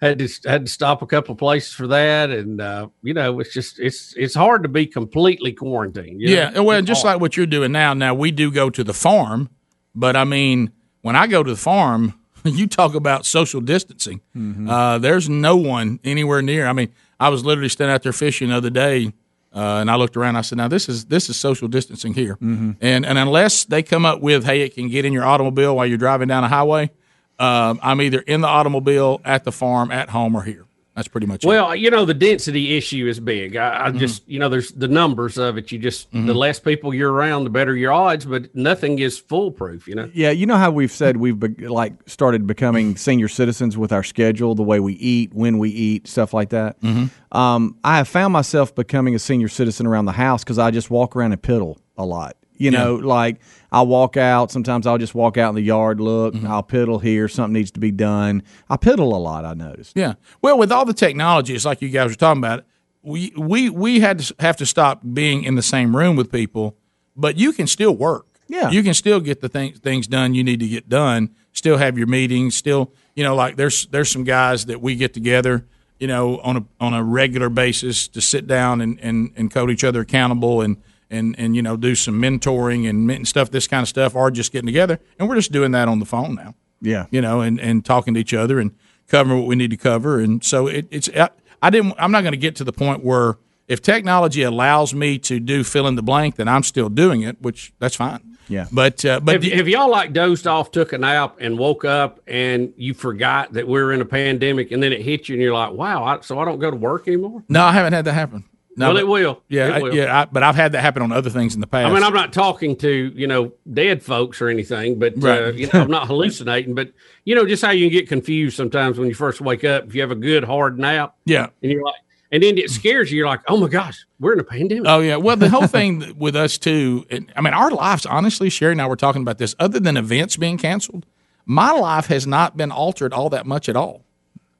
had to had to stop a couple of places for that, and uh, you know, it's just it's it's hard to be completely quarantined. you know? Yeah, well, It's just hard. like what you're doing now. Now we do go to the farm, but I mean, when I go to the farm, [LAUGHS] you talk about social distancing. Uh, there's no one anywhere near. I mean, I was literally standing out there fishing the other day, uh, and I looked around. I said, "Now this is this is social distancing here." And and unless they come up with, "Hey, it can get in your automobile while you're driving down a highway," um, I'm either in the automobile, at the farm, at home, or here. That's pretty much it. Well, you know, the density issue is big. I, I just, you know, there's the numbers of it. You just, the less people you're around, the better your odds, but nothing is foolproof, you know? Yeah, you know how we've said we've be- like started becoming senior citizens with our schedule, the way we eat, when we eat, stuff like that. Mm-hmm. Um, I have found myself becoming a senior citizen around the house because I just walk around and piddle a lot. You Yeah. know, like I'll walk out. Sometimes I'll just walk out in the yard, look. Mm-hmm. I'll piddle here. Something needs to be done. I piddle a lot. I noticed. Yeah. Well, with all the technology, it's like you guys were talking about. We we we had to have to stop being in the same room with people, but you can still work. Yeah. You can still get the things things done you need to get done. Still have your meetings. Still, you know, like there's there's some guys that we get together, you know, on a on a regular basis to sit down and and and code each other accountable and. And, and you know do some mentoring and stuff this kind of stuff or just getting together and we're just doing that on the phone now Yeah. you know, and, and talking to each other and covering what we need to cover. And so it, it's I, I didn't. I'm not going to get to the point where if technology allows me to do fill in the blank, then I'm still doing it, which that's fine. Yeah. But uh, but have, have y'all like dozed off, took a nap, and woke up, and you forgot that we are in a pandemic, and then it hit you, and you're like, "Wow!" I, so I don't go to work anymore. no, I haven't had that happen. No, well, but- it will. Yeah, It will. yeah, I, but I've had that happen on other things in the past. I mean, I'm not talking to you know dead folks or anything, but uh, you know, I'm not [LAUGHS] hallucinating. But you know, just how you can get confused sometimes when you first wake up. If you have a good hard nap, Yeah. and you're like, and then it scares you. You're like, oh my gosh, we're in a pandemic. Oh yeah. Well, the whole [LAUGHS] thing with us too. and- I mean, our lives. Honestly, Sherry and I were talking about this. Other than events being canceled, my life has not been altered all that much at all.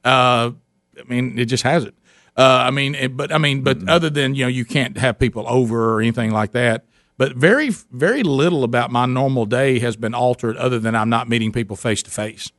Uh, I mean, it just hasn't. Uh, I mean, it, but I mean, but other than you know, you can't have people over or anything like that. But very, very little about my normal day has been altered, other than I'm not meeting people face to face.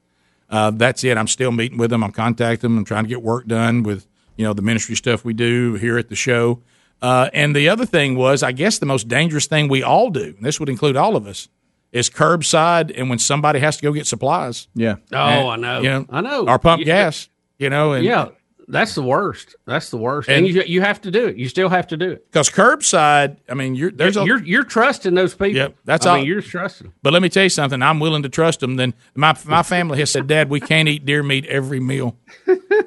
Uh, that's it. I'm still meeting with them. I'm contacting them. I'm trying to get work done with you know the ministry stuff we do here at the show. Uh, and the other thing was, I guess the most dangerous thing we all do, and this would include all of us, is curbside. And when somebody has to go get supplies, yeah. Oh, I know. You know, I know. or pump You- gas. You know, and yeah, that's the worst. That's the worst. And, And- you you have to do it. You still have to do it. because curbside. I mean, you're there's a you're you're trusting those people. Yep, that's I all. mean, you're trusting. But let me tell you something. I'm willing to trust them. Then my my family has said, Dad, we can't eat deer meat every meal.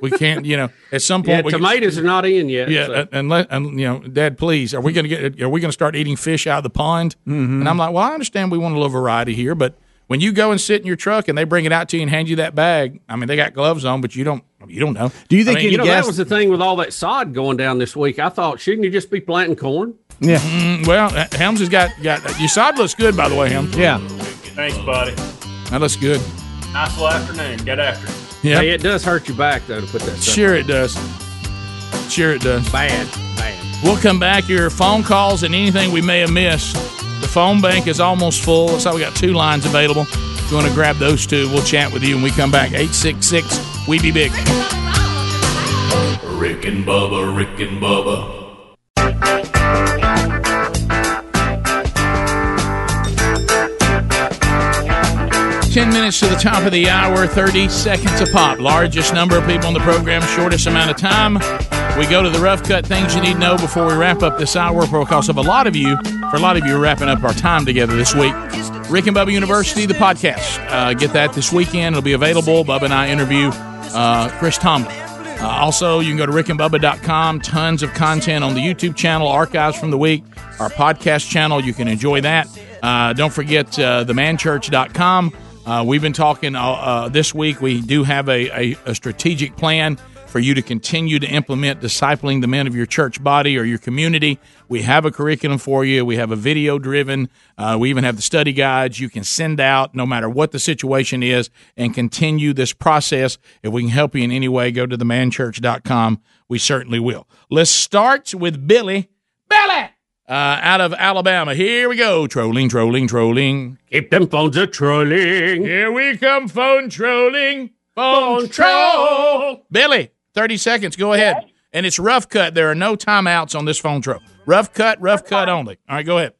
We can't. You know, at some point, Yeah, we tomatoes are not in yet. Yeah, so. and, and let and you know, Dad, please, are we going to get? Are we going to start eating fish out of the pond? Mm-hmm. And I'm like, well, I understand we want a little variety here, but when you go and sit in your truck and they bring it out to you and hand you that bag, I mean, they got gloves on, but you don't. You don't know. Do you think I mean, you know that was the thing with all that sod going down this week. I thought, shouldn't you just be planting corn? Yeah. Mm, well, uh, Helms has got got your sod looks good, by the way, Helms. Yeah, Thanks, buddy. that looks good. Nice little afternoon. Get after it. Yeah. Hey, it does hurt your back though to put that stuff. Sure, it does. Sure, it does. Bad, bad. We'll come back. Your phone calls and anything we may have missed. The phone bank is almost full. Looks like we got two lines available. If you want to grab those two, we'll chat with you when we come back. 866 We Be Big. Rick and Bubba, Rick and Bubba. 10 minutes to the top of the hour, 30 seconds a pop. Largest number of people on the program, shortest amount of time. We go to the rough cut things you need to know before we wrap up this hour because of a lot of you, for a lot of you, wrapping up our time together this week. Rick and Bubba University, the podcast. Uh, get that this weekend. It'll be available. Bubba and I interview uh, Chris Tomlin. Uh, also, you can go to rickandbubba.com. Tons of content on the YouTube channel, archives from the week, our podcast channel. You can enjoy that. Uh, don't forget uh, themanchurch.com. Uh, we've been talking uh, uh, this week. We do have a, a, a strategic plan for you to continue to implement discipling the men of your church body or your community. We have a curriculum for you. We have a video driven. Uh, we even have the study guides you can send out no matter what the situation is and continue this process. If we can help you in any way, go to themanchurch.com. We certainly will. Let's start with Billy. Billy! Uh, out of Alabama. Here we go. Trolling, trolling, trolling. Keep them phones a trolling. Here we come, phone trolling. Phone troll. Billy, 30 seconds. Go ahead. And it's rough cut. There are no timeouts on this phone troll. Rough cut, rough cut only. All right, go ahead.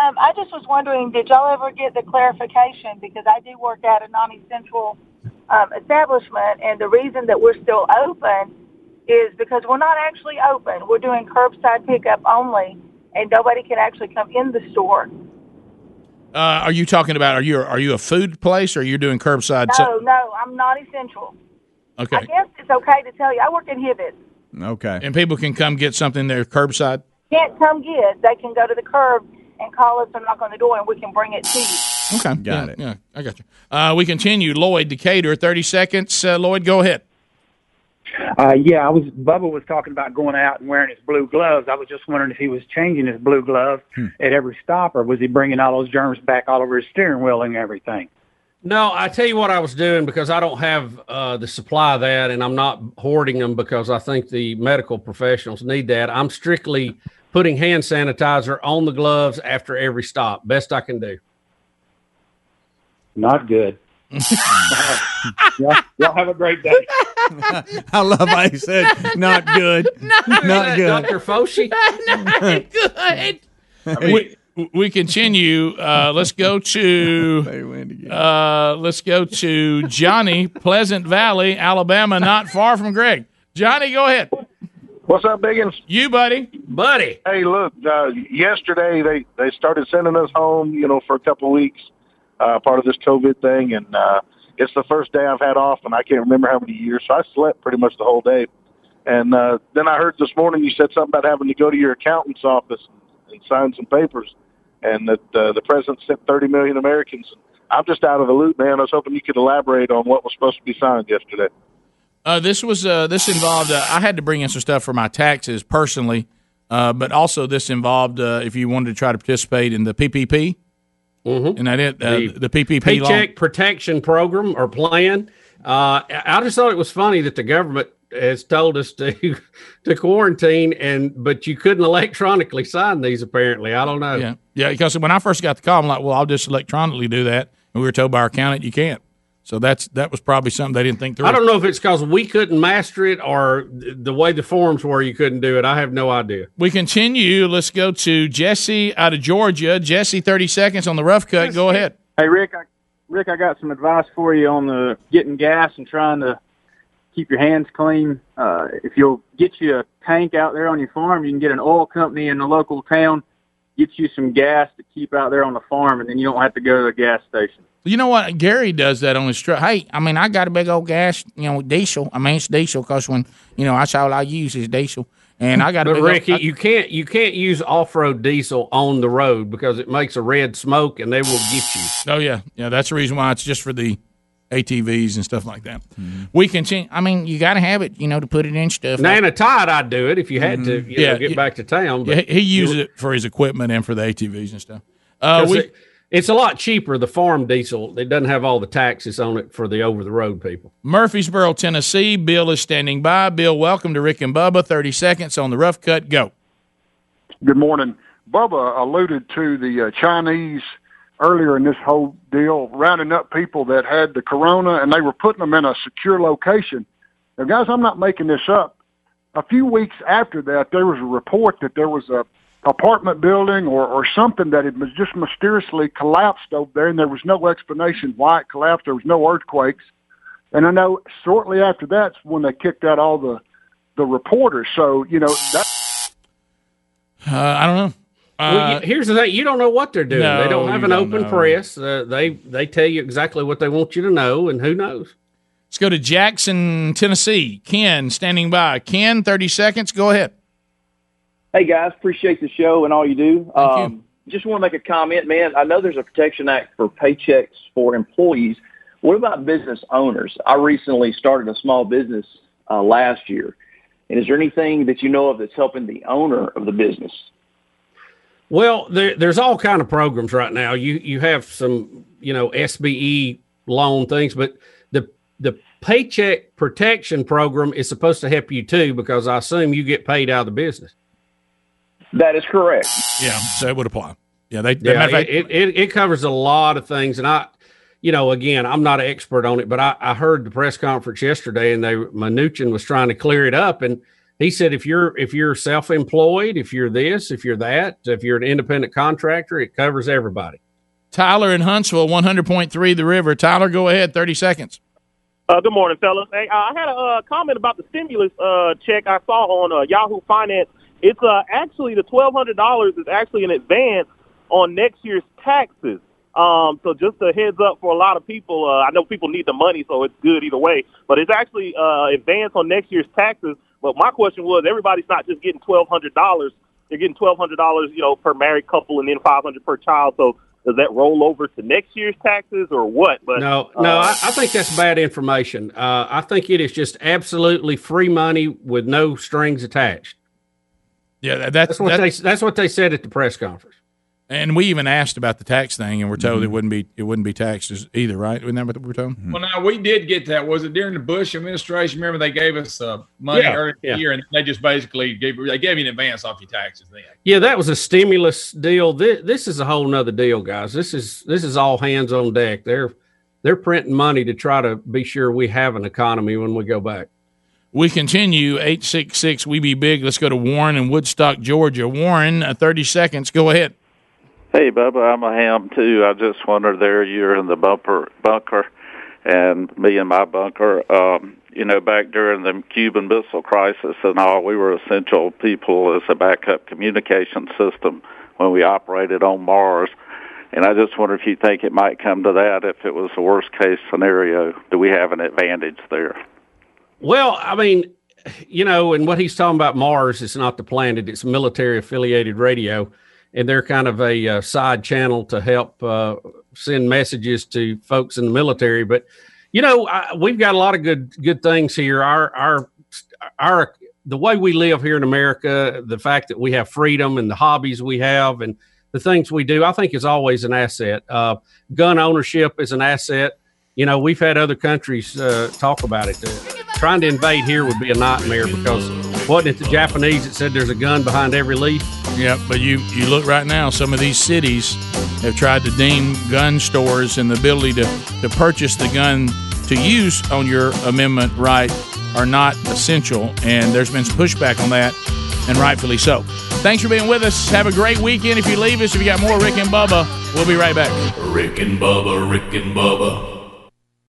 Um, I just was wondering, did y'all ever get the clarification? Because I do work at a non-essential um, establishment, and the reason that we're still open is because we're not actually open. We're doing curbside pickup only, and nobody can actually come in the store. Uh, are you talking about? Are you are you a food place or you're doing curbside? No, no, I'm not essential. I okay. guess it's okay to tell you. I work in Hibbett. Okay. And people can come get something there curbside. Can't come get. They can go to the curb and call us or knock on the door, and we can bring it to you. Okay. Got it. Yeah, I got you. Uh, we continue. Lloyd Decatur, 30 seconds. Uh, Lloyd, go ahead. Uh, yeah, I was. Bubba was talking about going out and wearing his blue gloves. I was just wondering if he was changing his blue gloves at every stop, or was he bringing all those germs back all over his steering wheel and everything? No, I tell you what I was doing because I don't have uh, the supply of that, and I'm not hoarding them because I think the medical professionals need that. I'm strictly putting hand sanitizer on the gloves after every stop. Best I can do. Not good. [LAUGHS] y'all, y'all have a great day. [LAUGHS] I love how he said, "Not good, [LAUGHS] not good." Dr. Fauci. Not good. we, we continue. Uh, let's go to [LAUGHS] uh, let's go to Johnny, Pleasant Valley, Alabama, not far from Greg. Johnny, go ahead. What's up, Biggins? You, buddy. Buddy. Hey, look, uh, yesterday they, they started sending us home, you know, for a couple of weeks, uh, part of this COVID thing. And uh, it's the first day I've had off, and I can't remember how many years. So I slept pretty much the whole day. And uh, then I heard this morning you said something about having to go to your accountant's office and sign some papers, and that uh, the president sent 30 million Americans. I'm just out of the loop, man. I was hoping you could elaborate on what was supposed to be signed yesterday. Uh, this was uh, this involved. Uh, I had to bring in some stuff for my taxes personally, uh, but also this involved uh, if you wanted to try to participate in the PPP, mm-hmm. and I did uh, The the, PPP Paycheck loan. Protection Program or plan. Uh, I just thought it was funny that the government has told us to [LAUGHS] to quarantine, and but you couldn't electronically sign these. Apparently, I don't know. Yeah, yeah. Because when I first got the call, I'm like, well, I'll just electronically do that, and we were told by our accountant you can't. So that's that was probably something they didn't think through. I don't know if it's because we couldn't master it or the way the forms were, you couldn't do it. I have no idea. We continue. Let's go to Jesse out of Georgia. Jesse, thirty seconds on the rough cut. Go ahead. Hey Rick, I, Rick, I got some advice for you on the getting gas and trying to keep your hands clean. Uh, if you'll get you a tank out there on your farm, you can get an oil company in the local town, get you some gas to keep out there on the farm, and then you don't have to go to the gas station. You know what? Gary does that on his truck. Hey, I mean, I got a big old gas, you know, diesel. I mean, it's diesel because when you know that's all I use is diesel, and I got a But Ricky, old, you can't you can't use off road diesel on the road because it makes a red smoke and they will get you. Oh yeah, yeah. That's the reason why it's just for the ATVs and stuff like that. We continue. I mean, you got to have it, you know, to put it in stuff. Now in a tide, I'd do it if you had to. You know, get he- back to town. But he, he uses it for his equipment and for the ATVs and stuff. Uh, 'Cause we, it- it's a lot cheaper. The farm diesel it doesn't have all the taxes on it for the over the road people. Murfreesboro, Tennessee. Bill is standing by. Bill, welcome to Rick and Bubba. Thirty seconds on the rough cut. Go. Good morning. Bubba alluded to the uh, Chinese earlier in this whole deal, rounding up people that had the corona and they were putting them in a secure location. Now, guys, I'm not making this up. A few weeks after that, there was a report that there was a apartment building or, or something that had just mysteriously collapsed over there, and there was no explanation why it collapsed. There was no earthquakes. And I know shortly after that's when they kicked out all the the reporters. So you know that Uh, I don't know. Well, Uh, here's the thing: you don't know what they're doing. they don't have an don't open know. press. Uh, they they tell you exactly what they want you to know, and who knows? Let's go to Jackson, Tennessee. Ken, standing by. Ken, thirty seconds. Go ahead. Hey guys, appreciate the show and all you do. um, Just want to make a comment, man. I know there's a protection act for paychecks for employees. What about business owners? I recently started a small business uh, last year, and is there anything that you know of that's helping the owner of the business? Well, there, there's all kind of programs right now. You you have some you know SBE loan things, but the the paycheck protection program is supposed to help you too because I assume you get paid out of the business. That is correct. Yeah, so it would apply. Yeah, they. Yeah, matter fact, it, it, it covers a lot of things, and I, you know, again, I'm not an expert on it, but I, I heard the press conference yesterday, and they Mnuchin was trying to clear it up, and he said if you're if you're self-employed, if you're this, if you're that, if you're an independent contractor, it covers everybody. Tyler in Huntsville, one hundred point three, the river. Tyler, go ahead. Thirty seconds. Uh, good morning, fellas. Hey, uh, I had a uh, comment about the stimulus uh, check I saw on uh, Yahoo Finance. It's uh, actually the twelve hundred dollars is actually an advance on next year's taxes. Um, so just a heads up for a lot of people. Uh, I know people need the money, so it's good either way. But it's actually uh, advance on next year's taxes. But my question was, everybody's not just getting twelve hundred dollars; they're getting twelve hundred dollars, you know, per married couple, and then five hundred per child. So does that roll over to next year's taxes or what? But No, no, uh, I, I think that's bad information. Uh, I think it is just absolutely free money with no strings attached. Yeah, that, that's That's what that- they that's what they said at the press conference. And we even asked about the tax thing, and we're told Mm-hmm. it wouldn't be it wouldn't be taxed either, right? Isn't that what we're told? Well, now we did get that. Was it during the Bush administration? Remember they gave us uh, money Yeah, earlier yeah. year, and they just basically gave they gave you an advance off your taxes then. Yeah, that was a stimulus deal. This, this is a whole nother deal, guys. This is this is all hands on deck. They're they're printing money to try to be sure we have an economy when we go back. We continue eight six six. We be big. Let's go to Warren in Woodstock, Georgia. Warren, uh, thirty seconds. Go ahead. Hey, Bubba, I'm a ham too. I just wondered there you're in the bumper bunker, and me in my bunker. Um, you know, back during the Cuban Missile Crisis and all, we were essential people as a backup communication system when we operated on Mars. And I just wonder if you think it might come to that if it was the worst case scenario. Do we have an advantage there? Well, I mean, you know, and what he's talking about Mars is not the planet; it's military affiliated radio, and they're kind of a uh, side channel to help uh, send messages to folks in the military. But you know, I, we've got a lot of good good things here. Our our our the way we live here in America, the fact that we have freedom and the hobbies we have and the things we do, I think is always an asset. Uh, gun ownership is an asset. You know, we've had other countries uh, talk about it. Uh, trying to invade here would be a nightmare because wasn't it the Japanese that said there's a gun behind every leaf? Yep, but you you look right now. Some of these cities have tried to deem gun stores and the ability to to purchase the gun to use on your amendment right are not essential, and there's been some pushback on that, and rightfully so. Thanks for being with us. Have a great weekend. If you leave us, if you got more Rick and Bubba, we'll be right back. Rick and Bubba, Rick and Bubba.